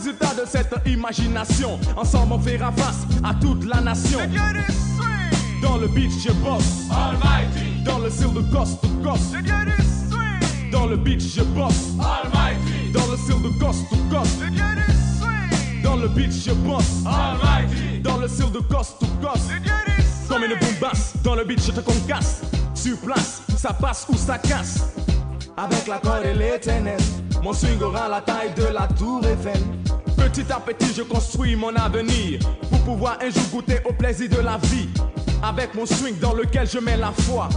résultat de cette imagination. Ensemble, on fera face à toute la nation. Dans le beach, je bosse. Almighty. Dans le style de coast to coast. Dans le beach, je bosse. Almighty. Dans le style de coast to coast. Dans le beach, je bosse. Almighty. Dans le style de coast to coast. Comme une boom basse. Dans le beach, je te concasse. Sur place, ça passe ou ça casse. Avec la corde et l'éternel, mon swing aura la taille de la tour Eiffel. Petit à petit, je construis mon avenir pour pouvoir un jour goûter au plaisir de la vie. Avec mon swing dans lequel je mets la foi.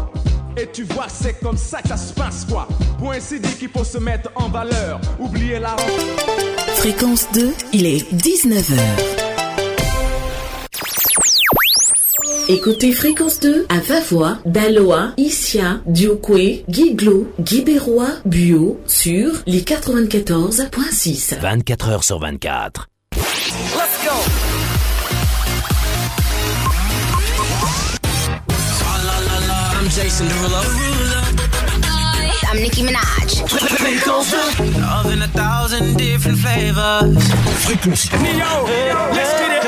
Et tu vois, c'est comme ça que ça se passe, quoi. Pour ainsi dire qu'il faut se mettre en valeur. Oublier la Fréquence 2, il est 19h. Écoutez Fréquence 2 à Vavois, Daloa, Issia, Diokwe, Guiglo, Guibérois, Buo sur les 94.6. 24 heures sur 24. Let's go. I'm Jason Derulo. I'm Nicki Minaj. Love in a thousand different flavors. Hey, yo, let's get it.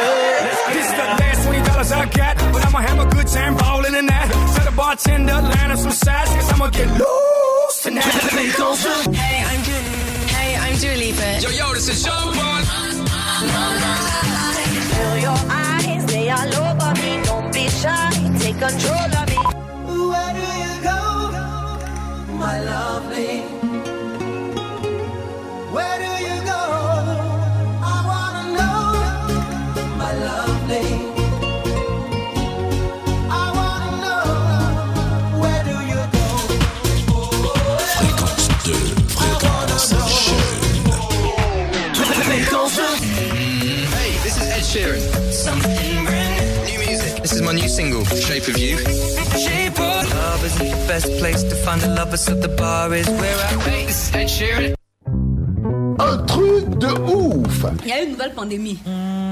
This is the last twenty dollars I got, but I'ma have a good time ballin' in that. Tell the bartender, line up some sides, cause I'ma get loose tonight. Hey, I'm Hey, I'm Dua Lipa. Yo, yo, this is Sean Paul. Feel your eyes, they all over me. Don't be shy, take control of me. Where do you go, my lovely? Where do single, Shape of You. Shape of love isn't the best place to find the lovers, so the bar is where I. Un truc de ouf Il y a une nouvelle pandémie.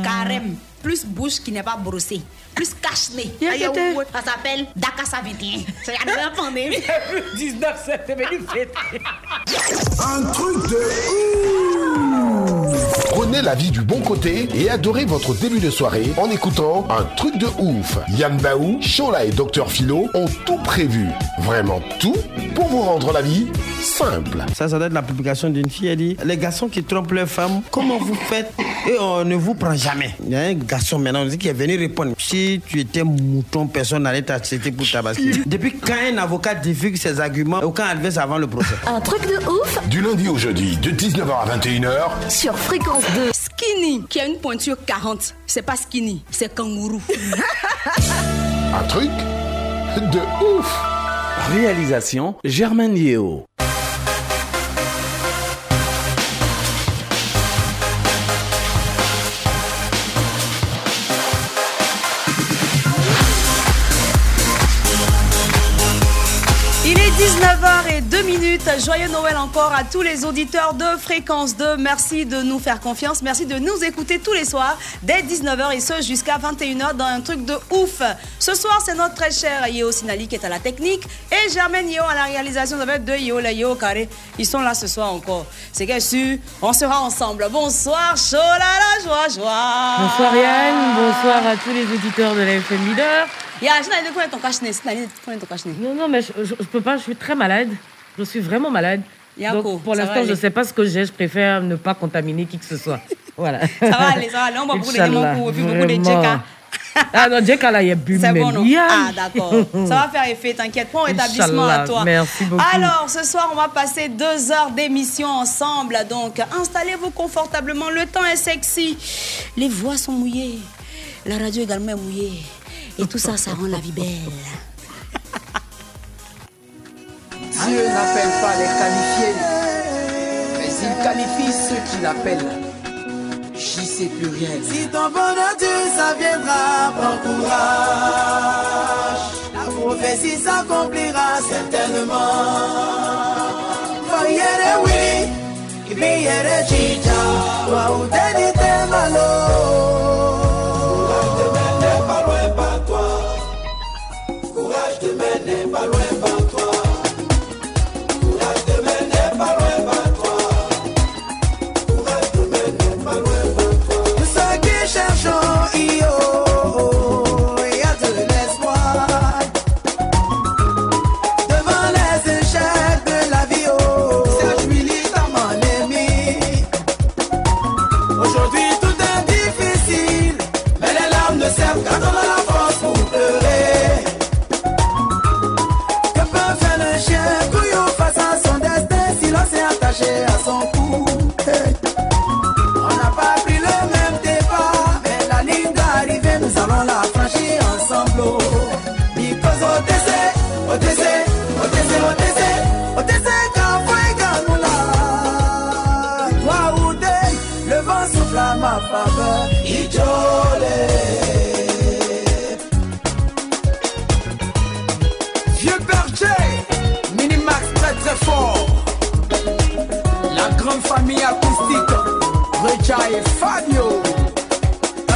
Carême. Plus bouche qui n'est pas brossée. Plus cache-nez. Ça s'appelle Dakassa 21. C'est la nouvelle pandémie. 19 septembre, fête. Un truc de ouf Prenez la vie du bon côté et adorez votre début de soirée en écoutant Un truc de ouf. Yann Baou, Chola et Dr Philo ont tout prévu. Vraiment tout pour vous rendre la vie simple. Ça, ça doit être la publication d'une fille. Elle dit Les garçons qui trompent leurs femmes, comment vous faites Et on ne vous prend jamais. Il y a un garçon maintenant qui est venu répondre Si tu étais mouton, personne n'allait t'accepter pour tabasser. Depuis quand un avocat divulgue ses arguments, aucun adverse avant le procès? Un truc de ouf? Du lundi au jeudi, de 19h à 21h, sur Fréquence 2. Skinny, qui a une pointure 40. C'est pas skinny, c'est kangourou. un truc de ouf Réalisation Germaine Yeo. Minutes. Joyeux Noël encore à tous les auditeurs de Fréquence 2. Merci de nous faire confiance. Merci de nous écouter tous les soirs dès 19h et ce jusqu'à 21h dans un truc de ouf. Ce soir, c'est notre très cher Yeo Sinali qui est à la technique et Germaine Yeo à la réalisation avec deux Yeo, la Yeo carré. Ils sont là ce soir encore. C'est qu'elle su, on sera ensemble. Bonsoir, chaud la joie, joie. Bonsoir Yann, bonsoir à tous les auditeurs de la FM Leader. Non, non, mais je, je, je peux pas, je suis très malade. Je suis vraiment malade. Yako, Donc, pour l'instant, je ne sais pas ce que j'ai. Je préfère ne pas contaminer qui que ce soit. Voilà. Ça va aller, ça va aller. On va beaucoup de démons et puis beaucoup de djeka. Ah non, Jeka là, il a bu C'est bon, non. Ah, d'accord. Ça va faire effet, t'inquiète. Bon rétablissement à toi. merci beaucoup. Alors, ce soir, on va passer deux heures d'émission ensemble. Donc, installez-vous confortablement. Le temps est sexy. Les voix sont mouillées. La radio également est mouillée. Et tout ça, ça rend la vie belle. Dieu n'appelle pas les qualifiés, mais il qualifie ceux qu'il appelle. J'y sais plus rien. Si ton bonheur Dieu, ça viendra, prends courage. La prophétie s'accomplira certainement. Voyere oui, ibiere chicha, wa udeni te et Fabio.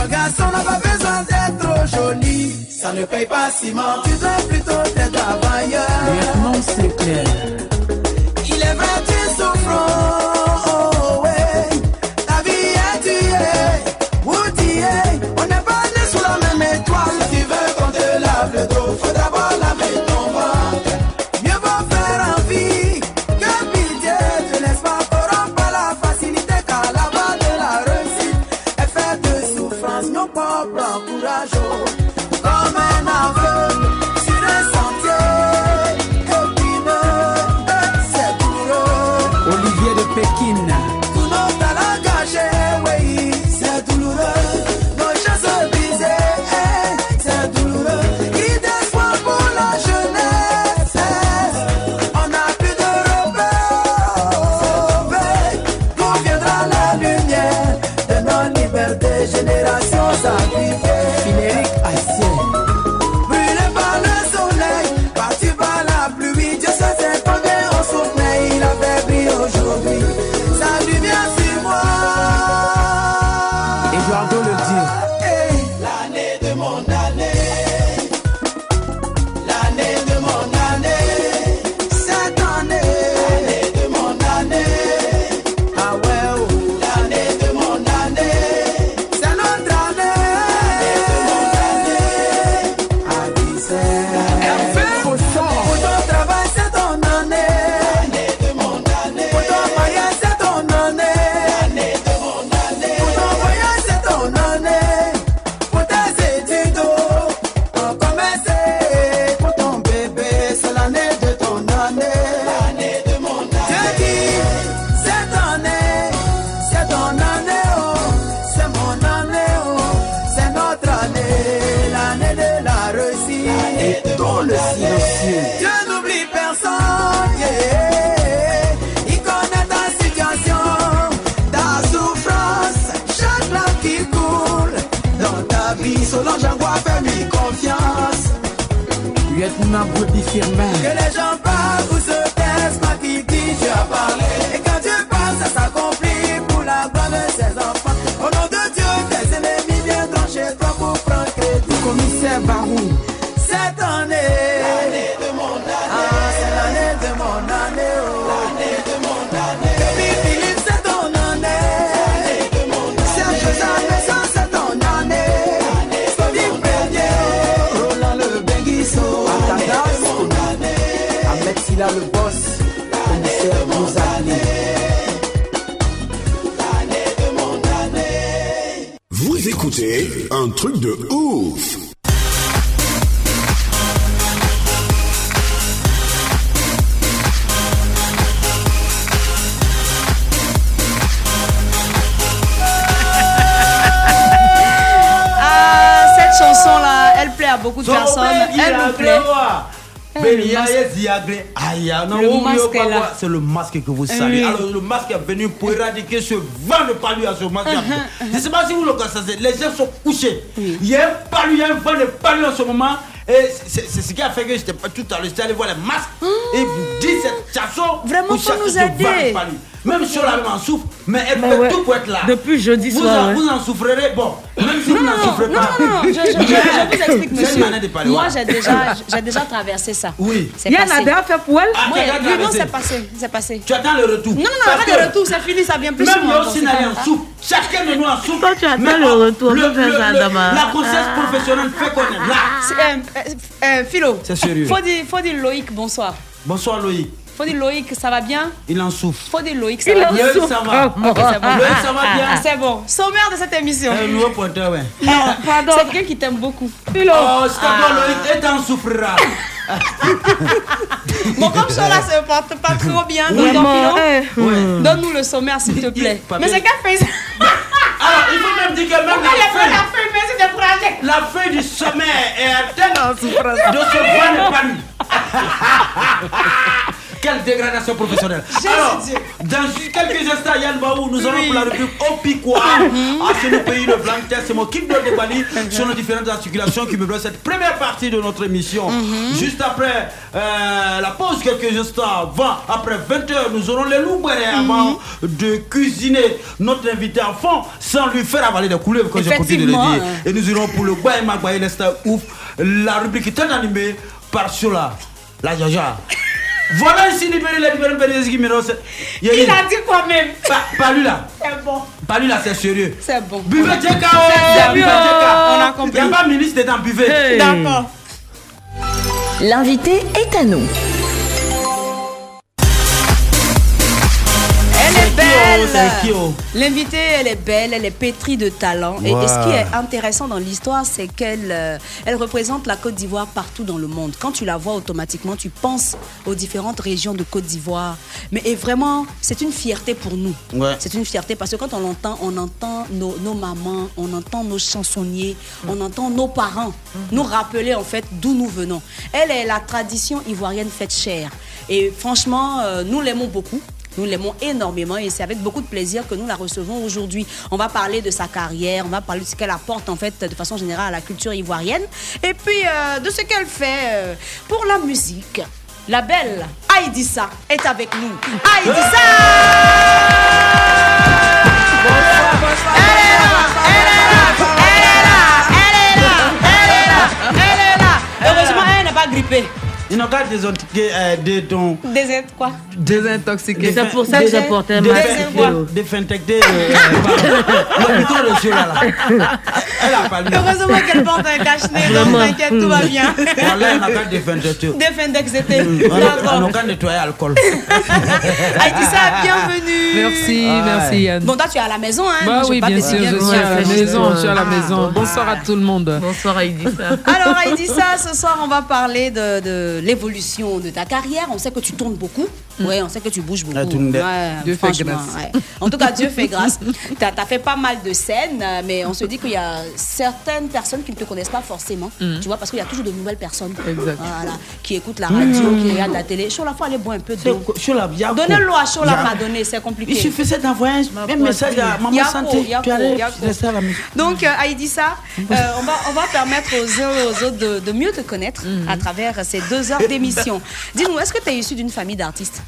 Un garçon n'a pas besoin d'être joli. Ça ne paye pas ciment, tu dois plutôt être travailleur. Maintenant c'est clair. C'est le masque que vous saluez. Oui. Alors, le masque est venu pour éradiquer ce vent de palu à ce masque. Je ne sais pas si vous le constatez, les gens sont couchés. Il y a un palu, il y a un vent de palu en ce moment. Et c'est ce qui a fait que j'étais pas tout à l'heure, j'étais allé voir les masques et vous dites cette chanson. Vraiment, pour nous aider. palu. Même si on la même en souffre, mais elle Mais fait ouais. tout pour être là. Depuis jeudi vous soir, En, ouais. Vous en souffrerez, bon, Non, pas. non, non, je, je- je- je vous explique, monsieur. Moi, j'ai déjà, j'ai déjà traversé ça. Oui. C'est Yann a passé. déjà fait pour elle Ah, oui, non, c'est passé, c'est passé. Tu attends le retour. Non, non, non, pas de retour, c'est fini, ça vient plus Même moi aussi, n'allez pas en soupe. Chacun de nous en soupe. Toi, tu attends le retour, le-. La grossesse professionnelle fait qu'on est là. Euh, euh, euh, Philo. C'est sérieux. Faut dire, faut dire Loïc, bonsoir. Bonsoir Loïc. Faut dire Loïc, ça va bien? Il en souffre. Faut dire Loïc, ça Il va en bien. Loïc, ça va. C'est bon. Loïc, ça va bien. Ah, c'est bon. Sommaire de cette émission. Un nouveau pointeur, ouais. Non, pardon. C'est quelqu'un qui t'aime beaucoup. Oh, c'est Ah. toi Loïc, et t'en souffriras. Bon, comme ça là, se porte pas trop bien. donc, eh. Ouais. Donne-nous le sommaire, s'il te plaît. Mais c'est quelle fait Alors, il faut même dire que même la fait la fin, fin, mais c'est découragé. la fin du sommet est atteinte de ce vent de palu. Quelle dégradation professionnelle. Alors, dans quelques instants, Yann Baou, nous allons pour la rubrique au Piquois, à ce nos pays de blanc, c'est mon Kim de Bali, sur nos différentes articulations qui me cette première partie de notre émission. Juste après euh, la pause, quelques instants avant, après 20h, nous aurons les loups avant de cuisiner notre invité à fond sans lui faire avaler des couleuvres, comme j'ai coutume de le dire. Et nous irons pour le Magbaye, l'instant ouf, la rubrique est animée par Shola, la Jaja. Voilà ici qui me renseigne. Il a dit quoi même? Pas, pas lui là. C'est bon. Pas lui là, c'est sérieux. C'est bon. Buvez Djeka, C'est oh, buvez. On a Il compris. n'y a pas ministre dedans, buvez. Hey. D'accord. L'invité est à nous. Belle. oh L'invitée, elle est belle, elle est pétrie de talent. Et, et ce qui est intéressant dans l'histoire, c'est qu'elle euh, elle représente la Côte d'Ivoire partout dans le monde. Quand tu la vois automatiquement, tu penses aux différentes régions de Côte d'Ivoire. Mais et vraiment, c'est une fierté pour nous. Ouais. C'est une fierté parce que quand on l'entend, on entend nos, nos mamans, on entend nos chansonniers, on entend nos parents nous rappeler en fait d'où nous venons. Elle est la tradition ivoirienne faite chère. Et franchement, euh, nous l'aimons beaucoup. Nous l'aimons énormément et c'est avec beaucoup de plaisir que nous la recevons aujourd'hui. On va parler de sa carrière, on va parler de ce qu'elle apporte en fait de façon générale à la culture ivoirienne et puis euh, de ce qu'elle fait euh, pour la musique. La belle Aïdissa est avec nous. Aïdissa Elle est là Heureusement, elle n'est pas grippée. Il n'a qu'à désintoxiquer euh, de ton. Des quoi Désintoxiquer. C'est pour ça que j'ai porté un masque. Désinfecter. euh. Le micro de Shola là. Elle a pas lu. Heureusement qu'elle porte un cache-nez, donc t'inquiète, tout va bien. Voilà, on n'a qu'à désinfecter. On n'a D'accord. qu'à nettoyer l'alcool. Aïdissa, bienvenue. Merci, merci Yann. Bon, toi, tu es à la maison, hein Bah oui, bien pas sûr, je suis à la bien. maison, je suis à la Ah. maison. Bonsoir à tout le monde. Bonsoir Aïdissa. Alors, Aïdissa, ce soir, on va parler de l'évolution de ta carrière. On sait que tu tournes beaucoup. Ouais, on sait que tu bouges beaucoup. Ah. Ouais, Dieu fait franchement, grâce. ouais. En tout cas, Dieu fait grâce. Tu as, fait pas mal de scènes, mais on se dit qu'il y a certaines personnes qui ne te connaissent pas forcément. Mm. Tu vois, parce qu'il y a toujours de nouvelles personnes Exact. Voilà, qui écoutent la radio, qui regardent la télé. Chola, faut aller boire un peu d'eau. Donnez-le à Chola, m'a donné, c'est compliqué. Il suffisait d'envoyer un même message à Maman Yako, Santé. Yako, Tu allais à la. Donc, euh, Aïdissa, euh, on, va, on va permettre aux uns et aux autres de, de mieux te connaître à travers ces deux heures d'émission. Dis-nous, est-ce que tu es issu d'une famille d'artistes?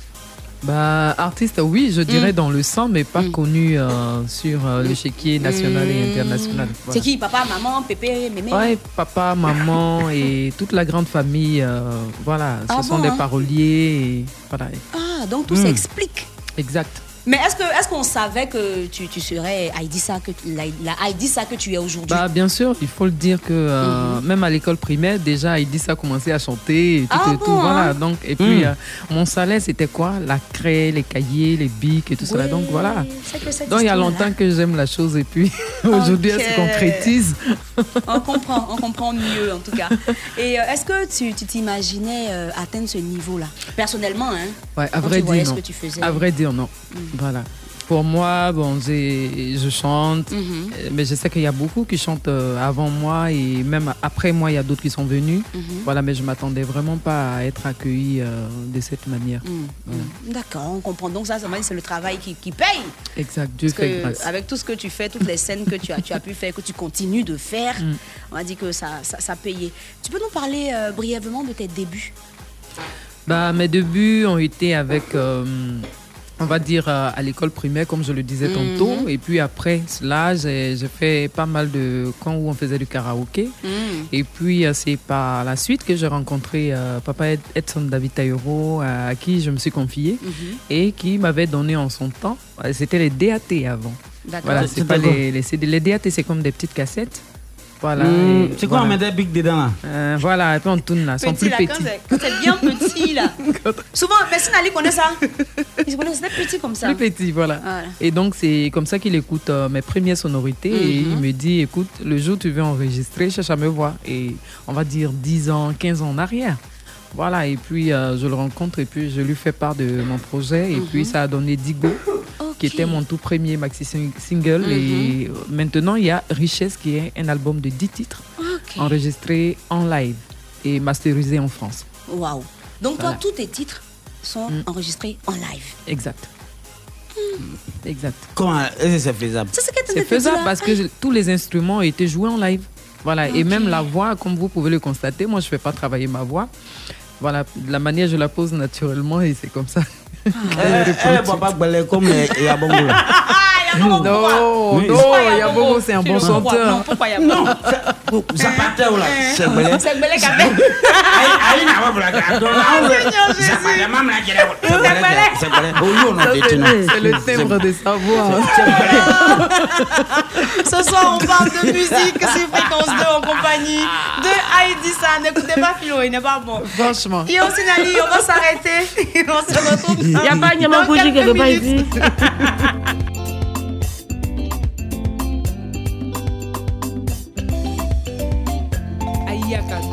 Bah, artiste, oui, je dirais Mm. dans le sang, mais pas connu euh, sur euh, l'échiquier national et international. C'est qui Papa, maman, pépé, mémé? Ouais, papa, maman et toute la grande famille, euh, voilà, ce Ah sont des hein? paroliers. Et, voilà. Ah, donc tout Mm. s'explique. Exact. Mais est-ce que est-ce qu'on savait que tu, tu serais Aïdissa, que, la, la Aïdissa que tu es aujourd'hui? Bah, bien sûr, il faut le dire que euh, même à l'école primaire, déjà, Heidi a commencé à chanter et tout Ah et tout. Voilà. hein? Donc, et puis, Mm. euh, mon salaire, c'était quoi? La craie, les cahiers, les bics et tout cela. Donc, voilà. Donc, il y a longtemps que j'aime la chose et puis aujourd'hui, elle Ok. se concrétise. On comprend, on comprend mieux en tout cas. Et euh, est-ce que tu tu t'imaginais euh, atteindre ce niveau-là? Personnellement, hein? Ouais, à vrai dire, ce non. que tu faisais. À vrai dire, non. Voilà. Pour moi, bon, je chante, Mhm. euh, mais je sais qu'il y a beaucoup qui chantent euh, avant moi et même après moi, il y a d'autres qui sont venus. Mhm. Voilà, mais je m'attendais vraiment pas à être accueillie euh, de cette manière. Mm, Voilà. mm. D'accord, on comprend. Donc ça, ça c'est le travail qui, qui paye. Exact, Dieu fait grâce. avec tout ce que tu fais, toutes les scènes que tu as, tu as pu faire, que tu continues de faire, Mm. on a dit que ça, ça, ça payait. Tu peux nous parler euh, brièvement de tes débuts? Bah, mes débuts ont été avec, euh, on va dire, euh, à l'école primaire, comme je le disais Mhm. tantôt. Et puis après cela, j'ai fait pas mal de camps où on faisait du karaoké. Mm. Et puis, euh, c'est par la suite que j'ai rencontré euh, papa Ed- Edson David Taïro, à qui je me suis confiée Mhm. et qui m'avait donné en son temps. euh, C'était les DAT avant. D'accord. Voilà, C'est pas les CD. Les DAT, c'est comme des petites cassettes. Voilà. Mm, et C'est quoi, on met des bics dedans là Euh, Voilà, et puis on tourne là, ils sont Petit, plus là, petits. quand c'est- bien petit, là. Souvent, Messine Ali connaît ça. Il connaît, c'était petit comme ça. Plus petit, voilà. Voilà. Et donc, c'est comme ça qu'il écoute euh, mes premières sonorités et Mhm. il me dit écoute, le jour où tu veux enregistrer, cherche à me voir. Et on va dire 10 ans, 15 ans en arrière. Voilà, et puis euh, je le rencontre et puis je lui fais part de mon projet. Et puis ça a donné Qui était mon tout premier maxi sing- single. Et euh, maintenant, il y a Richesse, qui est un album de 10 titres, enregistré en live et masterisé en France. Waouh. Donc, toi, tous tes titres, sont enregistrés en live. Exact. Exact. Comment que c'est faisable C'est ce que tu C'est faisable parce que je- tous les instruments ont été joués en live. Voilà. Et même la voix, comme vous pouvez le constater, moi, je ne fais pas travailler ma voix. Voilà, de la manière, je la pose naturellement et c'est comme ça. Elle elle boit pas comme Yabongo là. Non, non. Yabongo, c'est un bon chanteur. Non, Zapata là, c'est n'a. Zapata, le timbre de sa voix. Ce soir, on parle de musique sur Fréquence 2 en compagnie de Aïdissa. N'écoutez pas Philo, il n'est pas bon. Franchement. Et aussi, Nali, on va s'arrêter. on se retrouve. Il n'y a pas quelques quelque part ici. cardíacas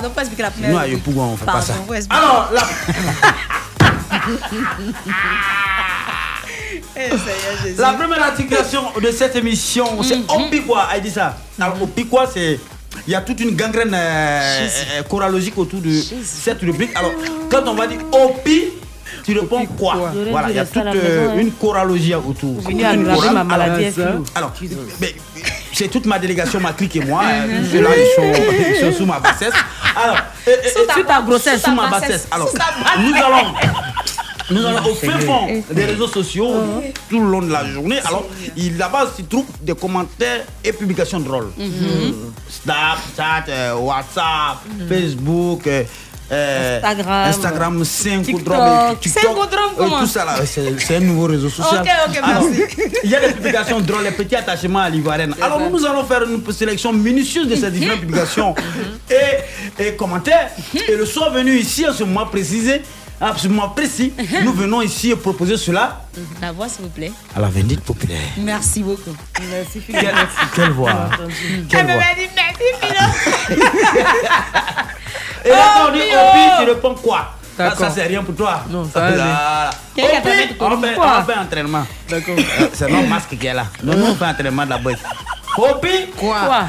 pardon, pas expliquer la première. Non, pourquoi on fait pas ça. Alors là Eh. La première articulation de cette émission, c'est Opikwa. Elle dit ça. Alors, Opikwa, c'est. Il y a toute une gangrène euh, euh, choralogique autour de cette rubrique. Alors, quand on va dire Opi, tu réponds quoi? Voilà, il y a toute la euh, hein. une choralogie autour. Une chorale. ma maladie, Alors, mais, c'est toute ma délégation, ma clique et moi. euh, Ceux-là, sont, ils sont sous ma bassesse. Alors, euh, euh, Sous ta sous ta grossesse, sous ma bassesse. Alors, nous allons. Nous allons au fin fond des réseaux sociaux tout le long de la journée. Alors, il- là-bas, tu trouves des commentaires et publications drôles. Snapchat, euh, WhatsApp, Facebook. euh, euh, Instagram. Instagram, 5 TikTok. Euh, tout ça là, c'est un nouveau réseau social. Ok, ok, Alors, merci. il y a des publications drôles, les petits attachements à l'ivoirienne. Alors nous, nous allons faire une sélection minutieuse de ces différentes publications et, et commentaires. Et le soir venu ici, à ce moment précisé, moment précis, nous venons ici proposer cela La voix, s'il vous plaît. à la Vendite populaire. Merci beaucoup. Merci, Quelle, quelle voix Quelle voix dit merci, Philo. Et là, on dit Pio. Opi, tu réponds quoi? Ah. Ça, c'est rien pour toi. Non, ça on fait, fait entraînement. D'accord. Euh, C'est notre masque qui est là. Nous, nous, on fait entraînement de la boîte. Opi Quoi Quoi?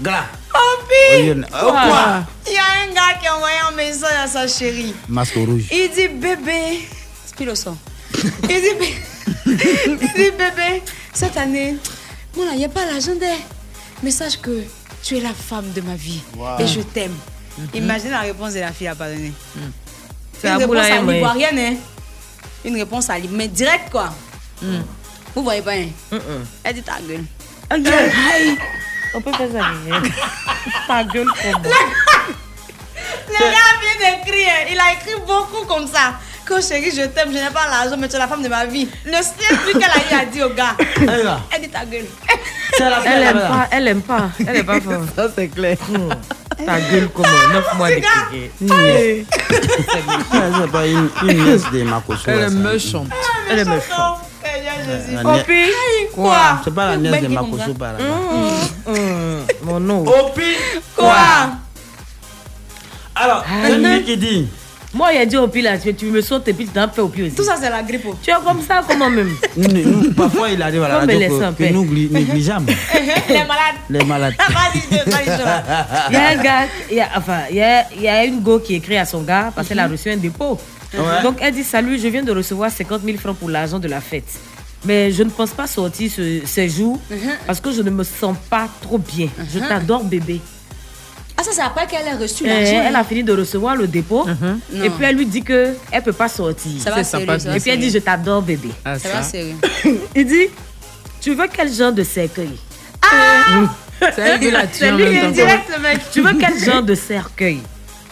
Gras. Opi quoi? Il y a un gars qui a envoyé un message à sa chérie. Masque rouge. Il dit bébé. Spile au. Il dit, il dit bébé, cette année, il n'y a pas l'agenda. Mais sache que tu es la femme de ma vie Wow. et je t'aime. Imagine la réponse de la fille à pas donner. C'est Une réponse à hein, l'ivoirienne, hein. Une réponse à l'ivoirienne, mais direct quoi. Vous voyez pas, hein? Elle dit ta gueule. Aïe. On peut faire ça. hein. Ta gueule comme moi. Le gars vient d'écrire, il a écrit beaucoup comme ça. Que chérie, je t'aime, je n'ai pas l'argent, mais tu es la femme de ma vie. Le seul truc qu'elle a eu à dire au gars. là. Elle dit ta gueule. Elle aime pas, elle aime pas, elle est pas forte. Ça, c'est clair. Ta gueule comme 9 mois de cricket. C'est pas une, une nièce de Makoso. Elle est méchante. Elle est méchante. Quoi? C'est pas la nièce de Makoso par là. Mon nom. Opi Quoi? Alors, Ah, c'est non. lui qui dit. Moi, il a dit au pile là, tu, tu me sautes et puis tu t'en fais au aussi. Tout ça, c'est la grippe. Tu es comme ça, comment même? Nous, nous, parfois, il arrive à la radio que, nous gli- négligeons Les malades. les malades. Vas-y, je- Il y a un gars, il y a, enfin, il y a, il y a une go qui écrit à son gars parce qu'elle a reçu un dépôt. Ouais. Donc elle dit Salut, je viens de recevoir 50 000 francs pour l'argent de la fête. Mais je ne pense pas sortir ce, ces jours parce que je ne me sens pas trop bien. Je t'adore, bébé. Ah, ça, c'est après qu'elle ait reçu Eh, l'argent. elle a fini de recevoir le dépôt Non. et puis elle lui dit que elle peut pas sortir. Ça va C'est sérieux, sympa, ça et puis elle dit je t'adore bébé. Ah, Ça va, sérieux. Il dit tu veux quel genre de cercueil? Qui l'a tué C'est lui, est direct, mec. Tu veux quel genre de cercueil?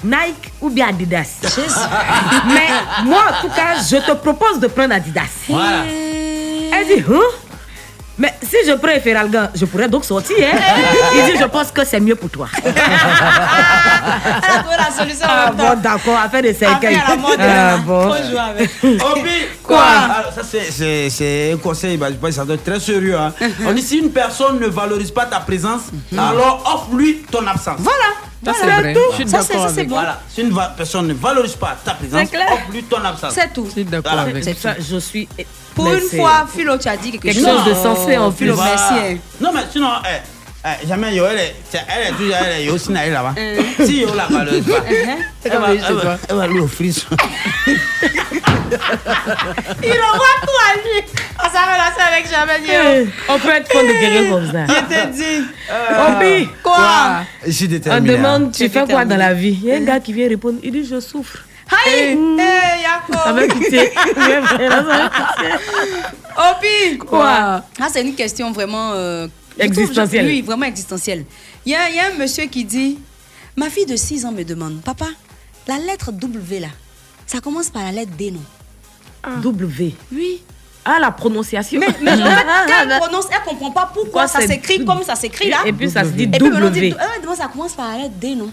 Nike ou bien Adidas Mais moi, en tout cas, je te propose de prendre Adidas. Voilà. Elle dit, hein? Mais si je prends Feralgan, je pourrais donc sortir. Hein? Il dit, je pense que c'est mieux pour toi. Elle a trouvé la solution Ah bon, d'accord, affaire de cercueil. Affaire à la mode, Ah là. bon. Faut jouer avec. Opi Quoi? Alors, ça, c'est- c'est c'est un conseil, bah, je pense que ça doit être très sérieux. Hein. On dit si une personne ne valorise pas ta présence, alors offre-lui ton absence. Voilà. Ça, c'est Voilà. vrai. tout. Je suis Ça, c'est- ça, c'est bon. Voilà. Si une personne ne valorise pas ta présence, C'est offre-lui ton absence. C'est tout. Je suis d'accord Voilà. avec. C'est ça, je suis. Pour mais une fois, Philo, tu as dit quelque, Quelque chose. chose de sensé en Philo, merci. hein. Non, mais sinon, eh, eh, jamais yo, elle est, elle est toujours, elle est yo, sinon elle est là-bas. Euh. Si yo la valorise pas, elle va, elle va- elle va lui offrir son- Il envoie tout à lui. On s'en relation avec jamais Eh, On peut être fond de guerrier comme ça. Je te dis. Obi, Quoi? Je suis on déterminé. hein. demande, tu fais quoi dans la vie? Il y a un gars qui vient répondre, il dit, je souffre. Aïe Eh, Yako Avec pitié. Avec pitié. Opi Quoi? Ah, c'est une question vraiment... euh, Existentielle. Oui, vraiment existentielle. Il y y a un monsieur qui dit, ma fille de 6 ans me demande, papa, la lettre W là, ça commence par la lettre D, non? W. Oui. Ah, la prononciation. Mais, mais en fait, quand elle prononce, elle comprend pas pourquoi Pourquoi ça s'écrit comme ça s'écrit là. Et puis ça se dit Et puis maintenant, W. ah, ça commence par la lettre D, non?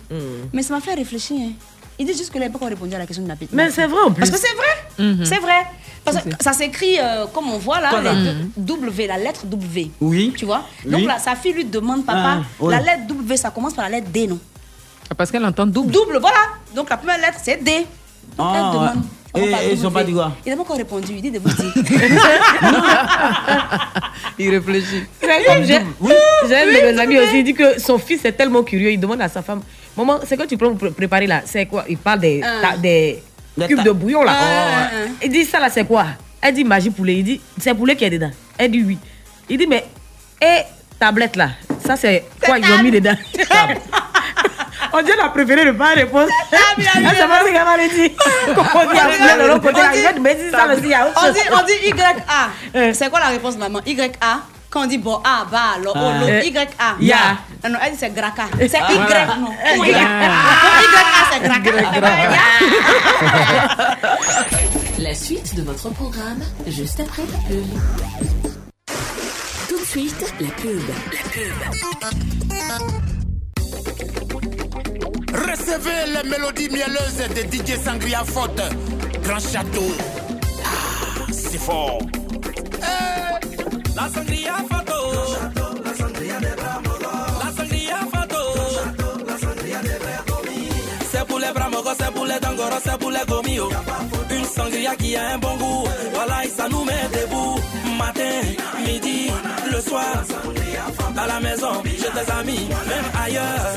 Mais ça m'a fait réfléchir. Hein. Il dit juste que il n'a pas répondu à la question de la petite. Mais c'est vrai en plus. Parce que c'est vrai. Mhm. C'est vrai. Parce que ça s'écrit euh, comme on voit là, Voilà. les deux- W, la lettre W. Oui. Tu vois Oui. Donc là, sa fille lui demande, papa, Ah, ouais. la lettre W, ça commence par la lettre D, non Ah, Parce qu'elle entend double. Double, voilà. Donc la première lettre, c'est D. Donc Ah, elle ouais. Et- et ils ont W. pas dit quoi Il n'a pas encore répondu. Il dit de vous dire. Il réfléchit. J'ai un de mes amis aussi, il dit que son fils est tellement curieux, il demande à sa femme, maman, c'est quoi tu prends pour pré- préparer là C'est quoi? Il parle des, Ah. ta- des cube de bouillon là. Ah, ah, Il dit ça là c'est quoi? Elle dit magie poulet. Il dit c'est poulet qui est dedans. Elle dit oui. Il dit mais et tablette là, ça c'est quoi ils ont mis dedans On dit elle a préféré ne pas répondre. Pas ce qu'elle va lui dire. Comment on dit de l'autre côté On dit- je vais te mettre ça aussi, il y a autre on chose. dit, on dit YA. C'est quoi la réponse, maman? YA quand on dit bon, ah, bah, alors, oh, Ah. l'autre, Euh, YA. ya. Non, non, elle dit c'est Graka. C'est Ah, Y, voilà. non. Ah. Y. YA, c'est Graka. La suite de votre programme, juste après la pub. Tout de suite, la pub. La pub. Recevez les mélodies mielleuses de DJ Sangria Faute. Grand château. Ah, c'est fort. La sangria fato. C'est pour les bramogos, c'est pour les dangoros, c'est pour les gomio. Une sangria qui a un bon goût. Voilà, ça nous met debout. Matin, midi, le soir. À la maison, chez tes amis, même ailleurs.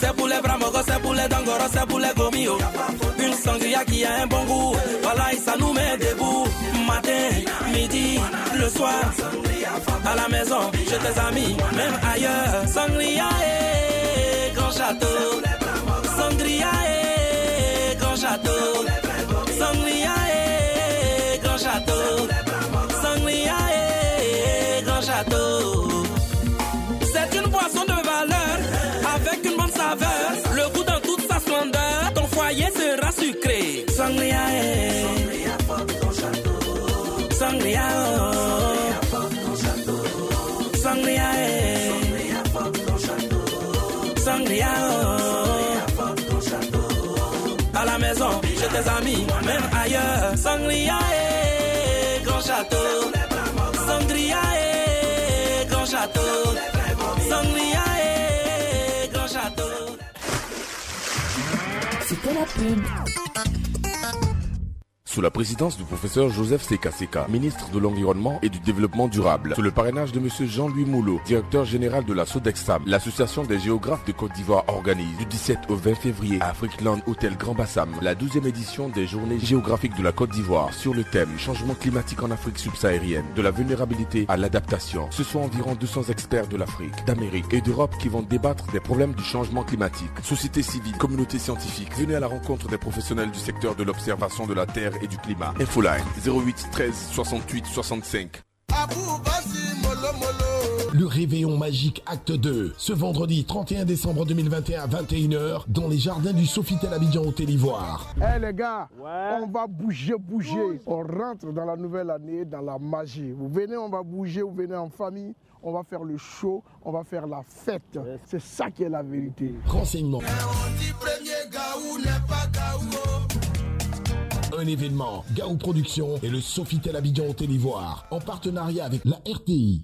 C'est pour les bramogos, c'est pour les dangoros, c'est pour les gomio. Une sangria qui a un bon goût. Voilà, ça nous met debout. Matin, midi, le soir. À la maison, chez tes amis, même ailleurs. Sangria et grand château. Sangria et grand château. Tes amis, même ailleurs. Sangria eh, grand château. Sangria eh, grand château. Sangria eh, grand château. C'était la pub. Sous la présidence du professeur Joseph Seka Seka, ministre de l'Environnement et du Développement durable, sous le parrainage de monsieur Jean-Louis Moulot, directeur général de la Sodexam, l'association des géographes de Côte d'Ivoire organise du 17 au 20 février à Afriqueland Hôtel Grand Bassam la 12e édition des journées géographiques de la Côte d'Ivoire sur le thème changement climatique en Afrique subsaharienne, de la vulnérabilité à l'adaptation. Ce sont environ 200 experts de l'Afrique, d'Amérique et d'Europe qui vont débattre des problèmes du changement climatique. Société civile, communauté scientifique, venez à la rencontre des professionnels du secteur de l'observation de la Terre et du climat. Infoline 08 13 68 65. Le réveillon magique acte 2, ce vendredi 31 décembre 2021 à 21h dans les jardins du Sofitel Abidjan Hôtel Ivoire. Eh les gars, on va bouger, bouger. On rentre dans la nouvelle année, dans la magie. Vous venez, on va bouger, vous venez en famille, on va faire le show, on va faire la fête. C'est ça qui est la vérité. Renseignements. Un événement, Gaou Productions et le Sofitel Abidjan Hôtel Ivoire, en partenariat avec la RTI.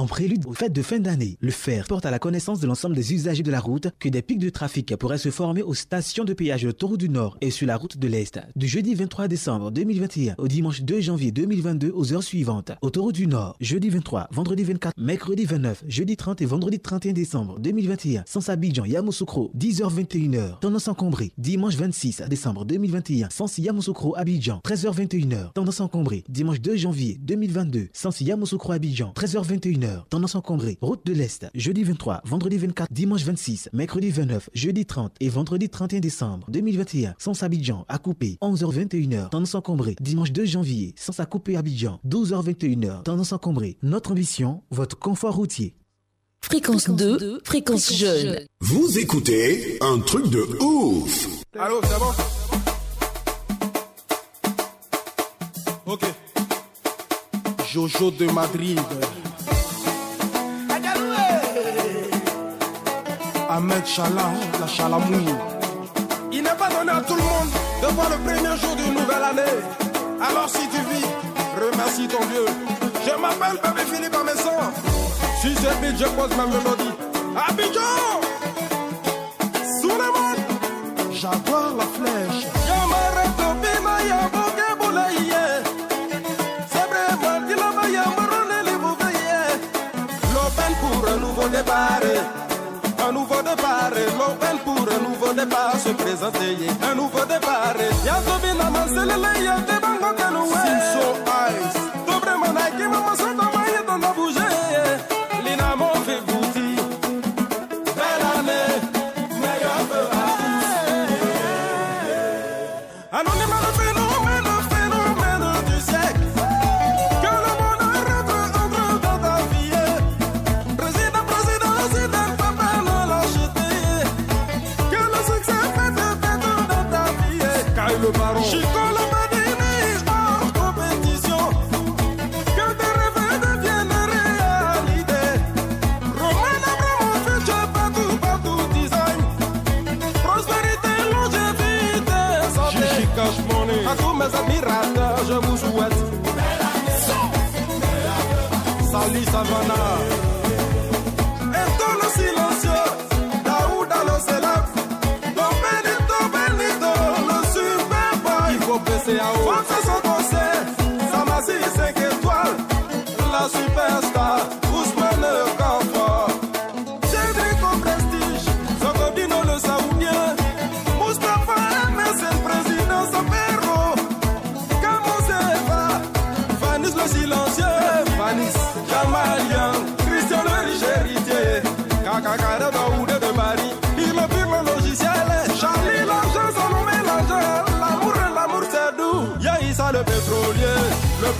En prélude aux fêtes de fin d'année, le FER porte à la connaissance de l'ensemble des usagers de la route que des pics de trafic pourraient se former aux stations de péage de l'autoroute du Nord et sur la route de l'Est. Du jeudi 23 décembre 2021 au dimanche 2 janvier 2022 aux heures suivantes. Autoroute du Nord, jeudi 23, vendredi 24, mercredi 29, jeudi 30 et vendredi 31 décembre 2021. Sans Abidjan, Yamoussoukro, 10h21h. Tendance encombrée, dimanche 26 décembre 2021. Sans Yamoussoukro, Abidjan, 13h21h. Tendance encombrée, dimanche 2 janvier 2022. Sans Yamoussoukro, Abidjan, 13h21h. Tendance encombrée, route de l'Est, jeudi 23, vendredi 24, dimanche 26, mercredi 29, jeudi 30 et vendredi 31 décembre 2021. Sans Abidjan, à couper, 11h21h. Tendance encombrée, dimanche 2 janvier, sans à couper Abidjan, 12h21h. Tendance encombrée. Notre ambition, votre confort routier. Fréquence 2, fréquence jeune. Vous écoutez un truc de ouf. Allô, c'est bon? Ok. Jojo de Madrid. Ahmed Chala, la Chalamouille. Il n'est pas donné à tout le monde de voir le premier jour d'une nouvelle année. Alors si tu vis, remercie ton Dieu. Je m'appelle Bébé Philippe Amesson. Si c'est vite, je pose ma mélodie. Abidjan Souleymane Jaguar la flèche. Yamare Topima Yaboke Boulaye. C'est vraiment qu'il a maillé Marone les L'open pour un nouveau départ. Un nouveau départ, l'open pour un nouveau départ se présente. présenter un nouveau départ. Yazobina Manselele, Yate Bango Kanoué. Simso Ice. Dobre Monaki, Maman Soto Maye dans la bouger.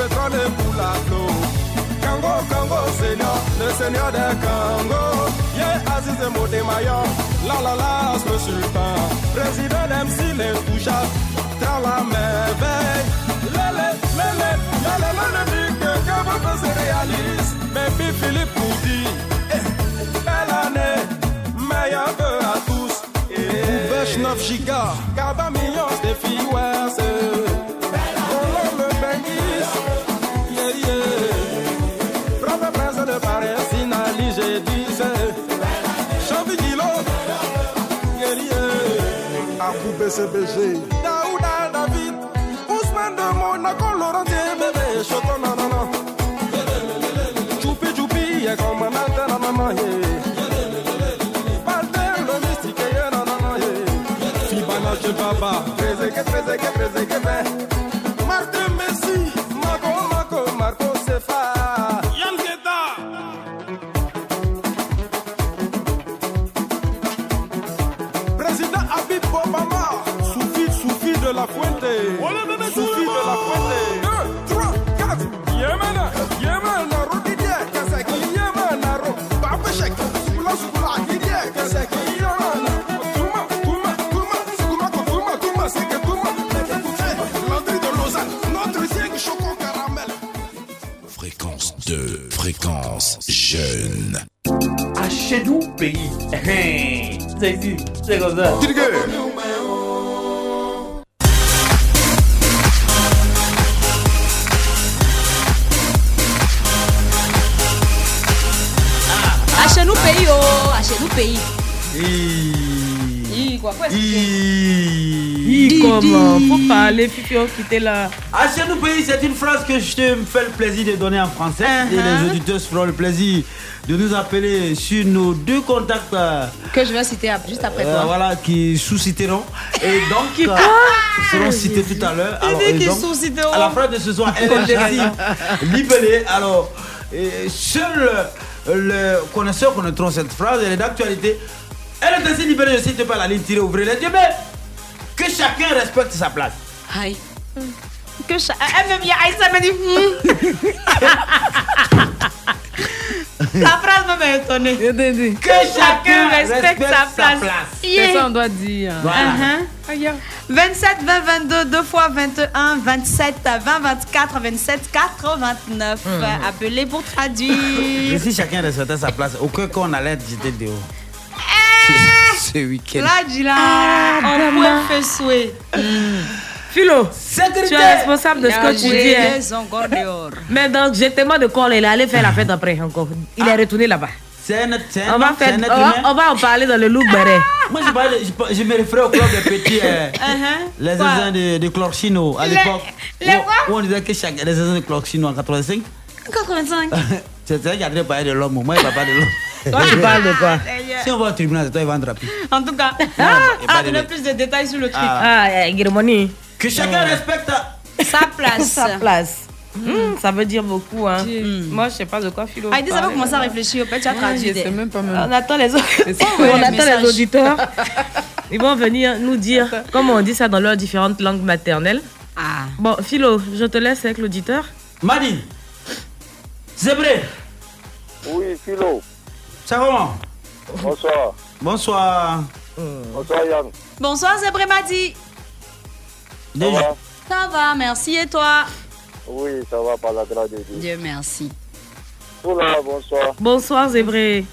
Pétrole pour la. Kango, Kango, Seigneur, le Seigneur des Kango. Yeah, Aziz et Modemayan, la la la, le sultan. Président d'MC, l'intouchable, dans la merveille. Lele, lele, lele, lele, dit que Kabo se réalise. Baby Philippe nous dit, eh, belle année, meilleur vœu à tous. Ouvèche 9 gigas, Kaba millions de filles, ouais, CBG. Daouda David, Ousmane de Monaco, Laurent bébé, Choto nanana. Choupi choupi, y'a comme un antenne à maman, Patel, le mystique, y'a nanana, Fibana, je baba, Trésor, qu'est-ce c'est comme ça. Chez nous pays, oh, pays. Hi, quoi, quoi, Hi, comment Faut parler, Fifio, quitter là. Chez nous pays, c'est une phrase que je te fais le plaisir de donner en français. Et Uh-huh. les auditeurs se feront le plaisir de nous appeler sur nos deux contacts. Que je vais citer juste après euh, toi. voilà, qui sous-citeront. Et donc, Qui euh, quoi seront cités tout à l'heure. Alors, dit et qu'ils donc, sous-citeront. À la fin de ce soir, elle est ainsi libellée. Alors, seul le connaisseur connaîtront cette phrase. Elle est d'actualité. Elle est ainsi libellée. Je cite pas la ligne tirée, ouvrez les yeux. Mais que chacun respecte sa place. Aïe. Que cha- Elle me vient, Aïssa me dit. La phrase m'a étonné. Que chacun respecte sa place. Yeah. C'est ça on doit dire. Uh-huh. 27, 20, 22, 2 fois 21, 27, 20, 24, 27, 89. Mhm. Appelez pour Et traduire. si chacun respectait sa place, aucun cas on allait jeter dehors. Ce week-end. Là, dis là, Ah, on demain. peut faire souhait. Philo, tu es responsable de ce que tu dis. hein. Les encore dehors. Mais donc, j'ai tellement de corps, il est allé faire la fête après encore. Il est retourné là-bas. C'est un, On va, faire, on, va, on va en parler dans le look beret. Moi, je, parlais- je, je me référais au club des petits, euh, les Uh-huh. Quoi? zinzins de, de Clorchino à Les- l'époque. les où- quoi? où on disait que chaque, les de Clorchino en 85. 85. C'est vrai qu'il y a pas de l'homme, moi, il va pas de l'homme. Toi, tu parles de quoi? Si on va au tribunal, c'est toi qui vas en draper. En tout cas, ah, ah, lait. plus de détails sur le truc. Ah. Ah, eh, Guirmoni. Que chacun respecte Sa place. Sa place. Hmm, ça veut dire beaucoup. Hein. Moi, je sais pas de quoi Philo. Aïdi, ça va commencer à réfléchir. Peut-être tu as Ouais, traduit. sais même pas On attend les On ouais, attend les auditeurs. Ils vont venir nous dire comment on dit ça dans leurs différentes langues maternelles. Ah. Bon, Philo, je te laisse avec l'auditeur. Madi. Zébré. Oui, Philo. Ça va? Comment Bonsoir. Bonsoir. Bonsoir Yann. Bonsoir, Zébré Madi. Déjà. Ça va, merci. Et toi? Oui, ça va par la grâce de Dieu. Dieu merci. Oula, bonsoir. Bonsoir, Zébré.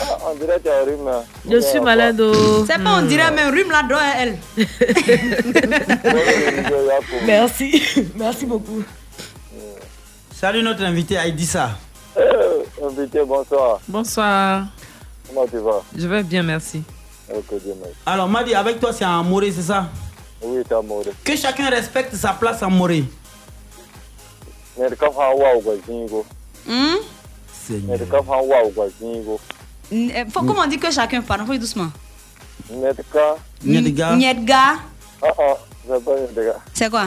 Ah, on dirait que tu as un rhume. Je suis malade. oh. C'est pas, on dirait même rhume là dedans elle. Merci. Merci beaucoup. Salut notre invité Aïdissa. Eh, invité, bonsoir. Bonsoir. Comment tu vas? Je vais bien, merci. Ok, Dieu merci. Alors, Madi, avec toi, c'est en Morée, c'est ça? Oui, t'es amoureux. Que chacun respecte sa place en Morée. Euh, faut- Comment on dit que chacun parle? Faut doucement. Mais quand. Nyedga. Nyedga. Ah ah, c'est pas Nyedga. C'est quoi?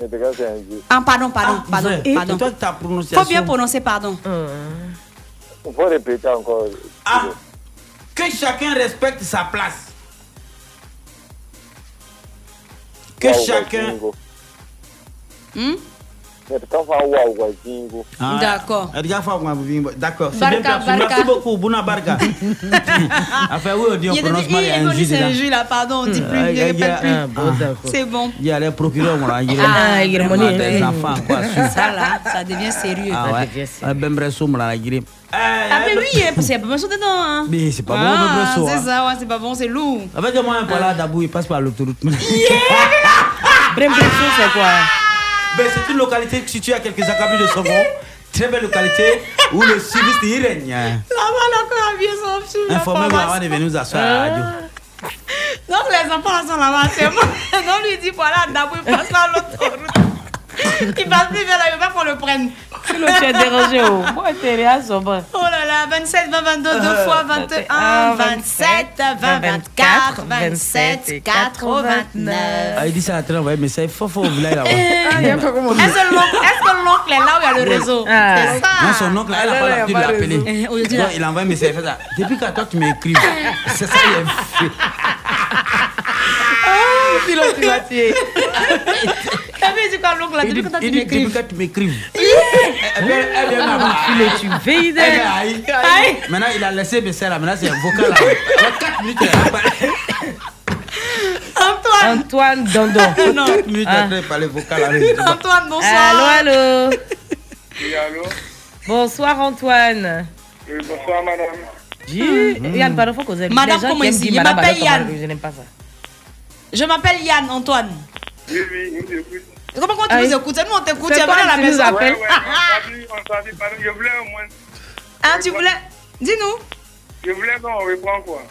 Nyedga, c'est un dieu. Ah, pardon, pardon, pardon. vrai. pardon. Et toi, ta prononciation? Faut bien prononcer pardon. Il faut répéter encore. Ah Que chacun respecte sa place. Que Wa chacun. Hmm? Guazingo. Ah, D'accord. D'accord. Merci beaucoup, Bouna enfin, oui, on dit, on prononce mal. un là. pardon, on dit plus, Ah, il répète plus. C'est bon. Il y a les procureurs. Il y a Ah, il y a Guirmoni, des enfants, quoi. sûr. Ça là, ça devient sérieux. Ah ouais. Ah, ben, bref, guirée. Ah, mais oui, parce qu'il y a pas besoin dedans. Hein. Mais c'est pas bon, Ah, so, C'est hein. ça, ouais, c'est pas bon, c'est lourd. Avec moi, un là, d'abord, il passe par l'autoroute. Brembresso, c'est quoi? Ben, c'est une localité située à quelques accablés de Songo. Très belle localité où le service y règne. Là-bas, la Informez-vous avant de venir nous asseoir à la radio. Donc les enfants sont là-bas, c'est bon. Non, lui dit voilà, d'abord il passe par l'autoroute. Il passe plus vers là, il veut pas qu'on le prenne. Philo, tu es dérangé. Oh. Oh là là, 27, 20, 22, 2 Euh, fois 21, 27, 20, 24, 27, 89. Ah, il dit ça à train, ouais, mais c'est fort, fort, vous là. Est-ce que l'oncle est-ce que l'oncle est là où il y a le réseau? Ah. C'est ça. Non, son oncle, elle n'a pas l'habitude de l'appeler. Eh, là. il envoie un message, il fait ça. Depuis quand toi tu m'écris, c'est ça, il est fait. Là, tu il dit, depuis m'écris quand tu. Maintenant, il a laissé message là, maintenant c'est un vocal 4 minutes, il a parlé. Antoine. Antoine Dandon. Non. 4 minutes Ah. après, vocal là. Antoine, bonsoir. Allô, allô. Oui, allô Bonsoir, Antoine. Oui, bonsoir, madame. J- Yann, pardon, faut causer. Madame, comment dire Je m'appelle Yann. Je n'aime pas ça. Je m'appelle Yann, Antoine. Oui, oui, je vous écoute. Comment, comment tu Aïe. nous écoutes Nous, on t'écoute, tu es venu à la nous maison. Ouais, ouais, je voulais au moins. Ah, tu voulais Dis-nous. Je voulais qu'on reprend quoi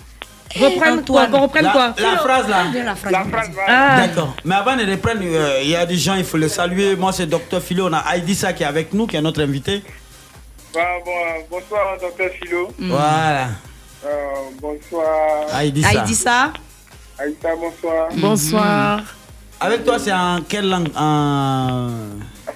Reprendre quoi. Qu'on reprenne La, quoi la phrase là. La phrase. La phrase va. Ah, D'accord. Mais avant de reprendre, euh, il y a des gens, il faut les saluer. Moi, c'est Dr Philo. On a Aïdissa qui est avec nous, qui est notre invité. Bon, bonsoir, docteur Philo. Voilà. Euh, bonsoir, Aïdissa. Ah, ça. Aïssa, bonsoir. Bonsoir. Avec toi, c'est en quelle langue? En.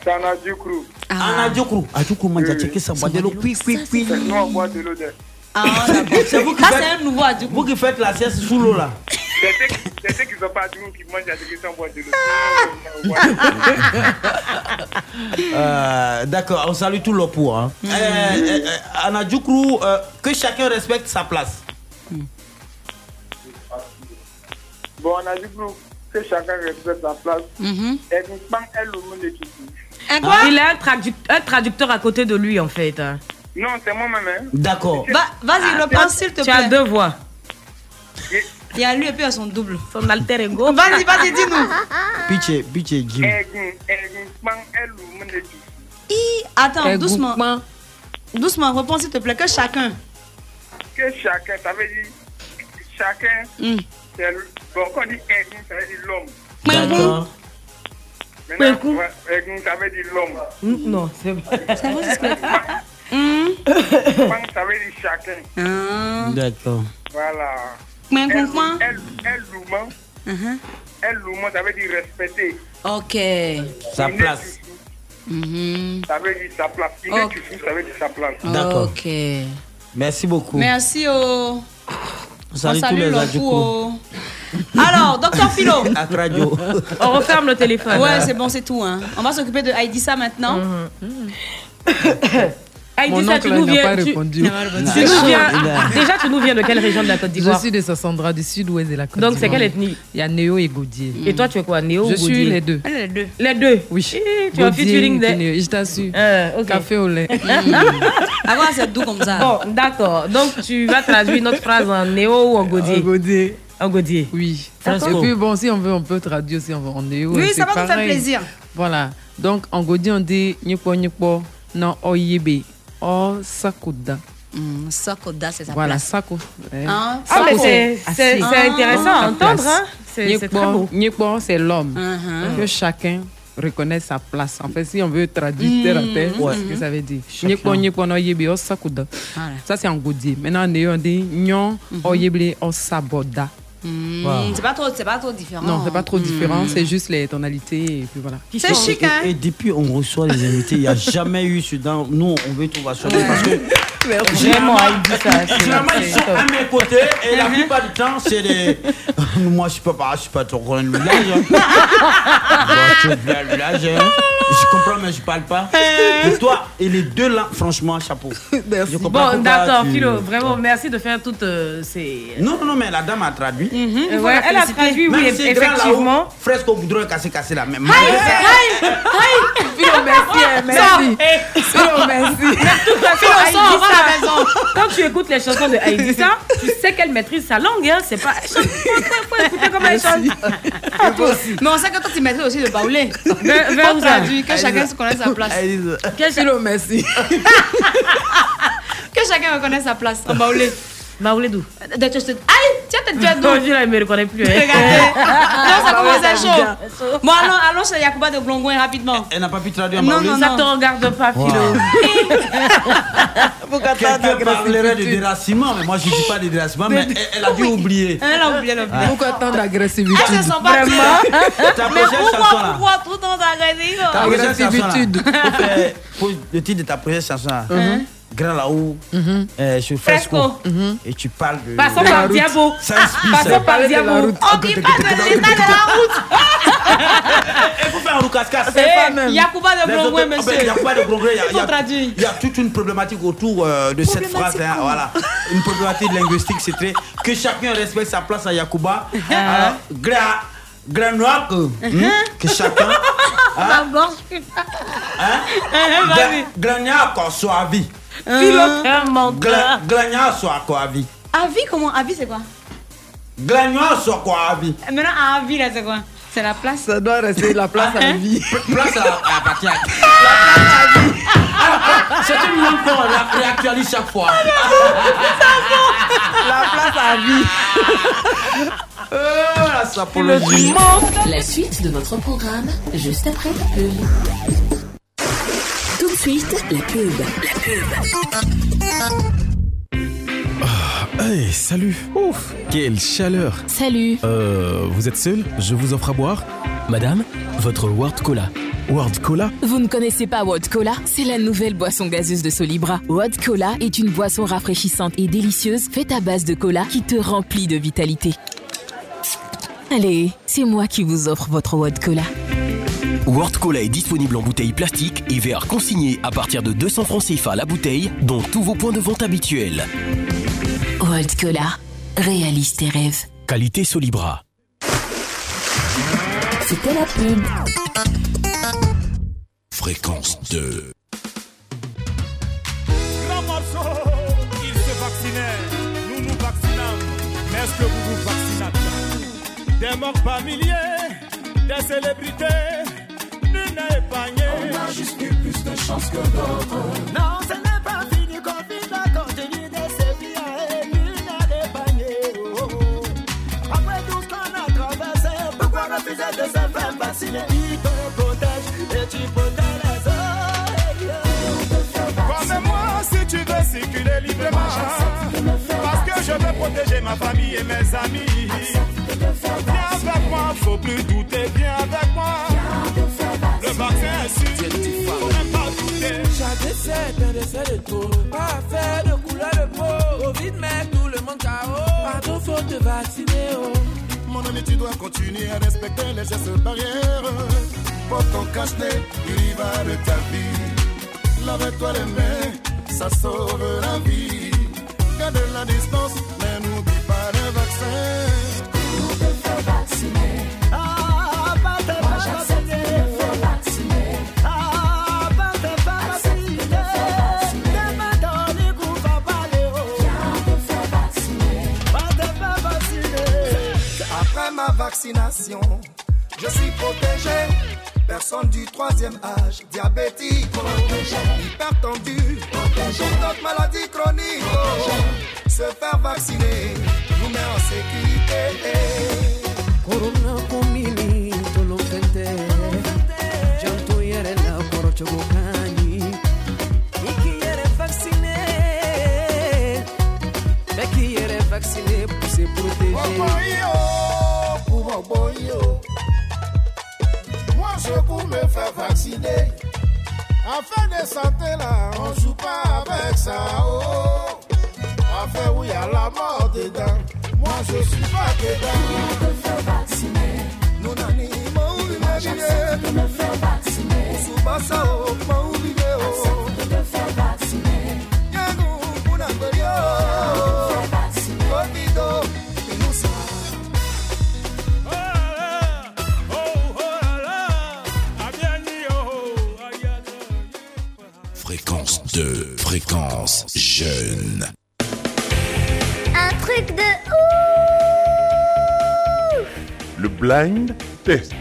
C'est un adjukru. En Adjokru. Adjokru, man, j'ai checké ça. boit de l'eau. Puis, puis, puis. Nous, on boit de l'eau de. Ah, d'accord. C'est vous qui faites, un nouveau du vous qui faites la sieste sous l'eau là. C'est ceux qui- ne sont pas adjukru qui mangent qui sont bois de l'eau. Euh, D'accord, on salue tout le pour. Hein. Euh, euh, euh, en Adjokru, euh, que chacun respecte sa place. Bon, on a dit que chacun respecte sa place. Mhm. Et nous, pas elle. Un quoi Il a un, traduc- un traducteur à côté de lui, en fait. hein. Non, c'est moi-même. Hein. D'accord. Va- Vas-y, le prends, s'il te Tu as plaît. deux voix. Il y a lui et puis il y a son double. Son alter ego. Vas-y, vas-y, dis-nous. Pitché, pitché, Jim. Elle ici. Hi, Attends, doucement. Doucement, reprends s'il te plaît. Que chacun. Que chacun, ça veut dire chacun, c'est le- bon, quand on dit aigle, ça veut dire l'homme. D'accord. Maintenant, aigle, ça veut dire l'homme. Mm, Non, c'est vrai. Hmm. Kwang, ça veut dire chacun. Ah. D'accord. Voilà. Mais El- comprends? El, el Louman. Uh-huh. El Louman, ça veut dire respecter. Ok. Sa place. Chouchou, Ça veut dire sa place. Iné Ok. Chouchou, ça veut dire sa place. D'accord. Ok. Merci beaucoup. Merci. Salut On tous les au- Alors, docteur Philo. À radio. On referme le téléphone. Ouais, c'est bon, c'est tout. Hein. On va s'occuper de Aïdissa maintenant. Aïdissa, Mon tu nous viens. tu- répondu. tu nous viens- Déjà, tu nous viens de quelle région de la Côte Je d'Ivoire suis de Sassandra, du sud-ouest de la Côte Donc, d'Ivoire. c'est quelle ethnie Il y a Néo et Gaudier. Et toi, tu es quoi Néo Je ou suis Gaudier les deux. Les deux. Les deux Oui. Tu as Gaudier featuring et de... Néo, Je t'assure. Euh, ok. Café au lait. Avant, c'est doux comme ça. Bon, d'accord. Donc, tu vas traduire notre phrase en néo ou en godier En Gaudier. Oui. Et puis bon, si on veut, on peut traduire aussi en en Néo. Oui, ça c'est va nous faire pareil. plaisir. Voilà. Donc en Gaudier, on dit Nyekpo Nyekpo non Oyebe. O Sakuda. Hmm, Sakoda, c'est sa Voilà. Sako. Hein, Ah, mais Sako. c'est- Ah. intéressant à Sa entendre. Hein. C'est très beau. C'est l'homme. Uh-huh. Que chacun reconnaisse sa place. En fait, si on veut traduire terre à terre, ce que ça veut dire. Nyekpo Nyekpo no Oyebe O Sakuda. Voilà. Ça, c'est en Gaudier. Maintenant, on dit Nyon Oyebe O Saboda. Hmm, Wow. C'est pas trop, c'est pas trop différent. Non, c'est pas trop différent, c'est juste les tonalités et puis voilà. C'est chic, hein. Et, et depuis on reçoit les invités, il n'y a jamais eu ce dans. Nous, on veut tout rationner parce que. C'est- Généralement, ils sont à mes côtés et la plupart du temps, c'est des. Moi, je suis pas pareil, je suis pas trop grand le village. hein. Le village. hein. Je comprends, mais je parle pas. Et toi, et les deux là, franchement, chapeau. Je comprends Bon, d'accord, tu- Philo. Vraiment, merci de faire toutes euh, ces. Non, non, non, mais la dame a traduit. Euh, ouais, elle a traduit, oui, Même si effectivement. là-haut, Fresque au goudron cassé, cassé la même. Philo, merci, hein, merci. Philo, merci. De toute façon, Philo, sors, va à la maison. quand tu écoutes les chansons de Aïdissa, tu sais qu'elle maîtrise sa langue. Hein. C'est pas. Faut, écouter comment elle chante. Mais on sait que toi, tu mettrais aussi le baoulé. Vers- ça traduire, que chacun se connaisse sa place. Philo, merci. Que chacun reconnaisse sa place en baoulé. Baoulé d'où De- tu te- Aïe, tiens, t'es déjà Non, d'où je ne me reconnais plus. Regardez. Non, ça commence à chaud. chaud. Bon, allons, allons chez Yacouba de Glongoin rapidement. Elle n'a pas pu traduire en Non, non, Ça non. te regarde pas, Philo. Quelqu'un parlerait de déracinement, mais moi je ne dis pas de déracinement, mais elle, elle a dû oublier. Elle a oublié le bien. Pourquoi tant d'agressivité Elle se sent pas Vraiment. Mais pourquoi, pourquoi tout le temps t'agresser Ta prochaine chanson Le titre de ta prochaine chanson là. Grand là-haut, euh, sur Fresco. Fresco. Et tu parles de. Passons de la par route. Diabo. Passons par Diabo. On dit pas de l'état de la route. Il faut faire un roucasse-casse. Eh, Yacouba de Les Glongoin, autres- monsieur. Il n'y a pas de Glongoin, il y a- Il faut il y a- traduire. Il y a toute une problématique autour euh, de cette phrase. Hein, voilà. Une problématique linguistique, c'est très. Que chacun respecte sa place à Yacouba. Alors, grand, grand noir que, hmm, que chacun. Ma gorge. Hein? Grand- Grand noir qu'on soit à vie. Philo, t'es un menteur. Soit quoi à vie. Avis, comment? Avis, c'est quoi? Grand noir soit quoi à vie. Maintenant, Avis, là, c'est quoi? C'est la place Ça doit rester la place à la vie. Place à, à partir. C'est une langue qu'on ré- réactualise chaque fois. La place à vie. Euh, la sapologie. La suite de votre programme, juste après la pub. Tout de suite, la pub. La pub. Hey, salut Ouf, quelle chaleur Salut. Euh, vous êtes seul Je vous offre à boire Madame, votre World Cola. World Cola Vous ne connaissez pas World Cola? C'est la nouvelle boisson gazeuse de Solibra. World Cola est une boisson rafraîchissante et délicieuse faite à base de cola qui te remplit de vitalité. Allez, c'est moi qui vous offre votre World Cola. World Cola est disponible en bouteille plastique et verre consigné à partir de 200 francs CFA la bouteille, dont tous vos points de vente habituels. World Cola, réalise tes rêves. Qualité Solibra. C'était la pub. Fréquence 2. Grand morceau, ils se vaccinaient, nous nous vaccinons. Mais est-ce que vous vous vaccinez Des morts par milliers, des célébrités, on a juste eu plus de chance que d'autres. Non, ce n'est pas fini qu'on finit quand j'ai mis des sévices à l'une à Après tout ce qu'on a traversé, pourquoi refuser de se faire vacciner? Il te protège et tu protèges les autres. Crois-moi si tu veux circuler librement. Parce que je veux protéger ma famille et mes amis. Viens avec moi, faut plus douter, viens avec moi. Chaque décès est un décès de trop. Pas faire de couleur de peau. Covid met tout le monde KO. Pardon, faut te vacciner. Oh. Mon ami, tu dois continuer à respecter les gestes barrières. Porte ton cache-nez, il y va de ta vie. Lave-toi les mains, ça sauve la vie. Garde la distance, mais n'oublie pas le vaccin. Pour te faire vacciner. Ah, vaccination, je suis protégé. Personne du troisième âge, diabétique, hypertendu, toute autre maladie chronique. Se faire vacciner. Nous met en sécurité. Corona komini tolo fente. Janto yere la koro chogo kani Iki yere vacciné Beki yere vacciné pour se protéger Boyo. Moi, je pour me faire vacciner. Afin de santé, là, on joue pas avec ça. Oh. Afin où il y a la mort dedans. Moi, je suis pas dedans. me faire vacciner? Nous n'animons de me faire vacciner. Oh, mon Fréquence 2, fréquence jeune. Un truc de ouf Le blind test.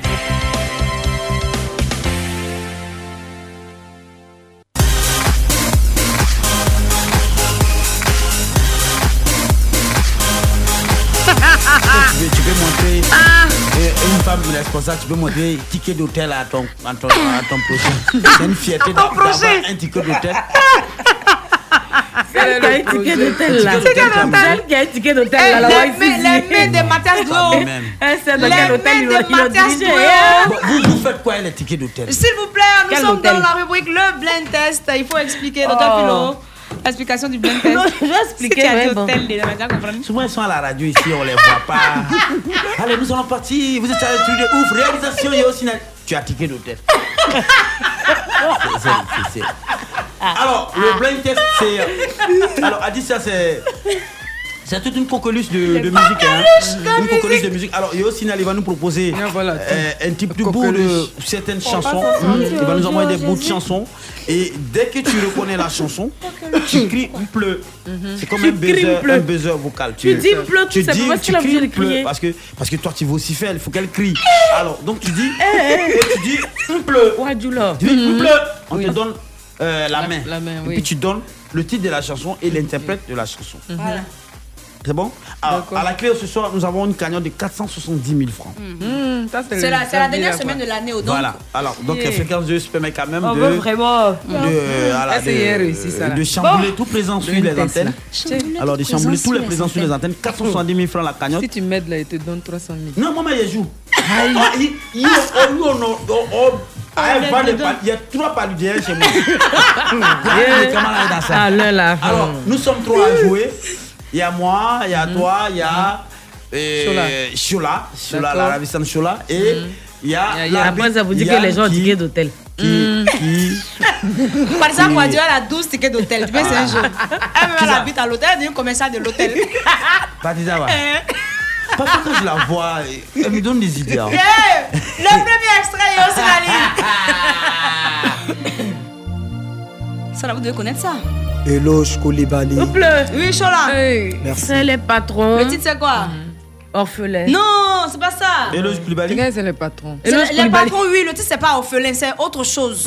tu, veux, tu peux montrer euh, une femme responsable, tu peux montrer ticket d'hôtel à ton, à ton, à ton prochain. C'est une fierté d'a- d'avoir un ticket d'hôtel. A un ticket d'hôtel là? D'hôtel. Celle qui a un ticket d'hôtel Eh, là. la les mains- de Mathias. Elle sait dans Les quel hôtel mains il hein? Vous, vous faites quoi les tickets d'hôtel? S'il vous plaît, nous Quel sommes dans la rubrique le blind test. Il faut expliquer, docteur Oh. Philo. Explication du blind test. Non, je vais expliquer, Si tu as dit ouais, bon. hôtel, déjà, tu as compris. Souvent ils sont à la radio ici, on les voit pas. Allez, nous allons partir. Vous êtes à un truc de ouf. Réalisation, il y a aussi. une- Tu as ticket d'hôtel. C'est- Alors, le blind test, c'est. euh, Alors, a dit ça, c'est. C'est toute une coqueluche de, de musique. hein. Une coqueluche de musique. Alors, Yosinal, il va nous proposer euh, un type de bout de certaines chansons. Il va nous envoyer des bouts de chansons. Et dès que tu reconnais la chanson, tu cries il pleut. C'est comme un Tu buzzer, un buzzer vocal. Tu dis, il pleut, tu dis, tu tu cries, crier. Parce que, parce que toi, tu veux aussi faire, il faut qu'elle crie. Alors, donc tu dis, Eh, et tu dis, il pleut. Ouais, du là. Tu dis, pleut. On te donne euh, la, main. la main, Et puis tu donnes le titre de la chanson et l'interprète de la chanson. Voilà. C'est bon Alors, à la clé ce soir, nous avons une cagnotte de 470 000 francs. Mhm. C'est la, c'est la dernière semaine de l'année au donc. Voilà. Alors, donc, Yeah. fréquence 2 se permet quand même On de. veut vraiment. De, euh, voilà, de, réussi, ça, là. de chambouler Bon. tout présent sur les antennes. Alors, de tout chambouler présent tous les sur présents les sur les antennes. 470 000 francs la cagnotte. Si tu m'aides là, il te donne 300 000. Non, maman, il joue. Il- y a trois paludiens chez moi. Yeah. Les camarades dans ça. Ah. Alors, nous sommes trois à jouer. Il y a moi, il y a toi, il y a. euh, Chola. Chola. Chola, D'accord. la ravissante Chola. Et il y a. Après, l'arbitre ça vous dit que les gens ont ticket d'hôtel. Qui, qui, Par exemple, moi, Dieu, elle a 12 tickets d'hôtel. Tu peux, c'est un jeu. Elle, elle habite à l'hôtel, elle est une commerciale de l'hôtel. Patiza, ouais. Eh. Parce que je la vois, elle me donne des idées. hein. Eh, Le premier extrait est aussi la vous devez connaître ça. Eloge Koulibaly. Oui, Chola. Merci. C'est les patrons. Le titre, c'est quoi? Orphelin. Non, c'est pas ça. Eloge Koulibaly. c'est le patron. C'est le- Les patrons, oui, le titre, c'est pas orphelin, c'est autre chose.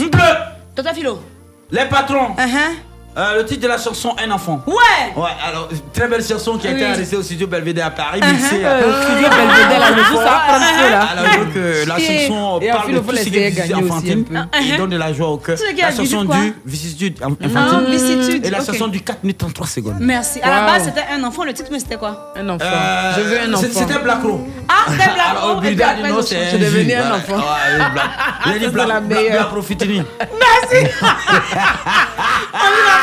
Docteur Philo. Les patrons. Uh-huh. Euh, le titre de la chanson Un enfant. Ouais Ouais, alors, très belle chanson qui a été enregistrée au studio Belvedere à Paris. Mixée, Euh, euh, studio Belvedere, là, le jour, ça là. Alors, donc, euh, la chanson et parle de tout ce qui est enfantine et donne de la joie au cœur. La chanson du vicissitude Ah, infantile vicissitude, et la chanson du 4 minutes 33 secondes. Merci. À la base, c'était un enfant. Le titre, mais c'était quoi? Un enfant. Euh, Je veux un c'est- enfant. C'était Black Row. Ah, c'était Black Alors, Row. au non, je c'est Je devenais un enfant. Ouais, Black- Il a dit c'est Black- la Black- meilleure. Black Profitini. Merci.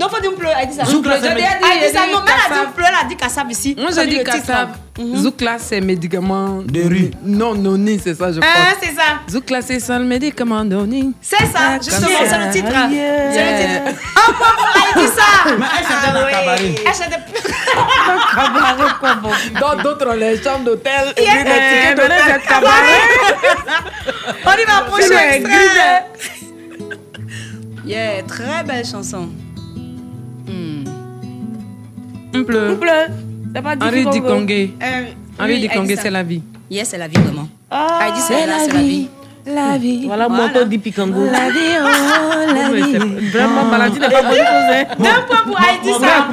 Donc, faut dire pleu. Elle dit ça. Zoukla, c'est Elle dit- médicament. Elle dit ça. Elle Non, dit mais elle a dit Kassav. un pleu. Elle a dit Kassab ici. Moi, Ça j'ai dit dit le titre. Kassav. Mhm. Zoukla, c'est médicament. De rue. Non, noni, c'est ça, je Ah, pense. c'est ça. Zoukla, c'est ça, le médicament noni. C'est ça, justement, c'est le titre. C'est le titre. Oh, papa, elle dit ça. Mais elle chantait dans le cabaret. Elle chantait plus. Cabaret, quoi, bon. Dans d'autres, les chambres d'hôtel. les tickets Eh, d'hôtel. cabaret. On y va, prochain extrait. Yeah, très belle chanson. Un bleu. T'as pas dit Henri Congo. Dikongé. Euh, Henri oui, Dikongé, dit c'est la vie. Yes, c'est la vie, vraiment. Ah, dit c'est là, c'est la vie. La vie. Voilà, Voilà. mon di Picango. La vie, oh, la vie. c'est Vraiment, maladie n'est pas bonne chose. hein. Deux points pour Heidi, ça.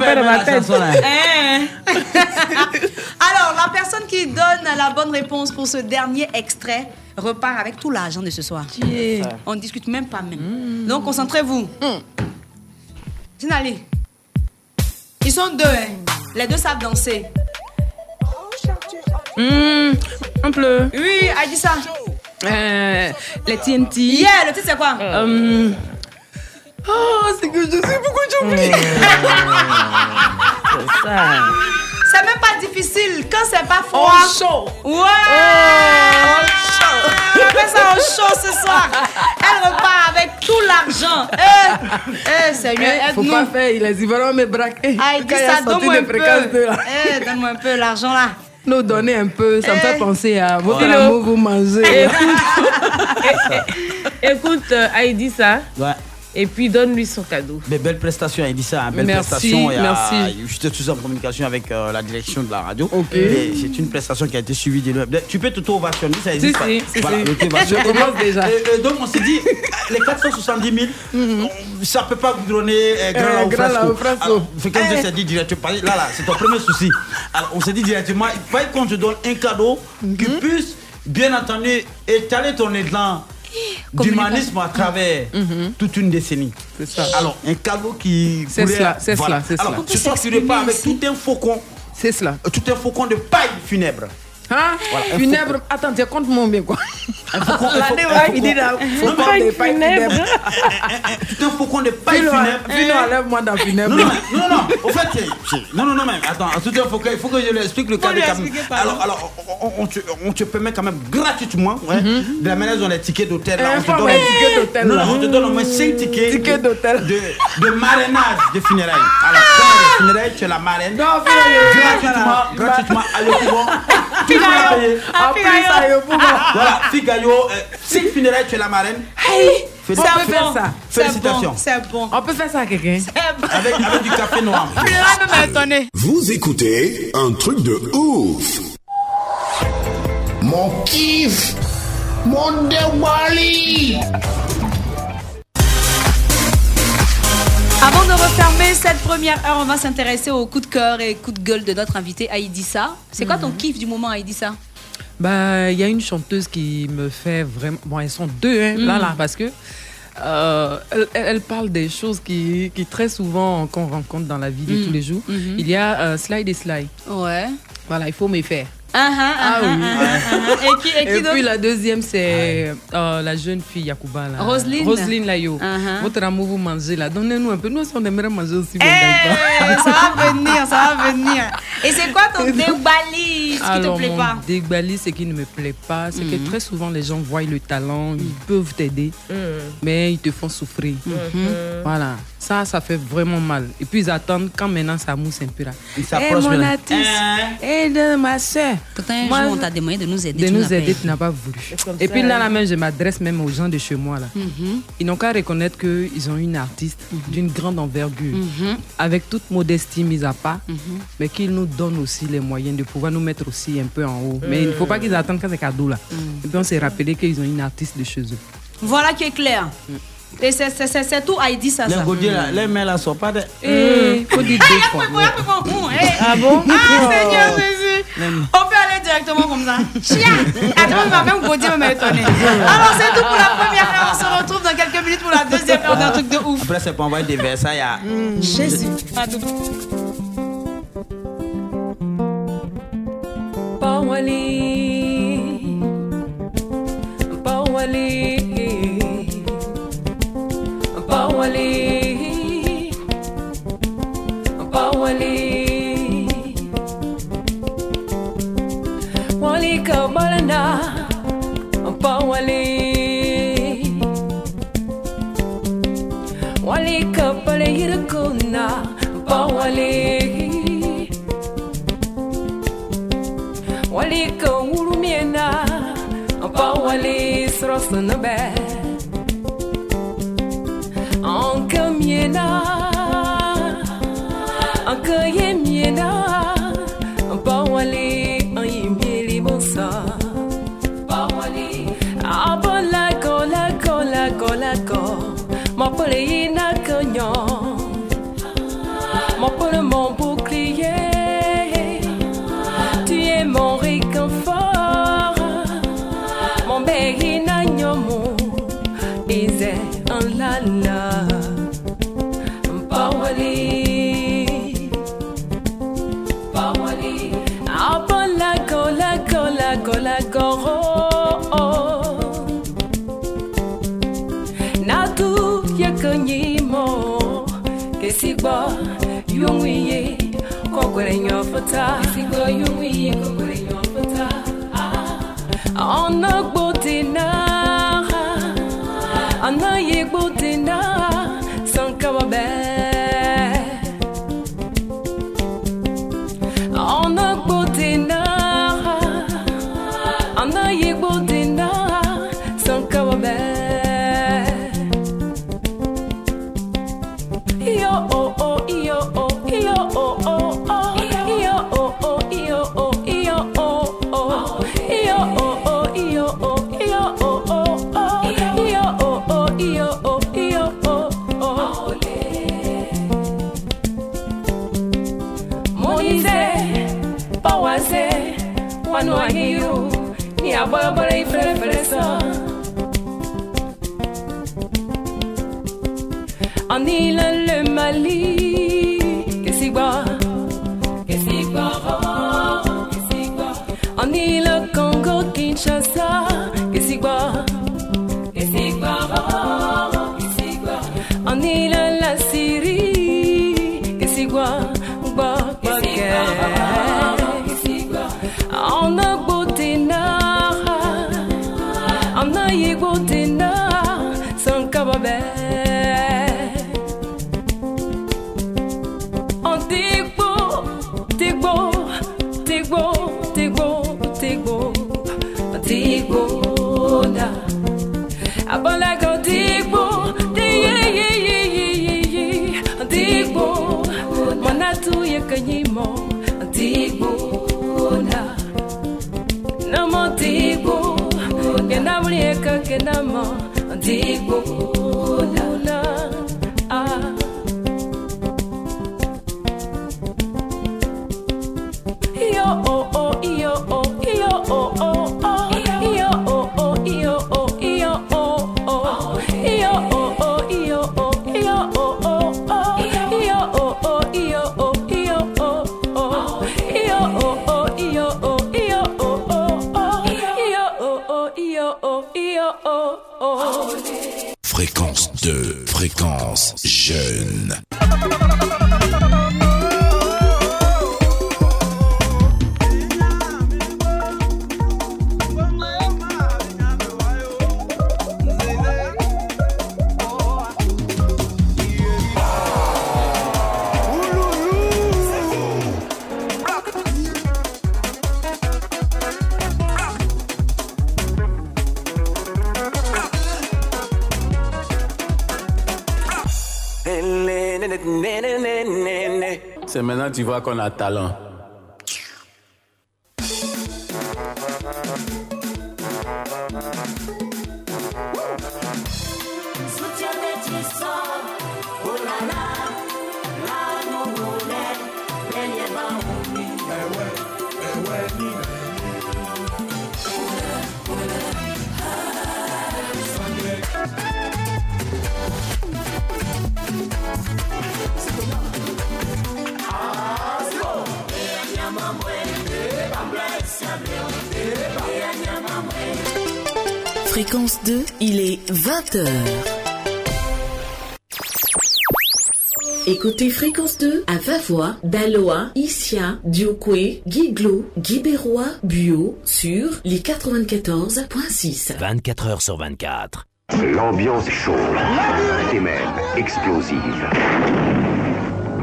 Alors, la personne qui donne la bonne réponse pour ce dernier extrait repart avec tout l'argent de ce soir. On ne discute même pas même. Donc, concentrez-vous. Sinali. Ils sont deux, hein. Les deux savent danser. Hum, un bleu. Oui, Heidi, ça. Euh, les TNT. Yeah, le titre, c'est quoi? Hum. Oh, c'est que je sais pourquoi j'oublie. C'est ça. C'est même pas difficile quand c'est pas froid. Oh, chaud. Ouais. On fait ça au chaud ce soir. Elle repart avec tout l'argent. Eh, eh, Seigneur, Eh, Faut aide-nous. pas faire, il a dit vraiment me braquer. Ah, il dit ça, donne-moi un peu. Eh, donne-moi un peu l'argent là. Nous donner un peu, ça me Eh. fait penser à votre amour, vous mangez. Écoute, euh, Heidi, ça. Et puis, donne-lui son cadeau. Mais belle prestation, elle dit ça, hein, belle Merci, prestation. Merci. J'étais toujours en communication avec euh, la direction de la radio. Ok. Et C'est une prestation qui a été suivie de. Tu peux t'auto-ovationner, ça existe Si, pas. si, si, Voilà, si. l'auto-ovation. Je commence déjà. Et, et donc on s'est dit, les 470 000, on- ça peut pas goudronner euh, Grand Euh. Fresco. Alors, comme Eh. je dit directement, là, là, c'est ton premier souci. Alors on s'est dit directement, il fallait qu'on te donne un cadeau qui Mhm. puisse, bien entendu, étaler ton élan d'humanisme à travers toute une décennie. Mhm. C'est ça. Alors, un cadeau qui. C'est cela, c'est voilà. cela, c'est Alors, cela. ce soir, tu repars avec tout un faucon. C'est cela. Tout un faucon de paille funèbre. Hein? Voilà, un Funèbre. Attends, tiens, compte-moi bien quoi. Un faucon, un La faucon- débat, un il dit faucon. là, Non, faut mais- pas des pailles funèbres. Fino, enlève-moi dans funèbre. Non, non, non, au fait, non, non, non, même, attends, tout un faucon, il faut que je lui explique le cas de lui Cam- expliquer, pardon. Alors, alors, on, on- on te, on te permet quand même gratuitement, ouais, de la manière dont les tickets d'hôtel, là, on te donne, tickets d'hôtel, non, là. on te donne au moins 5 tickets, Tickets d'hôtel. de, de marrainage de funérailles. Alors, quand il y a des funérailles, tu es la marraine. Non, gratuitement, gratuitement, à Pour moi. Voilà, Figayo, euh, si funérailles, tu es la marraine. Hey, On peut faire ça. Félicitations. C'est bon. On peut faire ça à quelqu'un? C'est bon. Avec, avec du café noir. Vous écoutez un truc de ouf. Mon kiff. Mon Dewali. Avant de refermer cette première heure, on va s'intéresser au coup de cœur et coup de gueule de notre invité Aïdissa. C'est quoi ton kiff du moment, Aïdissa? Bah, il y a une chanteuse qui me fait vraiment. Bon, elles sont deux, hein, là, Mhm. là, parce que. euh, elle, parle des choses qui, qui très souvent qu'on rencontre dans la vie de Mhm. tous les jours. Mhm. Il y a euh, Slide et Slide. Ouais. Voilà, il faut me faire. Ah, ah, ah, oui. ah, ah. Et qui, et qui Et puis la deuxième, c'est euh, la jeune fille Yacouba. Là. Roselyne. Roselyne Layo. Votre amour, vous mangez là. Donnez-nous un peu. Nous, aussi, on aimerait manger aussi. Eh, ça va venir, ça va venir. Et c'est quoi ton débali Ce qui te Alors, plaît mon pas? dégbali, ce qui ne me plaît pas, c'est que très souvent, les gens voient le talent, ils peuvent t'aider, mais ils te font souffrir. Mhm. Voilà. Ça, ça fait vraiment mal. Et puis, ils attendent quand maintenant ça mousse un peu là. Ils s'approchent Eh, mon artiste, aide ma soeur. Pourtant, un Moi, jour, on t'a demandé de nous aider. de tu nous aider, tu n'as pas voulu. Et ça, puis là, là même, je m'adresse même aux gens de chez moi. là. Mhm. Ils n'ont qu'à reconnaître qu'ils ont une artiste d'une grande envergure, Mhm. avec toute modestie mise à part, mais qu'ils nous donnent aussi les moyens de pouvoir nous mettre aussi un peu en haut. Mais il ne faut pas qu'ils attendent quand c'est cadeau là. Et puis on s'est rappelé qu'ils ont une artiste de chez eux. Voilà qui est clair. Et c'est- tout Heidi, ça. Les ça. godiers, là, les mains là sont pas de. Eh, faut dire deux fois. Ah bon? Ah, Seigneur Jésus On peut aller directement comme ça. Chia Attends, il va même Gauthier me étonner. Alors, c'est tout pour la première heure. On se retrouve dans quelques minutes pour la deuxième heure d'un truc de ouf. Après, c'est pour envoyer des Versailles. Jésus. Tout. Pawali, Pawali, Pawali, Pawali, Wali Pawali, Pawali. Wali ka balana, Pawali. Wali ka pale Pawali. Wali Kawurumiena Pawali srosana bad. Ka miena an ka ye miena pa wali an yi mieli bonsa pa wali aba la ko la ko la ko la ko ma pole ina nyomputa. Isingo yumi, ikokore nyomputa. Ah. Onogbo Ia băbărăi frefresă Anilele mali Igboda. Abọ́lágà Odigbo, díyíyíyíyíyí, Odigbo, Mọ̀nàtú Yekanyimọ, Odigboda. Nọmọ Odigbo, Gẹ̀nàmúrí Ẹ̀kan Gẹ̀nàmọ, Odigboda. Tu Écoutez Fréquence 2 à Vavois, Daloa, Issia, Diokwe, Guiglo, Guibérois, Buo sur les 94.6. 24 heures sur 24. L'ambiance est chaude et même explosive.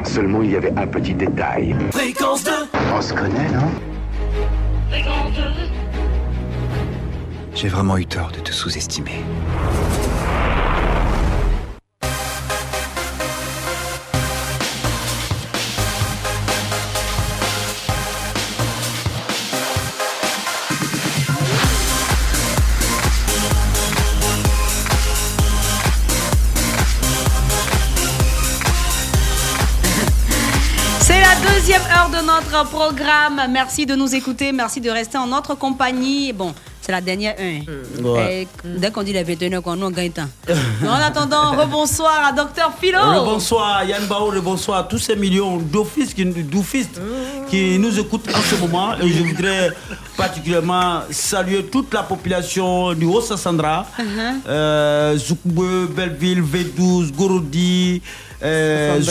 Seulement il y avait un petit détail. Fréquence 2 On se connaît, non? J'ai vraiment eu tort de te sous-estimer. Notre programme. Merci de nous écouter. Merci de rester en notre compagnie. Bon, c'est la dernière. Ouais. Et dès qu'on dit les vétérinaires, qu'on nous on gagne temps. En attendant, rebonsoir à Docteur Philo. Bonsoir Yann Bao, bonsoir à tous ces millions d'offices qui, qui nous écoutent en ce moment. Et je voudrais particulièrement saluer toute la population du Haut-Sassandra, euh, Zoukbe, Belleville, V12, Gorodi, euh, y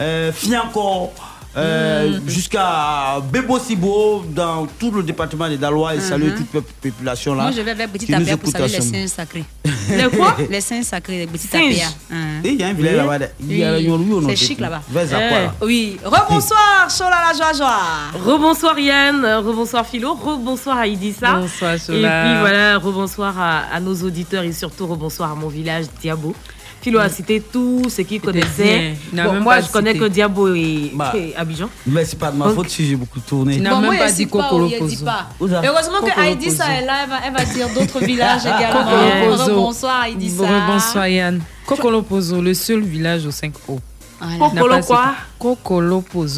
euh, Fianco. euh, Mm. jusqu'à Bebo Sibo dans tout le département des Dalois et saluer Mhm. toute la population là. Moi, je vais avec Petit Tapia pour saluer les saints sacrés. Les quoi? Les saints sacrés, les Petit Singes. Tapia. Et il y a un village là-bas. Il y a Oui. un Yoruba, non, C'est chic là-bas. Vers à quoi, là Oui. Rebonsoir, Chola la joie joie. Rebonsoir Yann, euh, rebonsoir Philo, rebonsoir à Idissa. Bonsoir, Et puis voilà, rebonsoir à, à nos auditeurs et surtout rebonsoir à mon village Diabo. Philo a cité tous ceux qui connaissaient. bien. Il n'a Bon, même moi, je connais cité. que Diabo et, Bah. et Abidjan. Mais c'est pas de ma Donc- faute si j'ai beaucoup tourné. Bon, moi, il dit pas, ou il dit pas. Où ça Heureusement que Kokolo Heidi ça Pozo. est là, elle va, elle va dire d'autres villages également. Kokolo Bonsoir Heidi ça. Bonsoir Yann. Kokolopozo, le seul village au 5O. Voilà. Kokolo N'a quoi.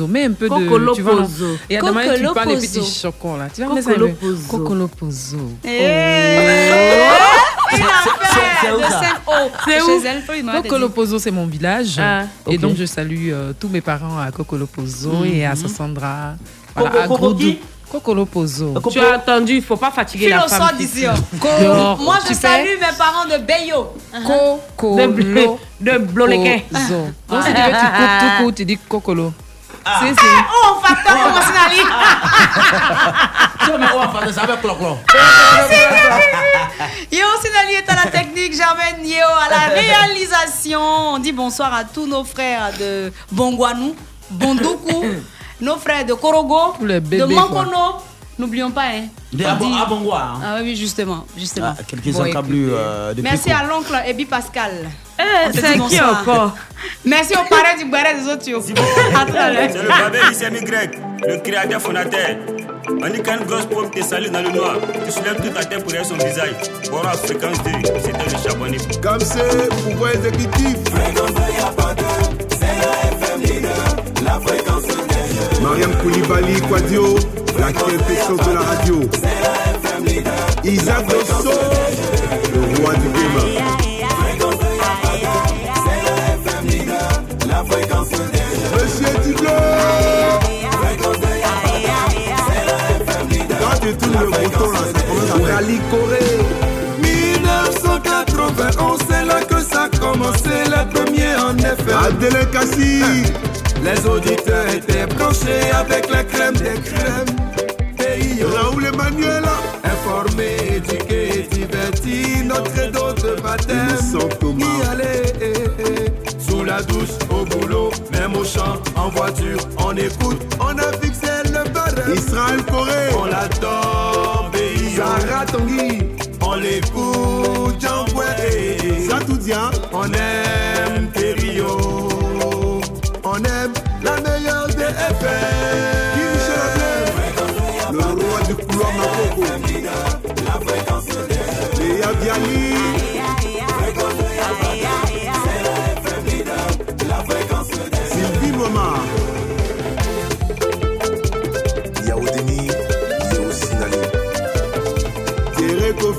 Mets un peu de. Kokolopozo. Tu vois, non Et à demain, tu parles des petits chocons là. Tu vas mettre ça. Il a fait où de ça 5O. C'est où. Kokolopozo, c'est mon village. Ah, Et donc, je salue euh, tous mes parents à Kokolopozo Mhm. et à Sassandra. Coco- Voilà, à Coco. Tu as entendu, il ne faut pas fatiguer la Philo femme. sort qui d'ici. fait. oh. Dehors, Moi, je salue mes parents de Beyo. De blé- de blolequin. Pozo. Donc, si tu veux, tu coupes tout court, tu dis Kokolo. C'est c'est. Oh, facteur, comment c'est la ligne Tu vois, mais on va faire ça avec cloc-cloc. Yo Sinali est à la technique, Germaine Yo à la réalisation. On dit bonsoir à tous nos frères de Bongwanou, Bondoukou, nos frères de Korogo, de quoi. N'oublions pas, hein. De On Abo- dit- Abongwa, hein. Ah oui, justement, justement. Ah, Quelques-uns câblés euh, depuis Merci à l'oncle Ebi Pascal. Eh, c'est qui encore Merci aux parents du Barret des l'heure. C'est le babé Issemi grec, le créateur fondateur. On dit qu'une grosse pomme te salue dans le noir, tu soulèves toute la terre pour son visage. Bora fréquence 2, c'était le charbonnier. Comme c'est pouvoir exécutif. Mariam Koulibaly, Quadio, la quintessence de la radio. Isaac Dosso, le roi du game. Monsieur Diblo. Quand tu tournes le bouton là, ça commence à Corée. 1991, c'est là que ça a commencé, les premiers en effet. Adèle Kassi. Les auditeurs étaient branchés avec la crème des crèmes. Pays Raoul Emmanuel. Informé, éduqué, diverti, notre dos de baptême. Y aller, eh, eh. sous la douche, au boulot, même au champ, en voiture, on écoute, on a fixé le barème. Israël Corée. On l'adore, pays. Sarah Tanguy. On l'écoute, Jean hein? On aime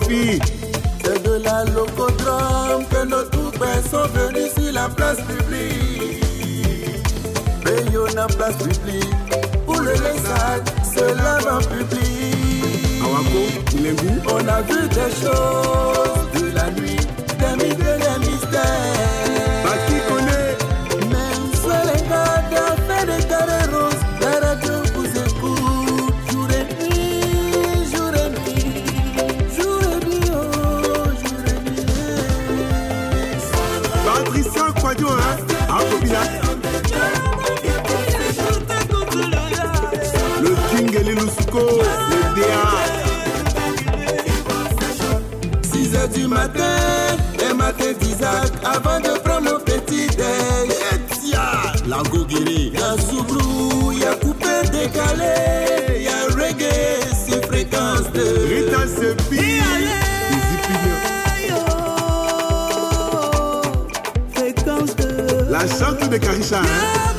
C'est de la locodrome que nos toupets sont venus sur la place publique. Payons la place publique pour le laissage, se lave en public. On a vu des choses de la nuit, des mythes et des mystères. La chante de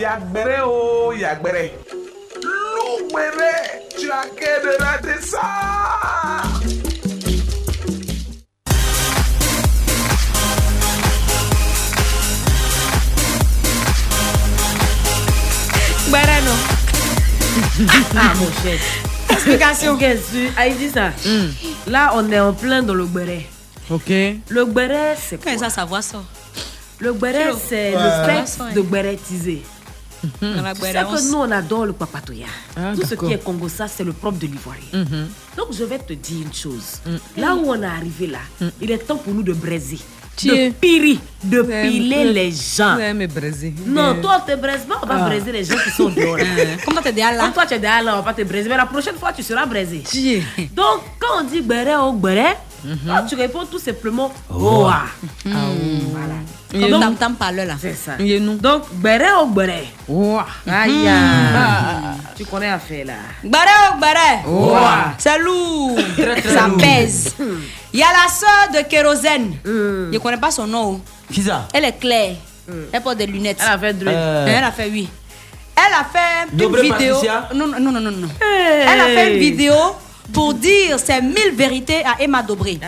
Yagbere, oh, yagbere. Lougbere, tu as qu'à de ça. Guarano. Ah, mon cher. Explication. Qu'est-ce que Ah, il dit ça. Là, on est en plein dans le béret. Ok. Le béret, c'est quoi? Quand ça, savoir ça. Le Kilo. c'est le fait de bérétiser. Tu guerre, on que nous, on adore le papatoya. Ah, Tout ce qui est Congo, ça, c'est le propre de l'Ivoirien. Mhm. Donc, je vais te dire une chose. Là où on est arrivé, là, il est temps pour nous de braiser. De piri, de piler les gens. Aimez braiser. Non, Mais- toi, on te braise pas, on va Ah. braiser les gens qui sont dehors. Comme toi, t'es déjà là. Comme toi, tu es déjà là, on va pas te braiser. Mais la prochaine fois, tu seras braisé. Donc, quand on dit béret ou toi, tu réponds tout simplement Oa. Voilà. Comme Donc, tam tam parle là. C'est ça. Donc, béret ou béret Aïe. ah. Tu connais affaire là. Baré oh baré. Ouah. C'est lourd. Ça pèse. Il y a la soeur de Kérosène. Je connais pas son nom. Qui ça? Elle est claire. Elle porte des lunettes. Elle a fait dread. Euh. Elle a fait oui. Elle a fait une vidéo. Patricia? Non, non, non, non, non. Elle a fait une vidéo pour dire ses mille vérités à Emma Dobré.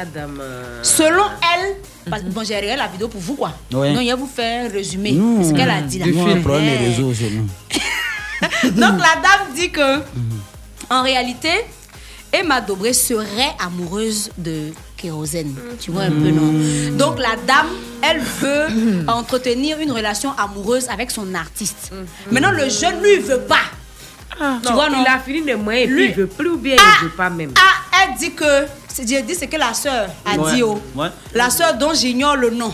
Selon elle, parce que bon, j'ai regardé la vidéo pour vous quoi. Ouais. Donc, je vais vous faire un résumé Nous, de ce qu'elle a dit là. les Eh. réseaux nous. Donc la dame dit que, en réalité, Emma Dobré serait amoureuse de Kérosène. Tu vois un peu, non? Donc la dame, elle veut entretenir une relation amoureuse avec son artiste. Maintenant, le jeune, lui, il veut pas. tu Non, vois, non il a fini de moyens et puis il veut plus ou bien il veut pas même? Ah, elle dit que, je dis ce que la sœur a Ouais. dit, oh. Ouais. La sœur dont j'ignore le nom.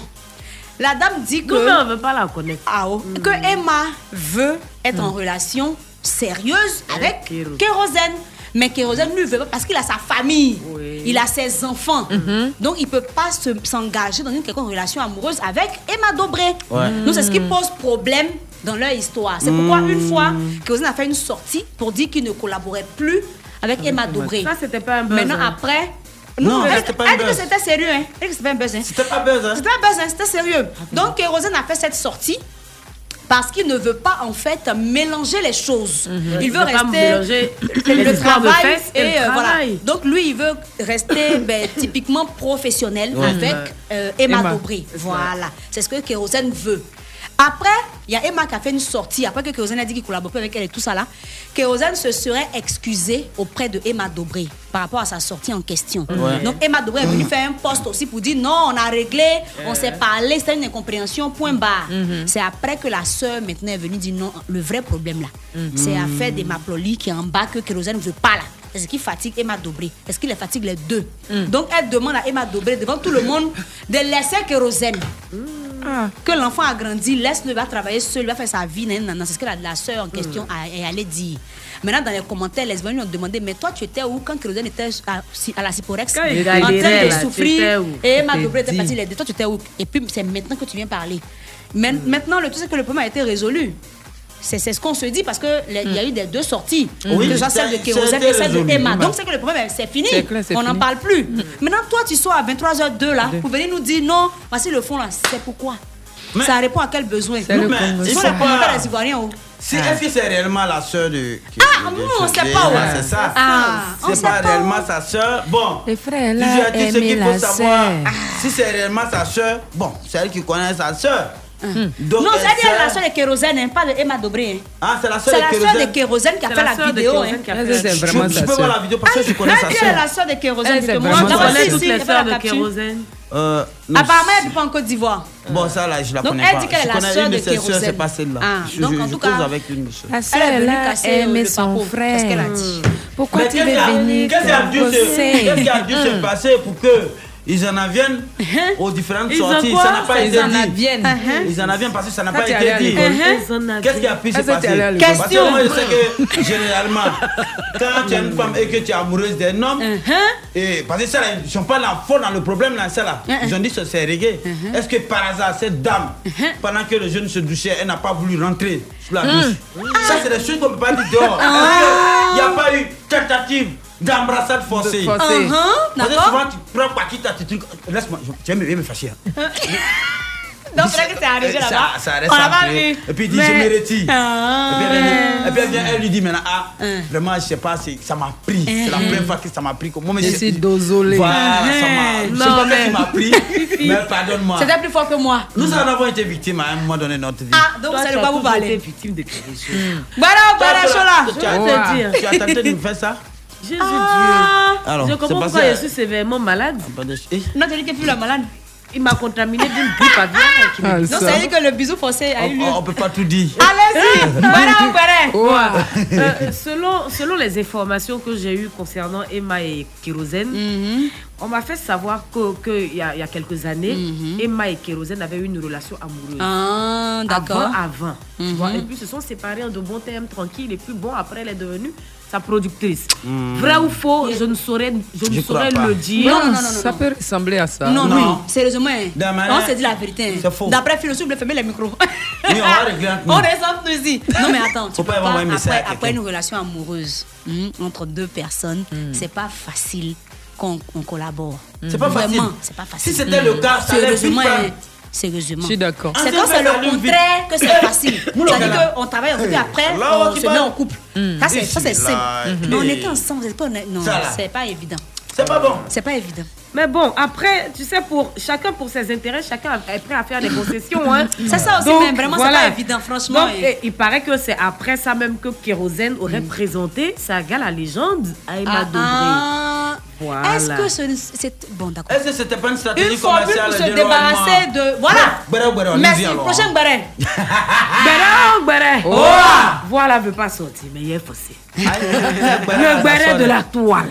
La dame dit que. Non, mais on veut pas la connaître. Ah, oh. Que Emma veut être en relation sérieuse avec Kéro. Kérosène. Mais Kérosène ne veut pas parce qu'il a sa famille, il a ses enfants. Donc il ne peut pas se- s'engager dans une quelconque relation amoureuse avec Emma Dobré. Ouais. Donc c'est ce qui pose problème dans leur histoire. C'est pourquoi Mm. une fois, Kérosène a fait une sortie pour dire qu'il ne collaborait plus avec Emma Dobré. Ça, c'était pas un buzz. Maintenant, hein. après. Non, elle, c'était pas un elle dit que buzz. c'était sérieux. Hein. Elle dit que c'était pas un buzz. Hein. C'était pas buzz, hein. C'était un buzz, hein. C'était sérieux. Donc, Kérosène a fait cette sortie parce qu'il ne veut pas, en fait, mélanger les choses. Il Il veut pas rester. mélanger le, le de travail et le euh, voilà. Donc, lui, il veut rester ben, typiquement professionnel Ouais. avec euh, Emma, Emma. Voilà. C'est ce que Kérosène veut. Après, il y a Emma qui a fait une sortie. Après que Kérosène a dit qu'il collabore plus avec elle et tout ça là, Kérosène se serait excusé auprès de Emma Dobré par rapport à sa sortie en question. Ouais. Donc Emma Dobré est venue faire un post aussi pour dire non, on a réglé, on s'est parlé, c'était une incompréhension, point barre. C'est après que la sœur maintenant est venue dire non, le vrai problème là, c'est affaire d'Emma Ploli qui est en bas que Kérosène ne veut pas là. C'est ce qui fatigue Emma Dobré. Est-ce qu'il les fatigue les deux? Donc elle demande à Emma Dobré devant tout le monde de laisser Kérosène. Que l'enfant a grandi, laisse-le, va travailler seul, va faire sa vie. C'est ce que la, la soeur en question a- est allée dire. Maintenant, dans les commentaires, les lui ont demandé Mais toi, tu étais où quand Kérosène était à, la Ciporex? En train de là, souffrir. Et t'ai était partie dit. les deux. Toi, tu étais où? Et puis, c'est maintenant que tu viens parler. Mais Maintenant, le tout, c'est que le problème a été résolu. C'est c'est ce qu'on se dit parce qu'il y a eu des deux sorties. Oui, que ce soit celle de Kérosène et celle de. Emma. Oui. Donc, c'est que le problème, c'est fini. Clair, On n'en parle plus. Maintenant, toi, tu sors à 23h02 là pour venir nous dire non, voici le fond là. C'est pourquoi? Ça répond à quel besoin? C'est le Mais sont les pas- commentaires des Ivoiriens. oh. Si, Est-ce que c'est réellement la sœur de. Ah, nous, on sait pas, ouais. C'est ça. Ah, c'est sait pas pas, réellement sa sœur. Bon. Les frères Tu là as dit ce aimaient qu'il faut la savoir. sœur. Si c'est réellement sa sœur, bon, c'est elle qui connaît sa sœur. Donc, non, elle c'est elle la soeur de Kérosène, hein, pas de Emma Dobré. hein. Ah, c'est la sœur C'est de Kérosène. soeur de Kérosène qui a C'est fait la vidéo. Kérosène hein. qui a fait la- c'est Je, vraiment je sa peux voir la vidéo parce que je connais sa Elle est la soeur de Kérosène. Elle, c'est vraiment sœur. ici, toutes elle les la de. Kérosène. Euh, non, Apparemment, elle vit pas en Côte d'Ivoire. Bon, ça là, je la Donc, connais elle pas. dit qu'elle est je la connais sœur une de de ses sœurs, Kérosène. c'est pas celle-là. Ah, je, donc, je- en je tout cause cas, avec une de ses La Elle est sœur venue là casser, euh, aimait le son papo. Qu'est-ce qu'elle a frère. dit Pourquoi tu veux a- venir Qu'est-ce qui a dû se- composer qu'est-ce qui a dû se passer pour que ils en aviennent aux différentes Ils sorties Ça n'a pas Ils été en dit. aviennent. Ils en aviennent parce que ça n'a pas été dit. avaient. Qu'est-ce qui a pu se Ah, passer? Parce que moi, je sais que généralement, quand tu es une femme et que tu es amoureuse d'un homme, et parce que ça, ils ne sont pas là fort dans le problème, là, ça, là. Ils ont dit que c'est réglé. Est-ce que par hasard, cette dame, pendant que le jeune se douchait, elle n'a pas voulu rentrer sous la douche? Ça, c'est des choses qu'on ne peut pas dire dehors. Il n'y a pas eu tentative d'embrassade forcée. De forcée. Uh-huh, Parce que d'accord. souvent, tu prends quoi qui t'a tu truc. Laisse-moi, je- tu vas me me fâcher. hein. Donc, c'est vrai que c'est arrivé Ça- là-bas. ça reste On pas après. vu. Et puis il dit, Mais- je me retire. Ah. Et puis elle, dit- et puis elle vient, elle lui dit maintenant, ah, Hein. vraiment, je sais pas, ça m'a pris. C'est la première fois que ça m'a pris. Moi, mais Je suis désolée. Voilà, ça m'a. Je sais pas mais- qui m'a pris, mais pardonne-moi. C'était plus fort que moi. Nous en avons été victimes à un moment donné notre vie. Ah, donc Toi, ça ne va vous toujours été parler. victime de quelque chose. Voilà, voilà, Chola. Tu as tenté de nous faire ça? Jésus Ah. Alors, Dieu. Je c'est comprends pas pourquoi je suis sévèrement malade. Eh, Non, tu dis que plus la malade. Il m'a contaminé d'une grippe aviaire. qui Ah, Non, ça. veut dire que le bisou forcé a eu lieu. On, on peut pas tout dire. Allez-y. Voilà, voilà. Euh, selon, selon les informations que j'ai eues concernant Emma et Kérosène, Mhm. on m'a fait savoir qu'il que il y, a, il y a quelques années, Emma et Kérosène avaient eu une relation amoureuse. Ah, d'accord. Avant, avant. tu vois, et puis se sont séparés en de bons termes, tranquilles. Et puis bon, après, elle est devenue sa productrice. Vrai ou faux, je ne saurais, je ne Je crois saurais le dire. Non, non, non, non, Ça peut ressembler à ça. Non, Non. oui, sérieusement. On s'est dit la vérité. hein. C'est faux. D'après Philo, s'il vous fermez les micros. Oui, on va régler. On nous ici. Non, mais attends, Faut pas pas, après, après une relation amoureuse hmm, entre deux personnes, c'est pas facile qu'on collabore. C'est pas facile. Vraiment, c'est pas facile. Si c'était le cas, ça allait Sérieusement. Je suis d'accord. C'est Ah, quand c'est c'est le contraire que c'est facile. C'est-à-dire qu'on travaille ensemble et après, on se met en couple. Ça, c'est ça, c'est simple. Mais on était ensemble, c'est pas, non, c'est pas évident. C'est pas bon. C'est pas évident. Mais bon, après, tu sais, pour chacun pour ses intérêts, chacun est prêt à faire des concessions. Hein. C'est ça aussi, mais vraiment, c'est pas évident, franchement, Donc, et il paraît que c'est après ça même que Kérosène aurait présenté sa gars la légende à Emma Ah, Dobré. ah. Voilà. Est-ce que ce- c'est. Bon, d'accord. Est-ce que c'était pas une stratégie Une formule commerciale pour se débarrasser de. Voilà! Merci, alors. prochain Barret. Béret, béret. Oh. Voilà, veut pas sortir, mais il est forcé. Le Le béret de la toile.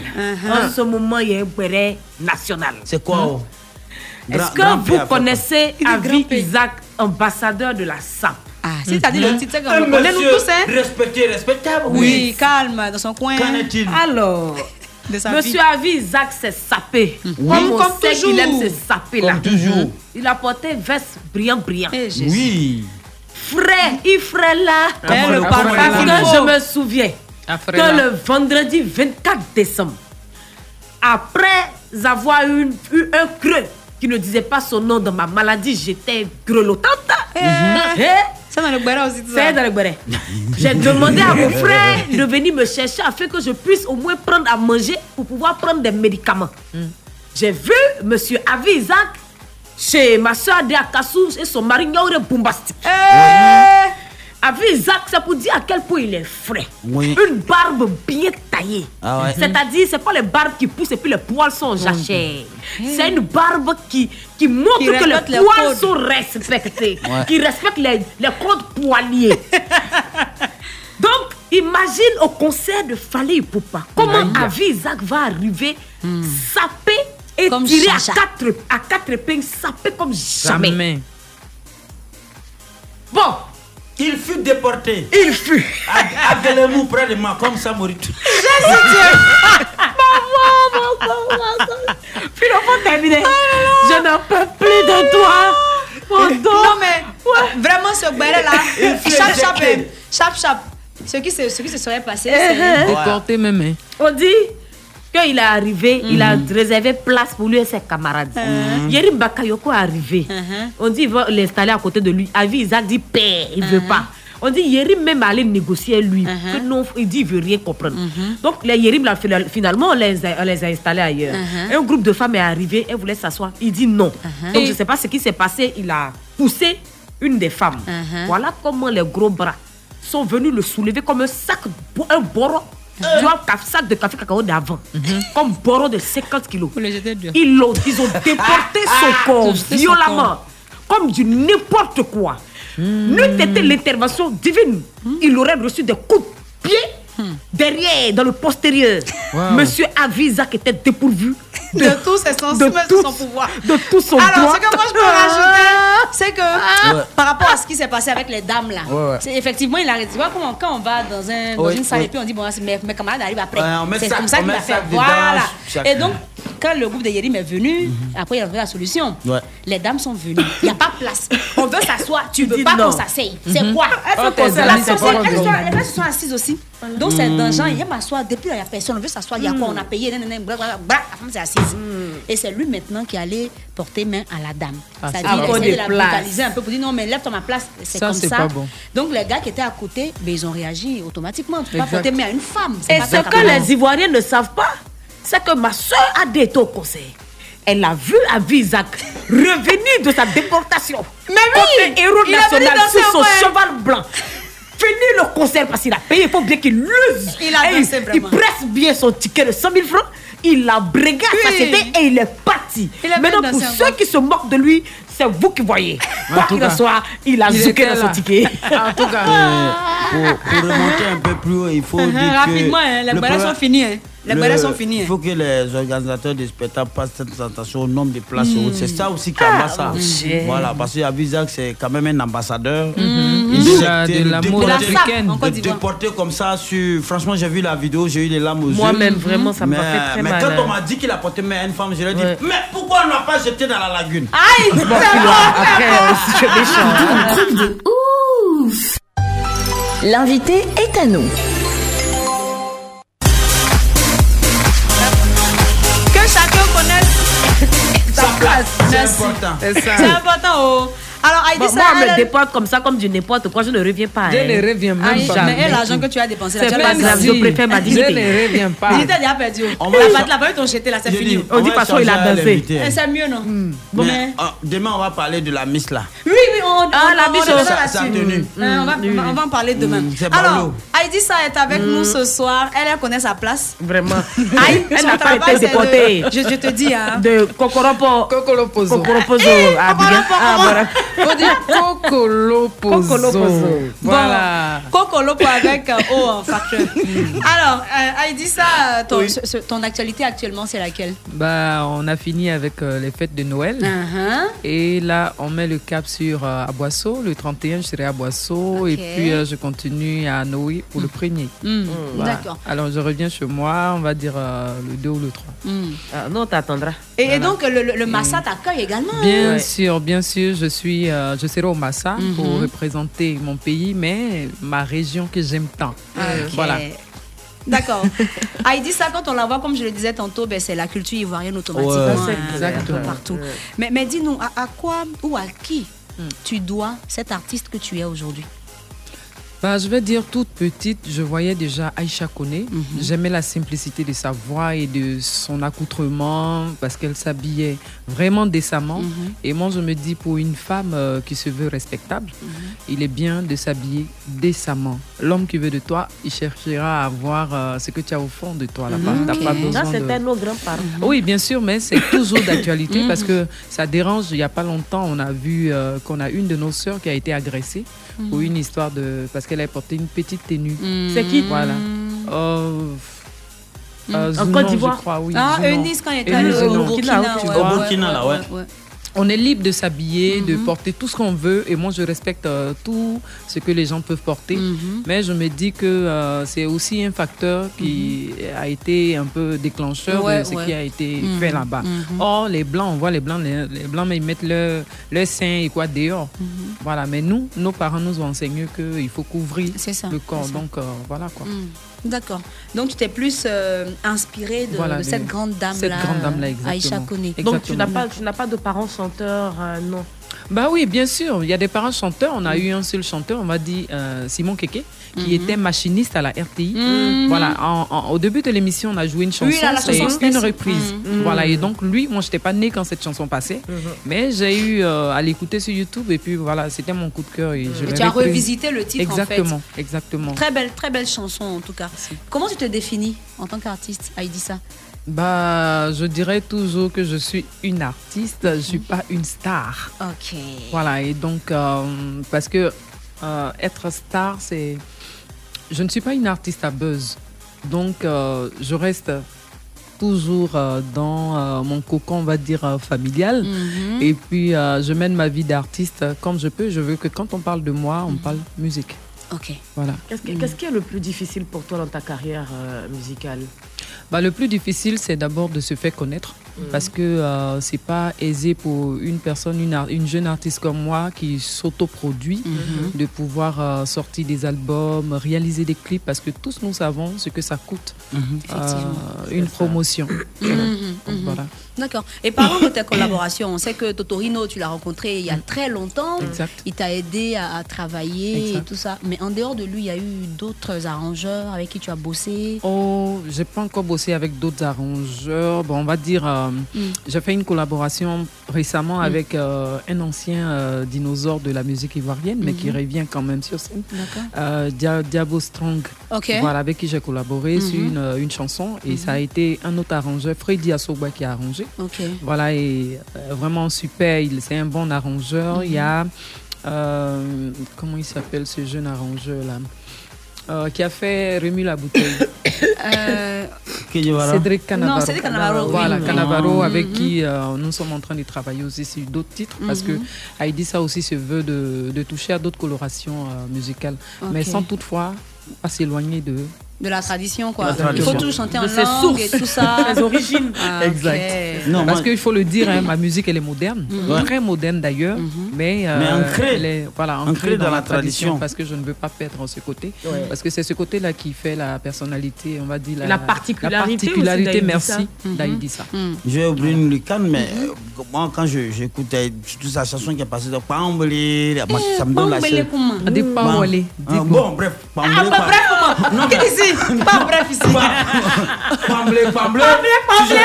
En ce moment, il y a un béret national. C'est quoi oh? Est-ce que grand vous connaissez Il Avi. Isaac, ambassadeur de la SAP? Ah, dit le titre, c'est qu'on connaît, nous tous, hein. Respecté, respectable. Oui, calme, dans son coin. Qu'en est-il? Alors, Monsieur. Avi Isaac s'est sapé. Oui. Comme on Comme sait toujours. qu'il aime se saper là. Comme toujours. Il a porté veste brillant, brillant. Eh. Oui. Frais, il frais là. Comment le Parce que je me souviens que le vendredi 24 décembre, après avoir eu, eu un creux qui ne disait pas son nom dans ma maladie, j'étais grelottante. Eh, C'est dans le Béra aussi, tout ça. C'est dans le. J'ai demandé à mon frère de venir me chercher afin que je puisse au moins prendre à manger pour pouvoir prendre des médicaments. J'ai vu monsieur Avi Isaac chez ma soeur Adéa Kassou et son mari Nyaure Bombastique. Avi Isaac, c'est pour dire à quel point il est frais. Oui. Une barbe bien taillée. Ah ouais. C'est-à-dire, c'est pas les barbes qui poussent et puis les poils sont jachères. C'est une barbe qui, qui montre Qui que les poils codes. sont respectés. Ouais. Qui respecte les, les codes poiliers. Donc, imagine au concert de Fali Poupa, comment. Avi Isaac va arriver sapé et Comme tiré à quatre, à quatre épingles, sapé comme jamais. Jamais. Bon, Il fut déporté. il fut. À, à Guélémou, près de moi, comme ça. Puis faut terminer. Je n'en peux plus de toi. Mon dos. Non, mais vraiment, ce Béra là, chap, chap, chap, chap. Ce qui se, ce qui se serait passé, Eh, c'est. Déporté même. On dit qu'il est arrivé, il a réservé place pour lui et ses camarades. Yerim Bakayoko est arrivé. On dit qu'il va l'installer à côté de lui. Avi Isaac dit père, il ne veut pas. On dit Yerim même allait négocier lui. Que non, il dit il veut rien comprendre. Donc les Yerim, là, finalement, on les a, on les a installés ailleurs. Un groupe de femmes est arrivé, elle voulait s'asseoir. Il dit non. Donc je ne sais pas ce qui s'est passé. Il a poussé une des femmes. Voilà comment les gros bras sont venus le soulever comme un sac, un boron. Tu vois, sac de café cacao d'avant. Comme boron de 50 kilos. Ils l'ont, ils ont déporté son corps violemment. Comme du n'importe quoi. N'eût été l'intervention divine, il aurait reçu des coups de pied derrière, dans le postérieur. Monsieur Avizak était dépourvu De tous ses sens, de tout- de son pouvoir. de tout son Alors, doigt. ce que moi je peux rajouter, c'est que Ouais. par rapport à ce qui s'est passé avec les dames là, Ouais, ouais. c'est effectivement il a tu vois comment quand on va dans un dans Oui, une salle oui. et puis on dit bon c'est- mes, mes camarades arrivent après. C'est comme ça qu'il a fait. Voilà. chacun. Et donc quand le groupe de Yérim est venu, après il a trouvé la solution. Ouais. Les dames sont venues. Il n'y a pas de place. On veut s'asseoir. Tu veux dis pas qu'on s'asseye. C'est quoi? Elles elles grave. sont- elles se sont assises aussi. Donc c'est dans genre, il aime m'asseoir. Depuis là, il n'y a personne. On veut s'asseoir. Il y a quoi? On a payé. La femme s'est assise. Et c'est lui maintenant qui allait porter main à la dame. Ah, C'est-à-dire, de Des la brutaliser un peu pour dire non, mais lève-toi ma place. C'est comme ça. pas bon. Donc les gars qui étaient à côté, ben, ils ont réagi automatiquement. Tu peux pas porter main à une femme. Et ce que les Ivoiriens ne savent pas, c'est que ma soeur a été au conseil. Elle a vu Avisac revenir de sa déportation. Mais oui, un héros il est venu national sur son cheval blanc. Finir le concert parce qu'il a payé, il faut bien qu'il l'use. Il a dansé il, il presse bien son ticket de 100 000 francs. Il a brigué à Oui. société et il est parti. Il est Maintenant, pour ceux qui se moquent de lui, c'est vous qui voyez. Quoi qu'il en soit, il a zouké dans son ticket. En tout cas, pour, pour remonter un peu plus haut, il faut dire que... Rapidement, hein, les le problème- sont finis. hein. Les le- balais sont finis. Il hein. faut que les organisateurs des spectacles passent cette présentation au nombre de places. C'est ça aussi qui Ah, a ça. Dieu. Voilà, parce que c'est quand même un ambassadeur. Hmm. Il De de la déporté- mode africaine. de déporter comme ça sur. Franchement, j'ai vu la vidéo, j'ai eu les larmes aux yeux. Moi-même, vraiment, ça m'a mais, fait très mais mal. quand on m'a dit qu'il a porté main à une femme, je lui ai dit Ouais. Mais pourquoi on ne l'a pas jeté dans la lagune? Aïe c'est bon, Après, c'est bon. euh, je suis méchant. Un truc de ouf. L'invité est à nous. Connaisse sa place. C'est Merci. important. c'est ça. Alors, Bon, ça, moi, on me elle- déporte comme ça, comme du n'importe quoi, je ne reviens pas. Je hein. ne reviens même Aïe, pas. mais l'argent que tu as dépensé C'est tu as pas grave, grave. je préfère ma Je dignité. ne reviens pas. Il t'a déjà perdu. On va La là-bas, ils t'ont jeté là, c'est fini. dit, On dit façon, il a dansé. Eh, C'est mieux, non? Bon, Mais, mais- ah, demain, on va parler de la miss là. Oui, oui, on, on, Ah, la on, biche, on reviendra ça- ça a là-dessus. tenu. Hein, on, va, en parler demain. Mm, c'est Alors, Barlow. Aïdissa est avec nous ce soir. Elle, elle connaît sa place. Vraiment. Elle n'a pas été déportée. Je, je te dis, hein. De Kokoropo. Kokolopozo. Kokoropozo Eh, à Faut dire Cocolopozo. Cocolopozo. Voilà. Bon, Cocolopo avec un O en facteur. Alors, euh, ça, ton, ce- ce- ton actualité actuellement, c'est laquelle? Bah, on a fini avec euh, les fêtes de Noël. Uh-huh. Et là, on met le cap sur euh, à Boisseau. Le 31, je serai à Boisseau. Et Ok. puis, euh, je continue à Noé pour le premier. Mm. Voilà. D'accord. Alors, je reviens chez moi, on va dire euh, le 2 ou le 3. Ah, non, t'attendras. Et, et donc, le, le, le Massa t'accueille également? Bien sûr, bien sûr, je suis, euh, je serai au Massa Mhm. pour représenter mon pays, mais ma région que j'aime tant. Ok. Voilà. D'accord. Heidi, ça, quand on la voit, comme je le disais tantôt, ben, c'est la culture ivoirienne automatiquement. Ouais, hein, c'est exactement. partout. Mais, mais dis-nous, à, à quoi ou à qui tu dois cet artiste que tu es aujourd'hui? Bah, je vais dire toute petite, je voyais déjà Aïcha Kone. J'aimais la simplicité de sa voix et de son accoutrement parce qu'elle s'habillait vraiment décemment. Et moi, je me dis, pour une femme euh, qui se veut respectable, il est bien de s'habiller décemment. L'homme qui veut de toi, il cherchera à voir euh, ce que tu as au fond de toi là-bas. T'as pas besoin Ça, de- c'était nos grands-parents. oui, bien sûr, mais c'est toujours d'actualité Mhm. parce que ça dérange. Il n'y a pas longtemps, on a vu euh, qu'on a une de nos sœurs qui a été agressée pour Mhm. une histoire de. parce qu'elle a porté une petite tenue. C'est qui Voilà. Euh, euh, En Zounon, Côte d'Ivoire je crois, oui. Ah. Eunice, quand elle était au. Burkina, ouais, Burkina, là, ouais, ouais. On est libre de s'habiller, de Mhm. porter tout ce qu'on veut, et moi je respecte euh, tout ce que les gens peuvent porter. Mhm. Mais je me dis que euh, c'est aussi un facteur qui a été un peu déclencheur Mhm. Ouais, de ce ouais. qui a été Mhm. fait là-bas. Mhm. Or, les blancs, on voit les blancs, les, les blancs, mais ils mettent leur, leur sein et quoi dehors. Mhm. Voilà, mais nous, nos parents nous ont enseigné qu'il faut couvrir ça, le corps. Donc euh, voilà quoi. D'accord. Donc, tu t'es plus euh, inspiré de, Voilà, de de cette grande dame-là. cette grande dame-là, euh, Aïcha exactement. Kone. Donc, tu n'as pas, tu n'as pas de parents chanteurs, euh, non? Bah oui, bien sûr. Il y a des parents chanteurs. On a eu un seul chanteur, on va dire euh, Simon Keke, qui Mhm. était machiniste à la RTI. Mhm. Voilà. en- en- au début de l'émission, on a joué une chanson. Oui, c'est une reprise. Mhm. Voilà. Et donc lui, moi, j'étais pas née quand cette chanson passait, mais j'ai eu euh, à l'écouter sur YouTube et puis voilà, c'était mon coup de cœur et je Et l'ai tu as revisité le titre, en fait. Exactement, exactement. Très belle, très belle chanson en tout cas. Comment tu te définis en tant qu'artiste, Aïdissa? Bah, je dirais toujours que je suis une artiste, je suis pas une star. Ok. Voilà, et donc, euh, parce que euh, être star, c'est. Je ne suis pas une artiste à buzz. Donc, euh, je reste toujours euh, dans euh, mon cocon, on va dire, euh, familial. Mhm. Et puis, euh, je mène ma vie d'artiste comme je peux. Je veux que quand on parle de moi, on parle musique. Ok. Voilà. Qu'est-ce que- qu'est-ce qui est le plus difficile pour toi dans ta carrière euh, musicale? Bah, le plus difficile, c'est d'abord de se faire connaître. Parce que euh, c'est pas aisé pour une personne, une, jeune artiste comme moi qui s'autoproduit, Mhm. de pouvoir euh, sortir des albums, réaliser des clips, parce que tous nous savons ce que ça coûte. euh, Effectivement. une promotion. Mhm, mhm. voilà. D'accord. Et parlons de tes collaborations. On sait que Totorino, tu l'as rencontré il y a très longtemps. Exact. Il t'a aidé à, à travailler Exact. et tout ça. Mais en dehors de lui, il y a eu d'autres arrangeurs avec qui tu as bossé? Oh, j'ai pas encore bossé avec d'autres arrangeurs. Bon, on va dire, euh, Mm. j'ai fait une collaboration récemment Mm. avec euh, un ancien euh, dinosaure de la musique ivoirienne, mais qui Mhm. revient quand même sur scène. Dia- Diabo Strong. Ok. Voilà, avec qui j'ai collaboré sur Mhm. une, une chanson. Et ça a été un autre arrangeur, Freddy Assoba, qui a arrangé. Ok. Voilà, et vraiment super. Il- C'est un bon arrangeur. Il y a. comment il s'appelle ce jeune arrangeur-là Euh, Qui a fait Remue la bouteille. Euh, Cédric Canavaro. Non, Cédric Canavaro, oui. Voilà. Canavaro, avec Mhm. qui euh, nous sommes en train de travailler aussi sur d'autres titres, parce que Mhm. Heidi, ça aussi se veut de, de toucher à d'autres colorations euh, musicales, mais sans toutefois pas s'éloigner de. De la tradition, quoi. La Il faut tout chanter en De langue et sources. tout ça. Ses origines. Ah. Exact. Non, Parce moi- qu'il faut le dire, hein, ma musique, elle est moderne, Mhm. très moderne d'ailleurs, mais, euh, Mais ancrée. elle est, voilà, ancrée, Ancrée dans, dans la la tradition, tradition. parce que je ne veux pas perdre ce côté, Ouais. parce que c'est ce côté-là qui fait la personnalité, on va dire La particularité aussi particularité, merci, Mhm. d'Aïdissa. Je vais ouvrir une lucane, mais euh, moi, quand je- j'écoutais surtout sa chanson qui est passée de Pambolé, moi, ça me donne la chair. Pambolé, Ah, Bon, bref, Pambolé. Ah, pas bref, comment? Qu'est-ce ici Pas bref ici. Pamblé, pamblé.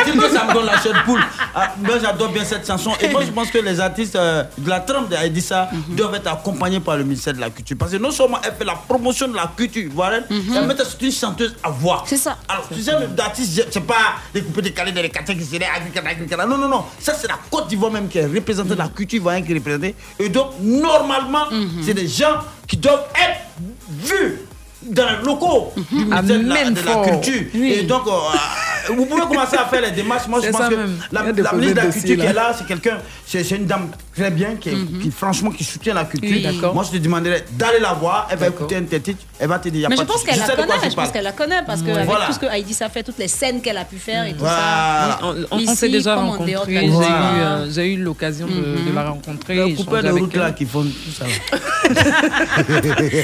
Que ça me donne la cette poule. Ah, moi, j'adore bien cette chanson. Et moi, je pense que les artistes euh, de la trempe d'Aïdissa Mhm. doivent être accompagnés par le ministère de la Culture. Parce que non seulement elle fait la promotion de la culture ivoirienne, Mhm. elle met c'est une chanteuse à voix. C'est ça. Alors, tu sais, d'artistes, c'est pas des coupés décalés dans les quartiers qui seraient. Non, non, non. Ça, c'est la Côte d'Ivoire même qui est représentée, la culture ivoirienne qui est représentée. Et donc, normalement, Mhm. c'est des gens qui doivent être vus dans les locaux du ministère de la, de la culture. Oui. Et donc, euh, vous pouvez commencer à faire les démarches. Moi, je pense ça que même. la, la ministre de la Culture qui est là, c'est quelqu'un, c'est c'est une dame très bien, qui, est- qui, franchement, qui soutient la culture. Oui. Moi, je te demanderais d'aller la voir. Elle va écouter un tel titre. Elle va te dire, Mais pas je de pense souci. qu'elle la connaît, je pense qu'elle la connaît parce que avec Voilà. tout ce que Heidi a fait, toutes les scènes qu'elle a pu faire et tout Voilà. ça. On, on- s'est déjà rencontrés. J'ai eu, euh, j'ai eu l'occasion de, Mhm. la rencontrer. Le coupeur de route là qui font tout ça.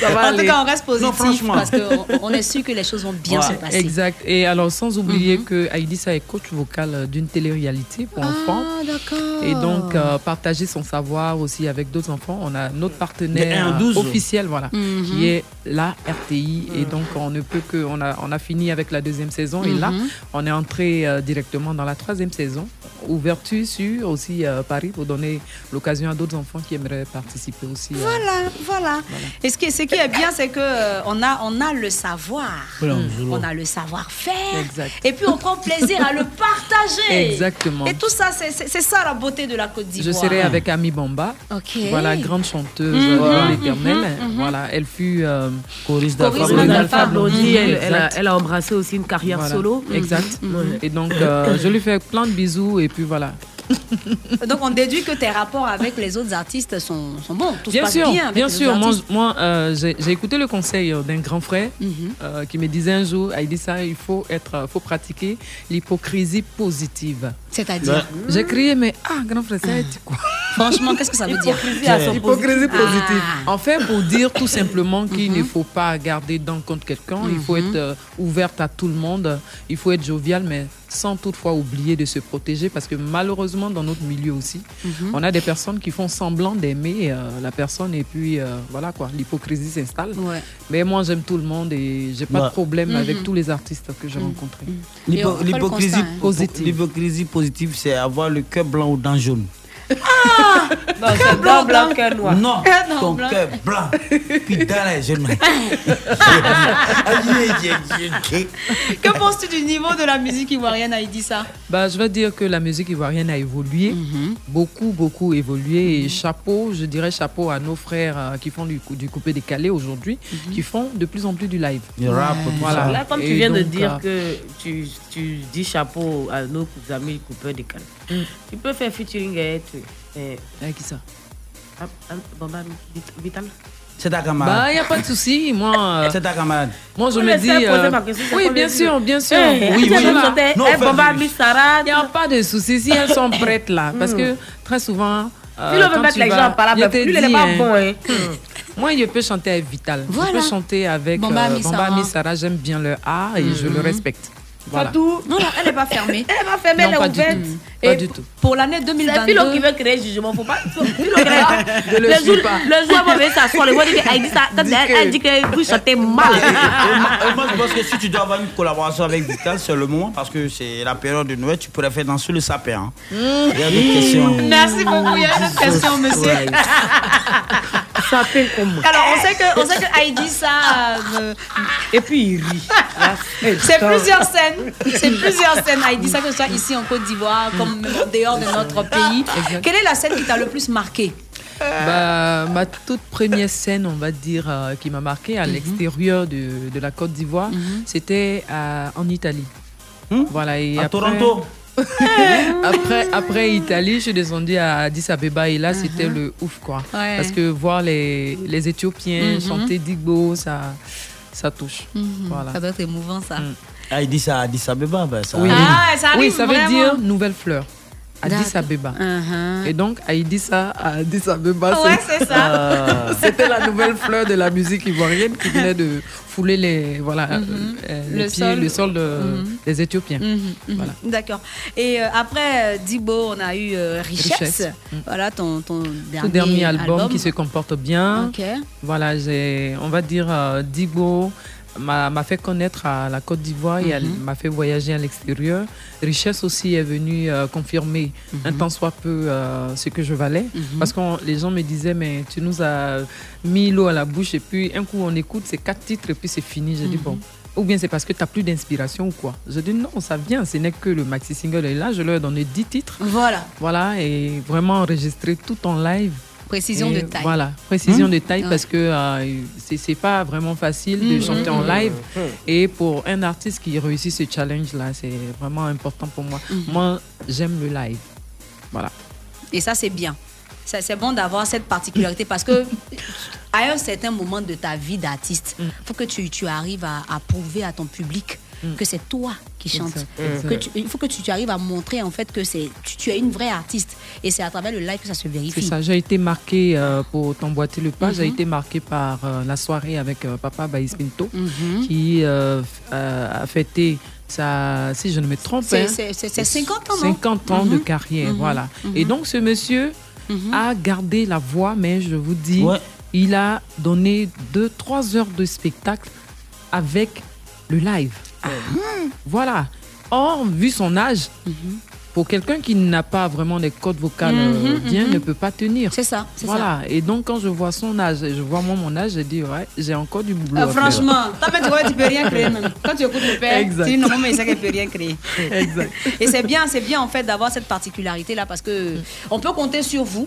Ça en tout cas, on reste positif. Parce qu'on on est sûr que les choses vont bien se passer. Exact. Et alors, sans oublier Mhm. que Aïdissa est coach vocal euh, d'une télé-réalité pour Ah, enfants. d'accord. Et donc, euh, partager son savoir aussi avec d'autres enfants. On a notre partenaire 1 à 12. officiel, voilà, Mhm. qui est la RTI. Et donc, on ne peut que. On a, on a fini avec la deuxième saison. Et là, Mhm. on est entré euh, directement dans la troisième saison. Ouverture sur aussi euh, Paris pour donner l'occasion à d'autres enfants qui aimeraient participer aussi. euh, Voilà, voilà. Et ce qui, ce qui est bien, c'est que euh, on a, on a le savoir, Voilà, je on a le savoir-faire, Exact. et puis on prend plaisir à le partager. Exactement. Et tout ça, c'est- ça la beauté de la Côte Je d'Ivoire. serai avec Ami Bamba. Ok. Voilà, grande chanteuse dans l'éternel. Voilà, elle fut euh, choriste d'Alpha elle- elle a- Exact. elle a embrassé aussi une carrière Voilà, solo. Exact. Et donc, euh, je lui fais plein de bisous et puis voilà. Donc on déduit que tes rapports avec les autres artistes sont, sont bons. Tout bien se passe sûr, bien. avec bien les sûr. Moi, euh, j'ai écouté le conseil euh, d'un grand frère Mhm. euh, qui me disait un jour, il dit ça, il faut être, faut pratiquer l'hypocrisie positive. C'est-à-dire J'ai crié, mais ah, grand frère, ça dit quoi? Franchement, qu'est-ce que ça veut dire? Hypocrisie positive. Ah. En fait, pour dire tout simplement qu'il ne faut pas garder dans le compte quelqu'un, il faut Mhm. être euh, ouverte à tout le monde, il faut être jovial, mais sans toutefois oublier de se protéger parce que malheureusement, dans notre milieu aussi, Mhm. on a des personnes qui font semblant d'aimer euh, la personne et puis euh, voilà quoi, l'hypocrisie s'installe. Ouais. Mais moi, j'aime tout le monde et j'ai pas Ouais. de problème Mhm. avec tous les artistes que j'ai rencontrés. Fait le L'hypocrisie constat, hein. positive. L'hypocrisie positive, c'est avoir le cœur blanc ou dents jaunes. Non, c'est blanc, blanc, cœur noir. Non, Cœur noir, ton blanc. cœur blanc. Puis dans les jeunes. Que penses-tu du niveau de la musique ivoirienne Heidi ça Bah, je vais dire que la musique ivoirienne a évolué, Mhm. beaucoup, beaucoup évolué. Et chapeau, je dirais chapeau à nos frères euh, qui font du, du coupé décalé aujourd'hui, Mhm. qui font de plus en plus du live. Du rap, tout voilà. Là, comme tu viens de dire euh, que tu, tu dis chapeau à nos amis coupeurs de canne, tu peux faire featuring avec, euh, Avec qui ça? Ah, ah, Bamba Vital C'est ta Bah, camarade. il n'y a pas de souci. Moi, euh, C'est ta camarade. moi je Oui, me dis. euh, ma question, c'est oui, bien le sûr, bien sûr. Eh, oui, tu oui. eh. Miss Sarah. Il n'y a pas de souci si elles sont prêtes là. Parce que très souvent. euh, Tu le veux mettre les gens par te plus il n'est pas hein, bon. Hein. Moi, je peux chanter avec Vital. Voilà. Je peux chanter avec Bamba euh, Missara. Missara. J'aime bien leur art et je le respecte. Voilà. tout. Non, non, elle n'est pas fermée. Elle va fermer, Non, elle est pas du ouverte. tout. Pas Et du tout. pour l'année C'est 2022. Philo qui veut créer jugement. Faut pas. Philo crée. Je le le suis jour, pas. le jour où on va s'asseoir, le jour où elle dit ça, quand elle, que- elle dit que vous chantez mal. Et moi, et moi, je pense que si tu dois avoir une collaboration avec Vital, c'est le moment parce que c'est la période de Noël, tu pourrais faire danser le sapin. hein. Il y a d'autres questions. Merci beaucoup. Il y a une autre question, monsieur. Ça. Alors, on sait que, on sait que Heidi, ça. euh, Et puis il rit. c'est plusieurs scènes. C'est plusieurs scènes, Heidi, ça que ce soit ici en Côte d'Ivoire, comme dehors de notre pays. Quelle est la scène qui t'a le plus marqué? Bah, ma toute première scène, on va dire, euh, qui m'a marqué à l'extérieur de, de la Côte d'Ivoire, c'était à- en Italie. Voilà, et À après, Toronto. après, après Italie, je suis descendue à Addis Abeba et là, c'était le ouf, quoi. Ouais. Parce que voir les, les Éthiopiens Mhm. chanter Digbo, ça, ça touche. Voilà. Ça doit être émouvant, ça. Mm. Ah, il dit ça à Addis Abeba. Ben, ça Oui. Ah, ça arrive oui, ça veut vraiment. dire nouvelle fleur. Addis. Abeba. Uh-huh. Et donc, Aïdi ça à Addis Abeba, Ouais, c'est ça. Euh, C'était la nouvelle fleur de la musique ivoirienne qui venait de fouler les, voilà, euh, euh, Le pieds, sol. le sol de- Mhm. des Éthiopiens. Mhm, mhm. Voilà. D'accord. Et euh, après Dibo, on a eu euh, Richesse. Richesse. Mm. Voilà ton, ton dernier, Tout dernier album, qui se comporte bien. Ok. Voilà, on va dire, Digo, m'a fait connaître à la Côte d'Ivoire et elle Mhm. m'a fait voyager à l'extérieur. Richesse aussi est venue euh, confirmer un tant soit peu euh, ce que je valais. Mhm. Parce que les gens me disaient, mais tu nous as mis l'eau à la bouche et puis un coup on écoute ces quatre titres et puis c'est fini. J'ai dit, Mhm. bon. Ou bien c'est parce que tu n'as plus d'inspiration ou quoi? Je dis non, ça vient, ce n'est que le maxi single est là. Je leur ai donné 10 titres. Voilà. Voilà, et vraiment enregistré tout en live. Précision Et de taille. Voilà, précision Hmm? de taille Ouais. parce que euh, c'est c'est pas vraiment facile de Hmm, chanter en hmm. live. Et pour un artiste qui réussit ce challenge-là, c'est vraiment important pour moi. Moi, j'aime le live. Voilà. Et ça, c'est bien. Ça, C'est bon d'avoir cette particularité parce que à un certain moment de ta vie d'artiste, il faut que tu, tu arrives à, à prouver à ton public que c'est toi qui chantes. Que tu- il faut que tu, tu arrives à montrer en fait que c'est tu, tu es une vraie artiste. Et c'est à travers le live que ça se C'est vérifie. ça, j'ai été marqué euh, pour t'emboîter le pas, j'ai Mhm. été marqué par euh, la soirée avec euh, Papa Baïs Pinto Mhm. qui euh, a fêté sa, si je ne me trompe, C'est- hein, c'est- c'est- c'est 50 ans, non? 50 ans de Mhm. carrière, voilà. Et donc ce monsieur a gardé la voix, mais je vous dis, Ouais. il a donné 2-3 heures de spectacle avec le live. Ah. Voilà. Or, vu son âge, pour quelqu'un qui n'a pas vraiment des codes vocales euh, Mhm, bien, mhm. ne peut pas tenir. C'est ça, c'est Voilà. Et donc, quand je vois son âge et je vois moi mon âge, j'ai dit, ouais, j'ai encore du boulot. Euh, franchement, tu vois, tu peux rien créer même. Quand tu écoutes le père, Exact. tu dis non, mais il sait qu'il peut rien créer. Exact. Et c'est bien, c'est bien en fait d'avoir cette particularité là parce que on peut compter sur vous.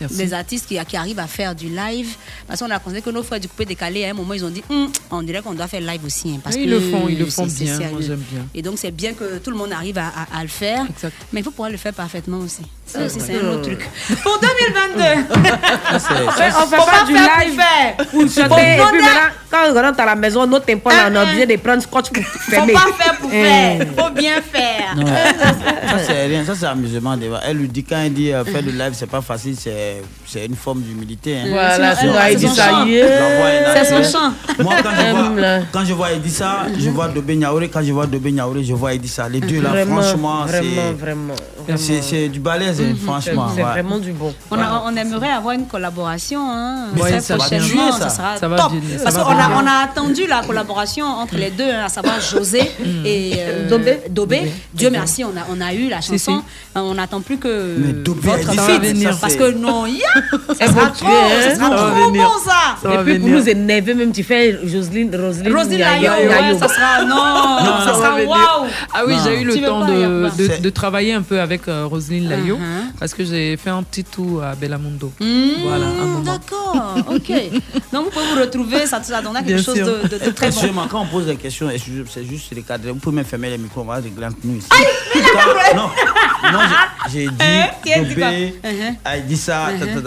Merci. Les artistes qui, qui arrivent à faire du live, parce qu'on a constaté que nos frères du coupé décalé, à un moment, ils ont dit, Hum, on dirait qu'on doit faire live aussi. hein, parce Oui, ils que le font, ils le font bien, moi, sérieux. j'aime bien. Et donc, c'est bien que tout le monde arrive à, à- à le faire. Mais il faut pouvoir le faire parfaitement aussi. Ça aussi, c'est un autre truc. Pour 2022, On fait Faut pas du live pour faire. pour chanter. Faut Et puis maintenant, quand on rentre à la maison, notre tempo, on a obligé de prendre scotch pour faut fermer. pas faire pour Eh. faire. Faut bien faire. Non, ça c'est rien, ça c'est amusement. déjà. Elle lui dit quand elle dit euh, faire du live c'est pas facile, c'est c'est une forme d'humilité. hein. Voilà, C'est- son chant. Moi quand je vois, quand je vois Edissa, je vois Dobé Niaouré, quand je vois Dobé Niaouré, je vois Edissa. Les deux là, Vraiment, franchement, c'est vraiment, c'est c'est du balèze, hein, franchement. C'est ouais. vraiment du bon. On, a- on aimerait avoir une collaboration hein, Mais ça- ça va bien prochainement. ça. sera Ça va top. Parce qu'on a, on a attendu la collaboration entre les deux, à savoir José et euh, Dobé. Dobé. Dieu merci, on a, on a eu la chanson. On n'attend plus que Dobé votre feat. Parce que non, ça sera trop, hein. ça sera Ça trop bon. Et puis pour nous énerver, même tu fais Roselyne, Roselyne Niayo, Layo, ça sera non, ça ça sera waouh. Ah oui, j'ai eu le temps de, de, de travailler un peu avec euh, Roselyne Layo Uh-huh. parce que j'ai fait un petit tour à Bellamundo. Mmh, Voilà. D'accord, ok. Donc vous pouvez vous retrouver, ça, ça donnera quelque Bien chose sûr. de, de- de très bon. Excusez-moi, quand on pose des questions, c'est juste les cadres. Vous pouvez même fermer les micros, on va régler nous ici. Non, non, j'ai- dit, Hein, Dobé, Uh-huh. dit ça,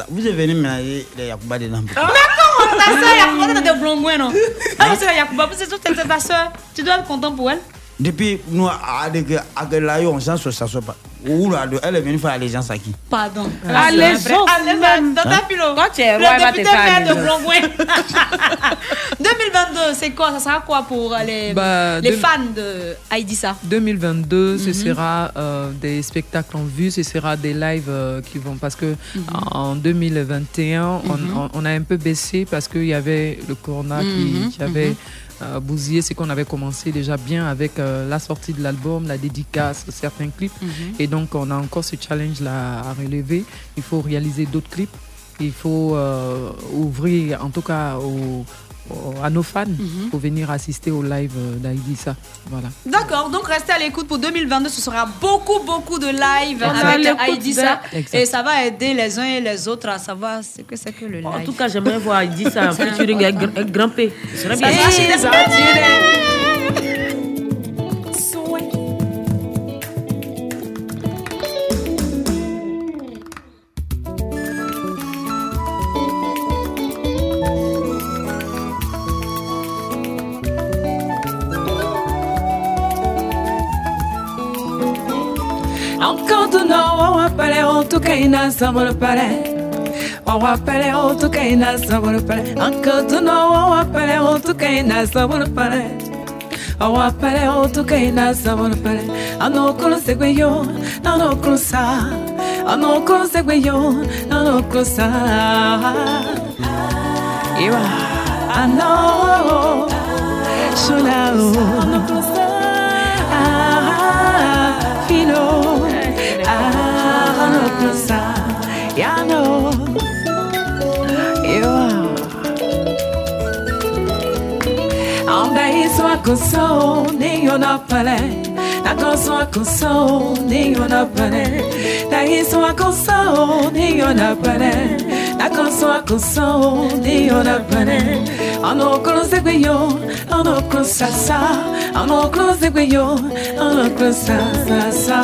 vous êtes venu mélanger les Yakuba de Nambu. Mais comment ta soeur Yakuba t'as des blonds non Ah c'est la Yakuba, c'est toute c'est ta soeur. Tu dois être content pour elle. Depuis, nous, à Agelayo, on s'en s'assoit pas. Ou là, elle est venue faire allégeance à qui? Pardon. Allégeance Allégeance. Tata Hein Philo. Toi, tu es Le roi, député faire de. Blongoin. 2022, c'est quoi? Ça sera quoi pour euh, les, Bah, les deux- fans de Aïdissa? 2022, ce Mhm. sera euh, des spectacles en vue, ce sera des lives euh, qui vont parce que Mhm. en 2021, on- Mhm. on, on a un peu baissé parce qu'il y avait le corona qui, qui avait. Euh, bousillé ce qu'on avait commencé déjà bien avec euh, la sortie de l'album, la dédicace, certains clips. Mhm. Et donc, on a encore ce challenge-là à relever. Il faut réaliser d'autres clips. Il faut euh, ouvrir, en tout cas, au- au- à nos fans Mhm. pour venir assister au live euh, d'Aïdissa. Voilà. D'accord, donc restez à l'écoute pour 2022. Ce sera beaucoup, beaucoup de live avec Aïdissa. Et ça va aider les uns et les autres à savoir ce que c'est que le live. En tout cas, j'aimerais voir en featuring avec Gr- avec Grand P. Ce serait bien. Encore tu no wa pale o tu kaina sabor pale wa pale o tu kaina sabor pale Encore tu no wa pale o tu kaina sabor pale wa pale o tu kaina sabor pale ano kono segwe yo ano kono sa ano kono segwe yo ano kono sa Iwa ano Chola, oh. Ah, Philo. Ah, no closer. Yeah, no. Yeah. Andaíso akoso, ninho na palé. Nakanso akanso niyo na pane Nahiso akanso niyo na pane Nakanso akanso niyo na pane Ano krose guyo ano krosa sa Ano krose guyo ano krosa sa sa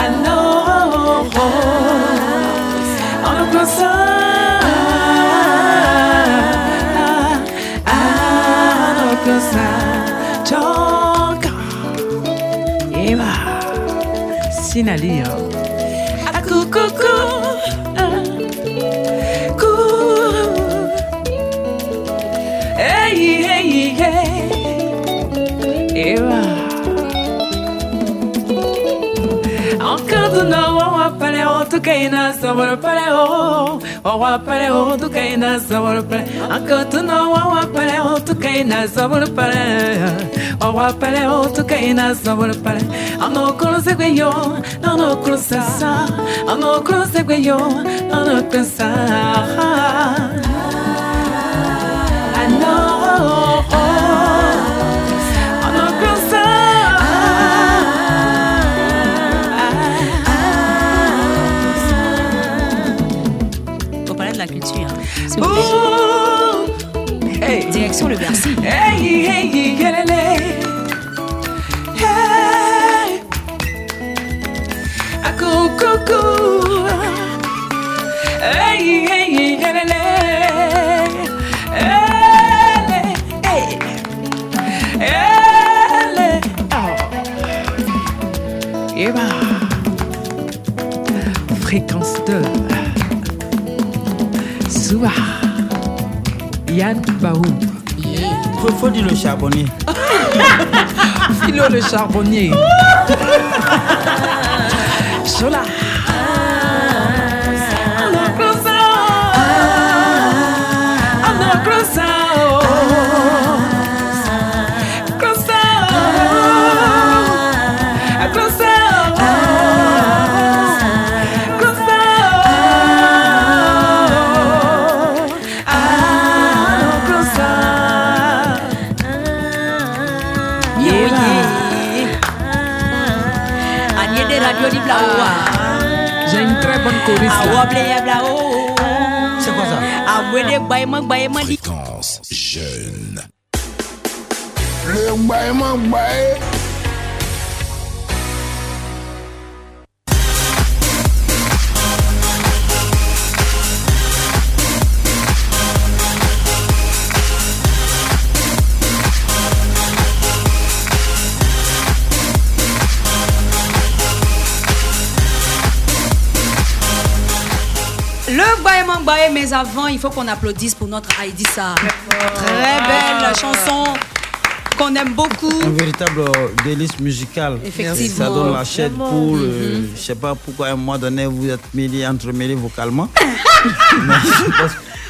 Ano ano krosa Cause I Joka Eva Sinalia Akukuku Ku. Hey hey hey. Eva. Encore no wa pale o tu kaina sabor pale o o wa pale o tu kaina sabor pale Encore tu no wa pale o tu kaina sabor pale o wa pale o tu kaina sabor pale Ano close gwe yo ano close sa ano close gwe yo ano close I vous plaît. Direction le Bercy. Hey, hey. Hey. Aku, kuku. Hey, hey, hey. Oh. Fréquence 2. Yann Baou. Faut, faut dire le charbonnier. Philo le charbonnier. Sola. Awede gbaema gbaema di. Fréquence jeune. Le mbaye ma avant, il faut qu'on applaudisse pour notre Aïdissa. Très belle chanson qu'on aime beaucoup. Un véritable euh, délice musical. Effectivement. Ça donne la chaîne pour. euh, Je sais pas pourquoi à un moment donné vous êtes mêlés, entremêlés vocalement.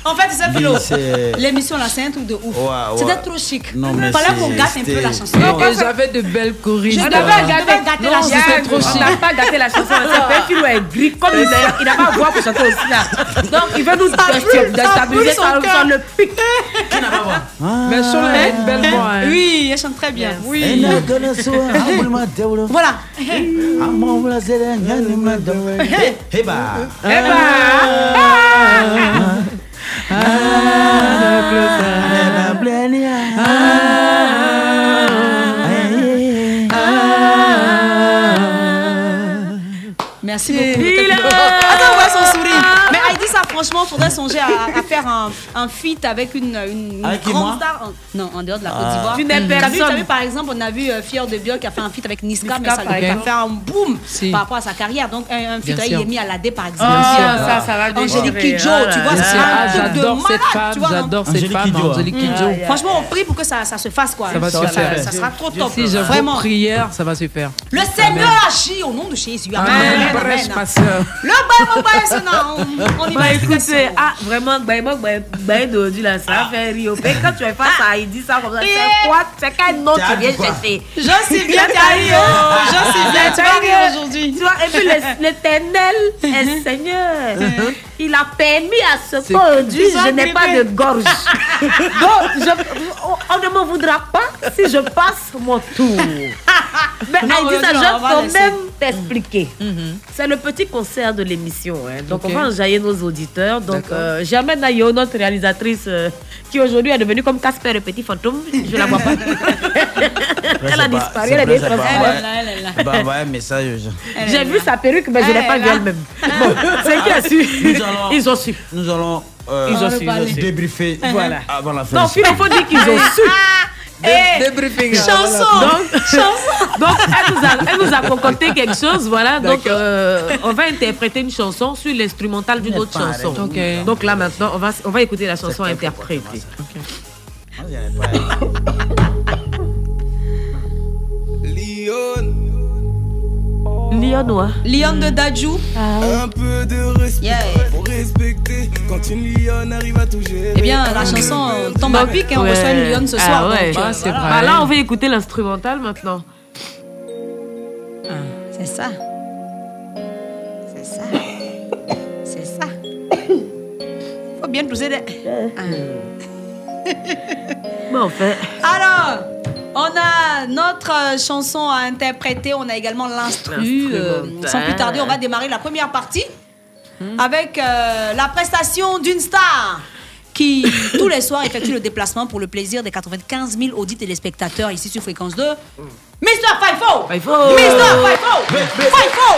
En fait, c'est Philo. Oui, c'est- L'émission là, c'est un truc de ouf. Ouais, ouais. C'était trop chic. Non, mais Fallait qu'on gâte un peu la chanson. Non, Et j'avais de belles choristes. Je devais gâter, gâter la Non, chanson. c'était trop chic. On n'a pas gâté la chanson. C'est un film est gris. Comme il n'a il n'a pas voix pour chanter aussi là. Donc il veut nous Ça ça déstabiliser brûle son ça, cœur. ça le pique. Mais Chola a une belle voix. hein. Oui, elle chante très bien. Oui. Voilà. Voilà. Merci beaucoup. Il a- Attends, on voit son sourire. Mais Heidi, ça, franchement, faudrait songer à, à faire un, un feat avec une, une Avec qui, grande star. en- non, en dehors de la Côte Ah. d'Ivoire. Une T'as vu, personne. par exemple, on a vu euh, Fier de Biol qui a fait un feat avec Niska, mais ça lui a fait un boom Si. par rapport à sa carrière. Donc, un, un feat avec. Yemi Alade, par exemple. Ah, ça, ça va Angélique. Kidjo, Ah tu vois, Ah, un truc de J'adore cette malade, tu j'adore cette femme. Angélique. Kidjo. Ah, Franchement, on prie pour que ça, se fasse, quoi. Ça va se ça, faire. ça sera trop top. Si je Vraiment. prière, ça va se faire. Le Seigneur agit au nom de Jésus. Amen. Le Bible, c'est. On y va. Écoutez, ah, vraiment, Gbaïmo, Gbaï d'aujourd'hui, là, ça fait rire. Mais quand tu es face à il dit ça comme ça, c'est quoi? C'est quel nom tu viens chercher? Je sais bien, oh, je sais bien, aujourd'hui. Tu vois, et puis l'éternel est Seigneur. Il a permis à ce qu'aujourd'hui, je n'ai pas de gorge. Donc, je- on ne me voudra pas si je passe mon tour. Mais Non, elle dit ça, je laisser. même t'expliquer. C'est le petit concert de l'émission. hein. Donc, Ok. on va enjailler nos auditeurs. Donc, euh, j'amène Nayo, notre réalisatrice, euh, qui aujourd'hui est devenue comme Casper, le petit fantôme. Je la vois pas. elle a disparu, elle est Elle est là. Bah, un message. J'ai vu sa perruque, mais je Elle l'ai pas vue elle-même. Bon, c'est qui a su? Allons- Ils ont su. Nous allons. euh, Ils ont su, ils ont su. Débriefer. Voilà. Avant la fin. Non, il faut dire qu'ils ont su. Eh, Débriefing. chanson. Donc, donc elle, nous a, elle nous a concocté quelque chose, voilà. Donc, euh, on va interpréter une chanson sur l'instrumental d'une autre pareil. chanson. Donc là, maintenant, on va, on va écouter la chanson interprétée. Lyon. Lyon de Dajou. Un peu de respect. Faut respecter quand une lionne arrive à tout gérer. Eh bien, la chanson tombe à pic et on Ouais. reçoit une Lyon ce Ah soir. ouais. donc, Bah, voilà. là, on va écouter l'instrumental maintenant. C'est ça. C'est ça. C'est ça. Faut bien tousser des. Ah. Bon, fait. Alors, on a notre euh, chanson à interpréter, on a également l'instru. euh, sans plus tarder, on va démarrer la première partie avec euh, la prestation d'une star qui, tous les soirs, effectue le déplacement pour le plaisir des 95 000 audits téléspectateurs ici sur Fréquence 2. Mr. Faifo Faifo Mr. Faifo Faifo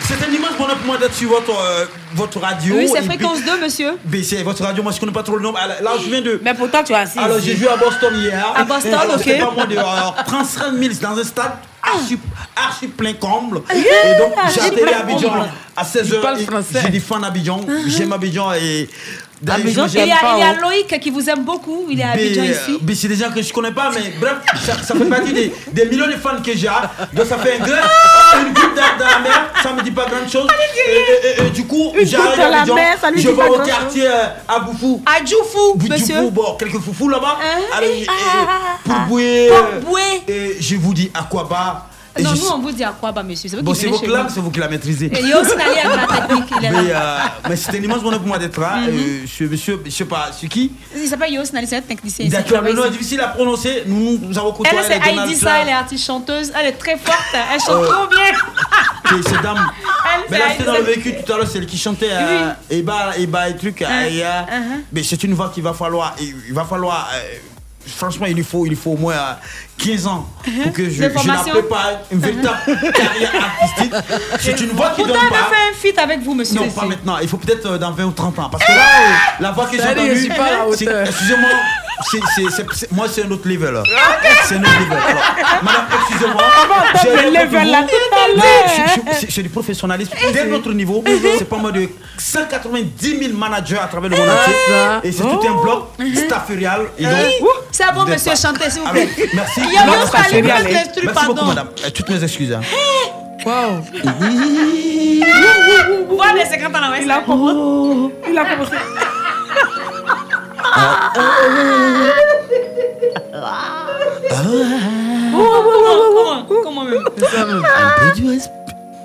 C'est un immense bonheur pour moi d'être sur votre, euh, votre radio. Oui, c'est Fréquence puis- 2, monsieur. Mais c'est votre radio, moi je connais pas trop le nom. Là, je viens de. Mais pourtant, tu as assis. Alors, j'ai vu à Boston hier. À Boston, Alors, ok. C'était pas moins de euh, 35 000 dans un stade archi, archi plein comble. Ah, Et donc, j'ai atterri à Abidjan à 16h. parles français. J'ai des fans d'Abidjan. J'aime Abidjan et. Abidjan, je- il y, a, il y a pas, Loïc qui vous aime beaucoup. Il est à Abidjan mais, ici. euh, mais c'est des gens que je connais pas, mais bref, ça, ça fait partie des, des millions de fans que j'ai. Donc ça fait un grain, une goutte dans, dans la mer, ça me dit pas grand chose. Et, et- du coup, j'arrive à Abidjan, je vais au quartier euh, à Boufou. À Djoufou, monsieur. Djoufou, bon, quelques foufous là-bas. Hein? Et- et- Ah. pour bouer. Pour euh, bouer. Et je vous dis à quoi bas. Et Non, nous, on vous dit à quoi, bah, monsieur? C'est vous Bon, qui c'est clans, nous. c'est vous qui la maîtrisez. Et il y a aussi la technique. Il est Mais, euh, mais c'était un immense bonheur pour moi d'être là. Mhm. Euh, je, monsieur, je sais pas, c'est qui? Il s'appelle Yos Nali, c'est un technicien. D'accord, le nom est ici. difficile à prononcer. Nous, nous avons côtoyé Elle, c'est Heidi. Sa, elle est artiste chanteuse. Elle est très forte. Elle chante Euh, trop bien. Et cette dame. Elle, Mais c'est là, c'était dans le véhicule tout à l'heure, celle qui chantait euh, Eba, Eba et euh, et, euh, uh-huh. Mais c'est une voix qu'il va falloir. Il va falloir. Euh, franchement, il lui faut, il lui faut au moins euh, 15 ans pour que je, je formation. prépare une véritable carrière artistique. C'est une voix qui Pourtant, donne elle a pas. fait un feat avec vous, monsieur. Non, pas maintenant. Il faut peut-être euh, dans 20 ou 30 ans. Parce que là, euh, la voix que j'ai entendue, suis pas à la c'est- hauteur. excusez-moi, c'est- c'est- c'est- c'est- moi c'est un autre level. là. C'est un autre level. Alors, madame, excusez-moi. entendre j'ai le level là C'est du professionnalisme dès notre niveau. C'est pas moins de 190 000 managers à travers le monde entier. Et c'est tout un bloc staffurial. Et donc, C'est bon, monsieur, chantez, s'il vous plaît. merci. Il y a c'est faites l'instru, Merci beaucoup, madame. Toutes mes excuses. hein. Wow. Voilà les 50 ans, ouais. Il a commencé. Il a commencé. Comment Comment Comment même Un peu du respect.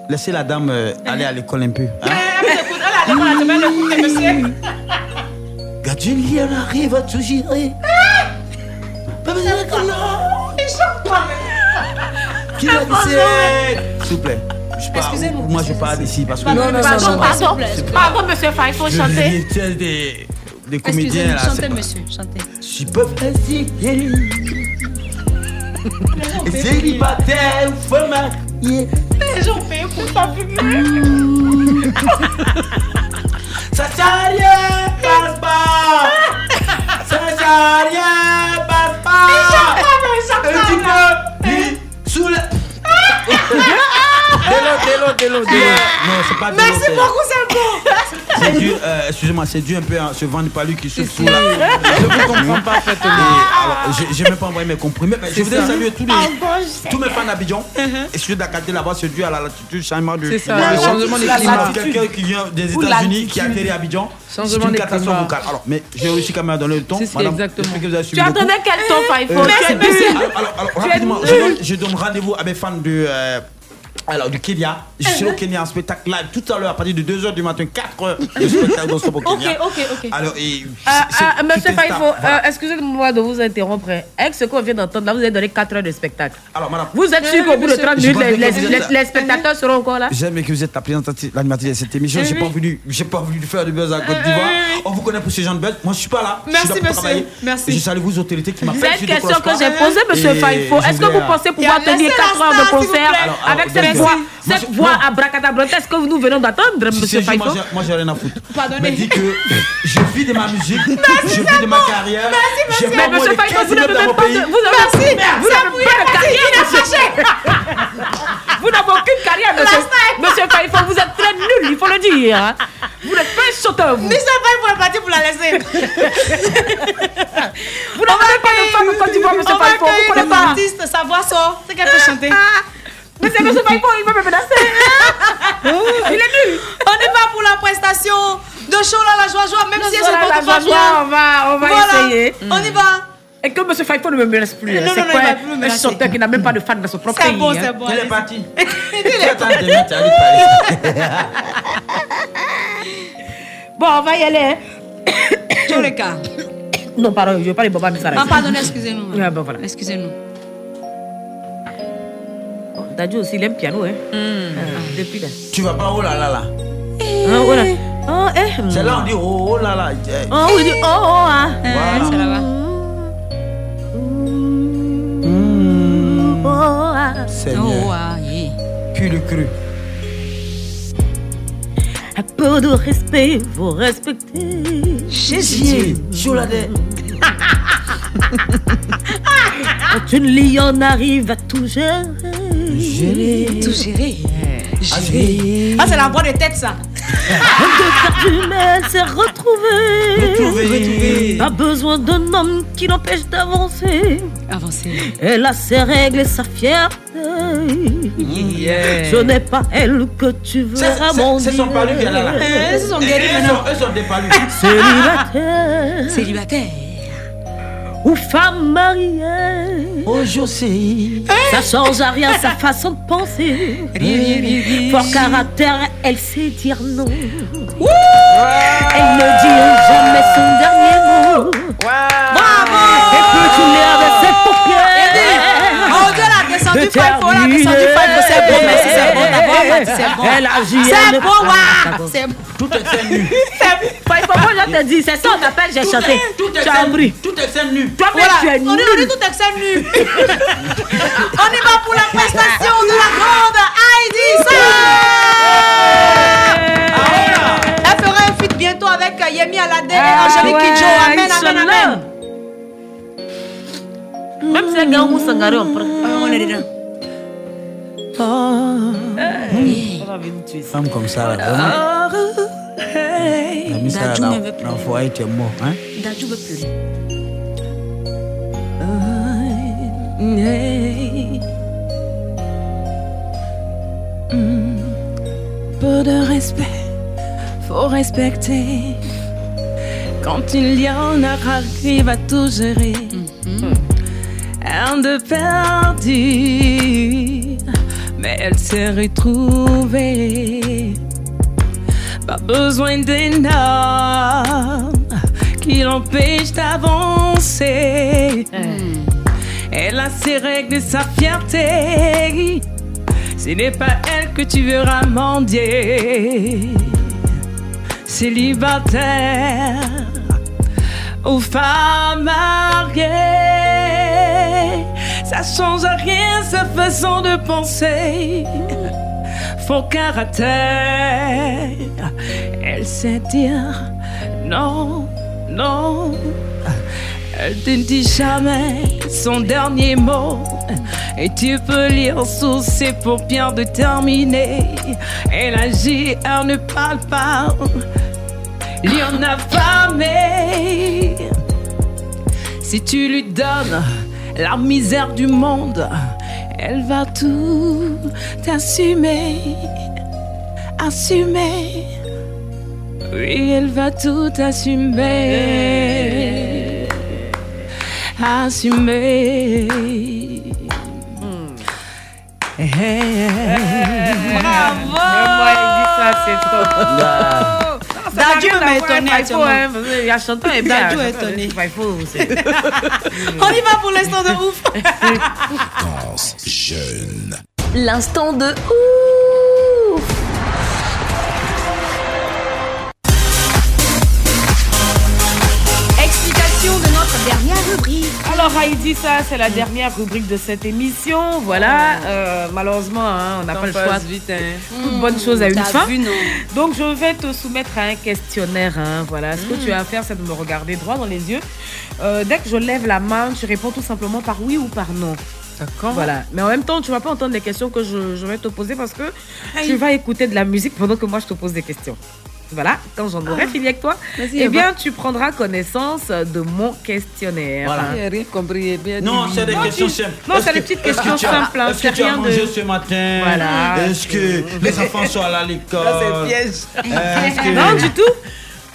Laissez la dame euh, aller à l'école un peu. hein. Elle l'école, monsieur. Gadulien arrive à tout gérer. Pas besoin de comment. Il chante pas, mais- Qui l'a dit S'il vous plaît. Je parle- Excusez-nous, Moi, je parle d'ici parce que. Pardon, Pardon, S'il vous pardon. Pardon, monsieur Faye, il faut je chanter. Des, comédiens Excusez-nous, là. chantez, pas- monsieur, chantez. Je peux facile. Célibataire ou femme mariée. Les gens payent pour ça, Ça sert passe pas. Ça sert passe pas. Un petit peu, lui, sous le. Délo, délo, délo, délo. Non, c'est pas Merci c'est- beaucoup, c'est bon. c'est dû, euh, excusez-moi, c'est dû un peu à ce vent de palu qui souffle sous la. Je vous comprends parfaitement. Et alors, j'ai- même pas envoyé mes comprimés. mais je voudrais ça. saluer tous, les, Ah, tous mes fans d'Abidjan. Et celui d'Akaté là-bas, c'est dû à la latitude, changement de C'est ça, climat. le changement climats. latitude. Quelqu'un qui vient des États-Unis, qui a l'altitude. atterri à Abidjan. C'est Changement une catastrophe vocale. Alors, mais j'ai réussi quand même à donner le ton. Madame, exactement. que vous avez Tu suivi beaucoup. attendais quel ton, Faifo Euh, Merci, alors, merci. Tu rapidement, je donne, je donne rendez-vous à mes fans de. Alors, du Kenya. Je suis Uh-huh. au Kenya en spectacle live tout à l'heure à partir de 2h du matin, 4h de spectacle non stop au Ok, Kenya. ok, ok. Alors, et. Ah, c'est- ah, Monsieur Faifo. Voilà. euh, excusez-moi de vous interrompre. Avec ce qu'on vient d'entendre, là, vous avez donné 4 heures de spectacle. Alors, madame. Vous êtes sûr qu'au bout de 30 Je minutes, les, spectateurs seront encore là? J'aime que vous êtes la présentatrice, l'animatrice de cette émission. J'ai oui. pas voulu, j'ai pas voulu faire du buzz à Côte d'Ivoire. On vous connaît pour ces gens de buzz. Moi, je suis pas là. Merci, je suis là pour monsieur. Merci. Et je salue vos autorités qui m'appellent. C'est une question que j'ai posée, monsieur Faifo. je Est-ce que vous pensez euh, pouvoir tenir laissez 4 la heures de concert avec cette merci. voix, cette voix abracadabrantesque que nous venons d'entendre, Si monsieur Faifo moi, j'ai- rien à foutre. Pardonnez. Mais dis que je vis de ma musique, je vis de ma carrière. Mais moins monsieur Faifo, 15 vous n'avez même pas de, vous avez, Merci. vous C'est n'avez pas de merci. carrière, monsieur. Vous n'avez aucune carrière, monsieur. Monsieur Faifo, vous êtes très nul, il faut le dire. hein. Vous n'êtes pas un chanteur, vous. Michel Faifo est parti pour la laisser. Vous n'avez pas de femme de Côte d'Ivoire, monsieur Faifo. Vous accueillir connaissez pas. artiste, sa voix sort. C'est qu'elle peut chanter. Mais c'est monsieur Faifo, il veut me menacer. Il est nul. On y va pour la prestation de show là, la joie joie, même si elle se porte pas joie, bien. on va, on va Voilà. essayer. On y va. Et que monsieur Faifo ne me menace plus. Non, hein. non, C'est non, quoi il me un chanteur qui n'a même pas de fan dans son propre C'est pays. bon, hein. c'est bon. Elle est partie. Il est partie. Bon, on va y aller. hein. Cas. Non, pardon, je veux pas les Baba Missara. Ah, pardon, excusez-nous. Voilà. Excusez-nous. Dadju aussi, il aime piano, hein. Ah, depuis là. Tu vas pas oh là là là. Ah, voilà. Oh, eh. C'est là on dit oh, oh là là. Eh, Oh, oui, il dit oh, oh, ah. Voilà. C'est là-bas. Oh, ah. Seigneur. Oh, ah, yeah. Puis le cru. Un peu de respect, faut respecter. Jésus. Choladé. Quand une lionne arrive à tout gérer. Tout géré. Ah, j'ai- Ah, c'est la voix de tête, ça. De elle s'est retrouvée. Retrouvé. Pas besoin d'un homme qui l'empêche d'avancer. Avancez. Elle a ses règles et sa fierté. Yeah. Ce n'est pas elle que tu verras c'est- son palu qui est là. Eh, maintenant. Eux sont des palus. Célibataire Célibataire. Ou femme mariée. Oh, je sais. Ça change à rien sa façon de penser. Fort caractère, elle sait dire non. Elle ne dit jamais son dernier mot. Bravo. Elle peut tourner avec 75 pour la 75 c'est bon, c'est bon, Tout est nu. C'est je te dis, c'est ça qu'on appelle, j'ai chanté. Tout est nu. Tout est nu. Toi-même, tu es nu. On est tout y va pour la prestation de la grande Heidi ah, Elle fera un feat bientôt avec euh, Yemi Alade et ah, Angélique Kidjo. Amen, amen, amen. Même si elle. On. Ah, Femme comme ça, là, vraiment. La mise ça Dadju là, ne veut plus. dans le foyer, tu es mort. Hein? Veut pleurer. Peu de respect, faut respecter. Quand une lionne arrive à tout gérer, un de perdu, mais elle s'est retrouvée. Pas besoin d'un homme qui l'empêche d'avancer. Elle a ses règles et sa fierté. Ce n'est pas elle que tu verras mendier. Célibataire ou femme mariée, ça change rien sa façon de penser. Faux caractère, elle sait dire non, non. Elle ne dit jamais son dernier mot. Et tu peux lire sous ses paupières déterminées. Elle agit, elle ne parle pas. lion affamé. Si tu lui donnes la misère du monde, elle va tout assumer, assumer. Oui, elle va tout assumer, assumer. Hey, hey, hey. Bravo ça, c'est top. Dadju m'a étonné Il que la chanteuse est bien. Dadju la est étonné. Il On y va pour l'instant de ouf. Danse jeune. L'instant de ouf Alors Heidi, ça? C'est la dernière rubrique de cette émission. Voilà, euh, malheureusement, hein, on n'a pas le passe choix. vite, hein. Toute bonne chose à une fin. vu, Donc je vais te soumettre à un questionnaire. hein, Voilà, ce que Mm. tu as à faire, c'est de me regarder droit dans les yeux. Euh, dès que je lève la main, tu réponds tout simplement par oui ou par non. D'accord. Voilà. Mais en même temps, tu vas pas entendre les questions que je, je vais te poser parce que tu vas écouter de la musique pendant que moi je te pose des questions. Voilà, quand j'en aurai Ah. fini avec toi, eh bien, tu prendras connaissance de mon questionnaire. Voilà. J'ai rien compris. eh bien Non, c'est des questions tu- simples. non, c'est des que- petites est-ce que questions tu as- simples, hein, Est-ce que tu as de- mangé ce matin Voilà. Est-ce que les enfants sont allés à l'école c'est piège. Est-ce que- Non, du tout.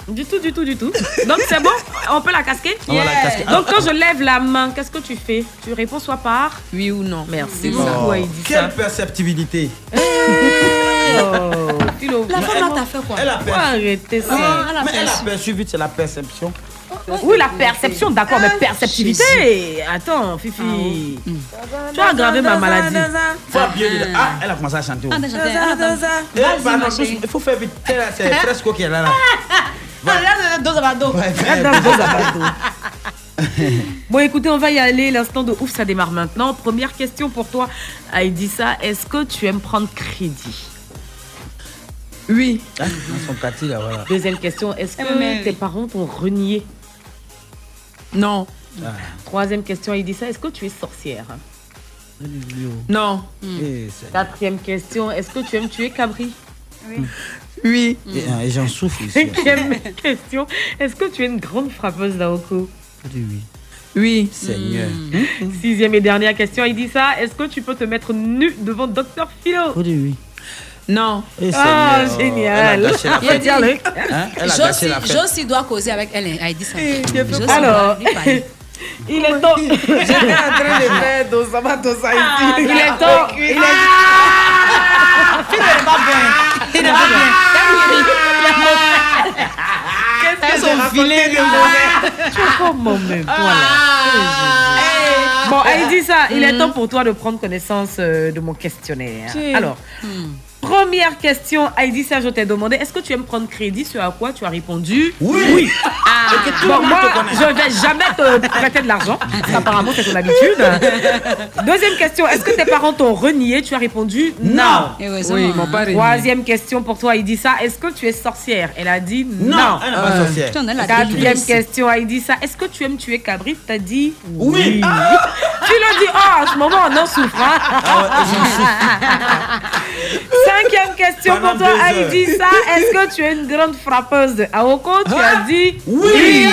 Du tout, du tout, du tout. Donc c'est bon, on peut la casquer On va la casquer. Donc quand je lève la main, qu'est-ce que tu fais? Tu réponds soit par Oui ou non. Merci Oh. Quelle perceptibilité Oh, La femme t'as fait quoi Elle a perçu. arrêter ça. Ah, elle a Mais elle a perçu. vite, c'est la perception. Oui, la perception, d'accord, mais perceptivité. Attends, Fifi. Tu as aggravé ma maladie. Faut appuyer dedans. Ah, elle a commencé à chanter. Ah. Il faut faire vite. C'est Fresco qui est là. Ah. Bon, écoutez, on va y aller. L'instant de ouf, ça démarre maintenant. Première question pour toi, Aïdissa. Est-ce que tu aimes prendre crédit? Oui. Hein, Dans son quartier, là, voilà. Deuxième question. Est-ce que Eh, mais- tes parents t'ont renié? Non. Ah. Troisième question, Aïdissa. Est-ce que tu es sorcière? Non. Eh, c'est- Quatrième question. Est-ce que tu aimes tuer Cabri? Oui. Et, euh, et j'en souffre ici. Cinquième question. Est-ce que tu es une grande frappeuse d'Aoko Oui, oui. Oui. Seigneur. Sixième et dernière question, Aïdissa. Est-ce que tu peux te mettre nu devant Dr Philo? Oui, oui. Non. Eh, Ah, Seigneur, génial. Elle a gâché la Il a fête. dit- Hein, Elle a gâché Josie, la fête. Josie doit causer avec elle. Elle dit ça. Josie Alors, il est temps. J'étais en train de faire Dosa ici. Il est temps. Il est Il n'est pas bien. Il n'est pas bien. Qu'est-ce que filées de mauvais. Tu es comment même, toi là Bon, Aïdissa, il est temps pour toi de prendre connaissance euh, de mon questionnaire. Alors, première question, Aïdissa, je t'ai demandé, est-ce que tu aimes prendre crédit Ce à quoi tu as répondu? Oui. Ah, Et que tout bon, le monde moi, je vais jamais te prêter de l'argent, parce qu'apparemment c'est ton habitude. Deuxième question, est-ce que tes parents t'ont renié? Tu as répondu non. Ça, Oui, est Troisième question pour toi, Aïdissa, est-ce que tu es sorcière? Elle a dit non. Non, elle n'est pas Euh, sorcière. Putain, a Quatrième question, Aïdissa, est-ce que tu aimes tuer Cabri T'as dit Oui. Tu l'as dit, oh, en ce moment on en souffre. hein. Ah ouais, j'en souffre. Cinquième question Pendant pour toi, heures. Aïdissa, est-ce que tu es une grande frappeuse de Aoko Tu as dit Oui.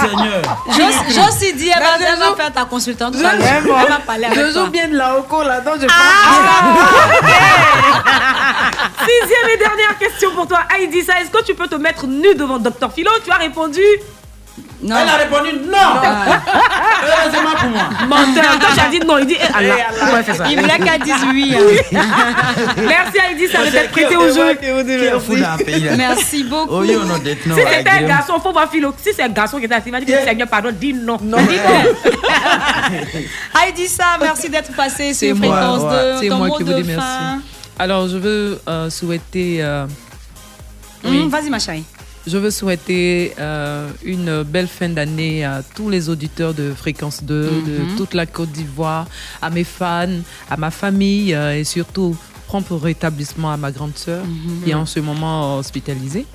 Seigneur. Josie Josie dit, elle va, faire ta consultante. Elle va parler avec Deux jours bien de la Oko là-dedans, je Sixième et dernière question pour toi, Aïdissa, est-ce que tu peux te mettre nu devant Dr Philo? Tu as répondu Non. Elle a répondu non. Heureusement pour moi. menteur. Tu as dit non, il dit eh, Allah. Pourquoi elle fait ça? Il voulait qu'elle dise oui. Merci Aïdissa de C'est t'être prêté au jeu. Est Merci beaucoup. Oh, non, d'être non. Si c'était un garçon, faut voir Philo. Si c'est un garçon qui était assis, il va dire Seigneur, pardon, dis non. Dis donc. Heidi ça, merci d'être passé sur moi, Fréquence ouais. 2. C'est Ton moi mot qui vous de dis merci. fin. Alors, je veux euh, souhaiter. euh, Hum, Vas-y, ma chérie. Je veux souhaiter euh, une belle fin d'année à tous les auditeurs de Fréquence 2, Mhm. de toute la Côte d'Ivoire, à mes fans, à ma famille euh, et surtout prompt rétablissement à ma grande sœur Mhm. qui est en ce moment hospitalisée.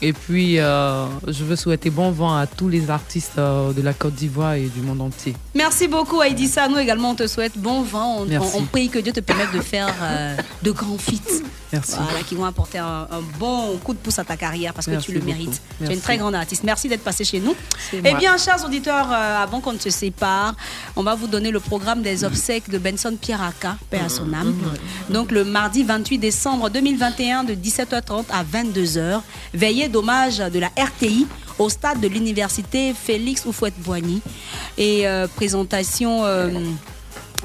Et puis, euh, je veux souhaiter bon vent à tous les artistes euh, de la Côte d'Ivoire et du monde entier. Merci beaucoup Aïdissa. Nous également, on te souhaite bon vent. On, Merci. on- on prie que Dieu te permette de faire euh, de grands feats. Merci. Voilà, qui vont apporter un, un bon coup de pouce à ta carrière parce que Merci tu le beaucoup. mérites. Tu es une très grande artiste. Merci d'être passé chez nous. C'est Eh moi. bien, chers auditeurs, avant qu'on ne se sépare, on va vous donner le programme des obsèques de Benson Pierraka, paix à son âme. Donc, le mardi 28 décembre 2021, de 17h30 à 22h, veillée d'hommage de la RTI au stade de l'université Félix Oufouette-Boigny. Et euh, présentation. euh,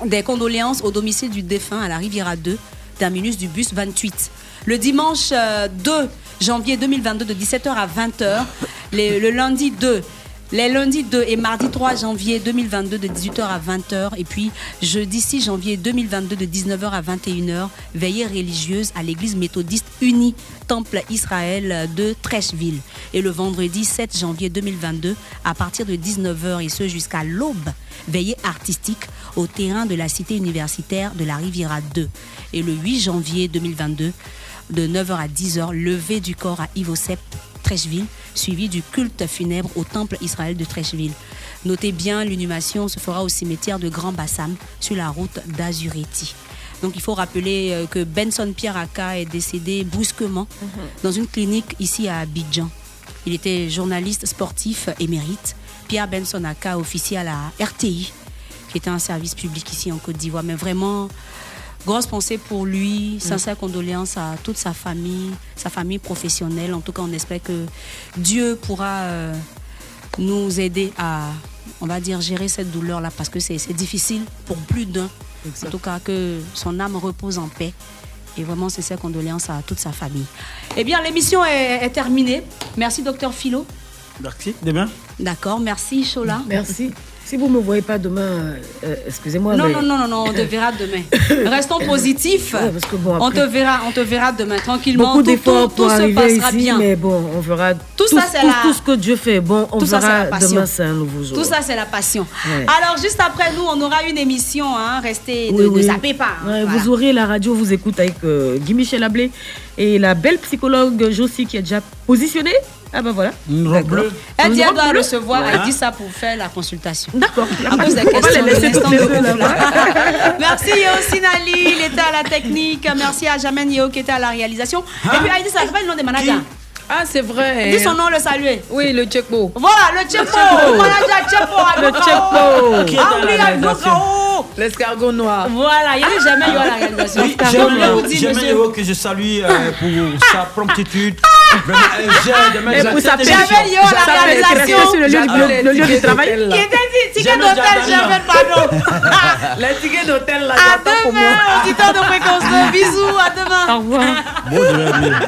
des condoléances au domicile du défunt à la Riviera 2, terminus du bus 28. Le dimanche euh, 2 janvier 2022 de 17h à 20h, les- le lundi 2, les lundis 2 et mardi 3 janvier 2022 de 18h à 20h et puis jeudi 6 janvier 2022 de 19h à 21h, veillée religieuse à l'église méthodiste unie Temple Israël de Trècheville. Et le vendredi 7 janvier 2022 à partir de 19h et ce jusqu'à l'aube, veillée artistique au terrain de la cité universitaire de la Riviera 2. Et le 8 janvier 2022 de 9h à 10h, levée du corps à Ivosep, Trècheville, suivi du culte funèbre au temple Israël de Trècheville. Notez bien, l'inhumation se fera au cimetière de Grand Bassam sur la route d'Azureti. Donc il faut rappeler euh, que Benson Pierre Aka est décédé brusquement dans une clinique ici à Abidjan. Il était journaliste sportif émérite. Pierre Benson Aka officier à la RTI, qui était un service public ici en Côte d'Ivoire. Mais vraiment, grosse pensée pour lui, sincère condoléances à toute sa famille, sa famille professionnelle. En tout cas, on espère que Dieu pourra euh, nous aider à, on va dire, gérer cette douleur-là parce que c'est difficile pour plus d'un. En tout cas, que son âme repose en paix. Et vraiment, c'est ses condoléances à toute sa famille. Eh bien, l'émission est, est terminée. Merci, docteur Philo. Merci. Demain D'accord, merci, Chola. Merci. Si vous ne me voyez pas demain, euh, euh, excusez-moi. Non, mais- non, non, non, non, on te verra demain. Restons positifs. Ouais, parce que bon, on te verra, on te verra demain tranquillement. Beaucoup Tout- d'efforts tout, pour tout se arriver passera ici, bien. mais bon, on verra. Tout ça, c'est tout, la- tout ce que Dieu fait. Bon, on Tout ça, verra passion. demain, c'est un nouveau jour. Tout ça, c'est la passion. Ouais. Alors, juste après nous, on aura une émission. Hein, restez, Oui, ne, oui. ne zappez pas. hein, Ouais, voilà. Vous aurez la radio, vous écoute avec euh, Guy Michel Ablé et la belle psychologue Josie qui est déjà positionnée. Ah ben voilà. Une robe bleue. Elle dit elle doit bleue. recevoir, elle Voilà. dit ça pour faire la consultation. D'accord. À cause des questions les de là. Merci Yosine Ali, il était à la technique. Merci à Jamen Yeo qui était à la réalisation. Et puis Aïdi, ça s'appelle le nom des managers. Ah, c'est vrai. Dis son nom, le saluer. Oui, le Tchekbo. Voilà, le. Le manager Tchepo. Le Tchepo. Qui est à la Ah. Algokao. L'escargot noir. Voilà, il y a jamais eu à la réalisation. Oui, j'aime Léo- j'aime que je salue euh, pour sa promptitude. Vraiment, euh, Et pour sa. J'avais Léo à la réalisation. sur le lieu le lieu du travail. Qui était dit, ticket d'hôtel, j'avais pardon. Les tickets d'hôtel, là, À j'attends pour moi. demain, auditeur de fréquence 2. Bisous, à demain. Au revoir. Bon, je vais bien.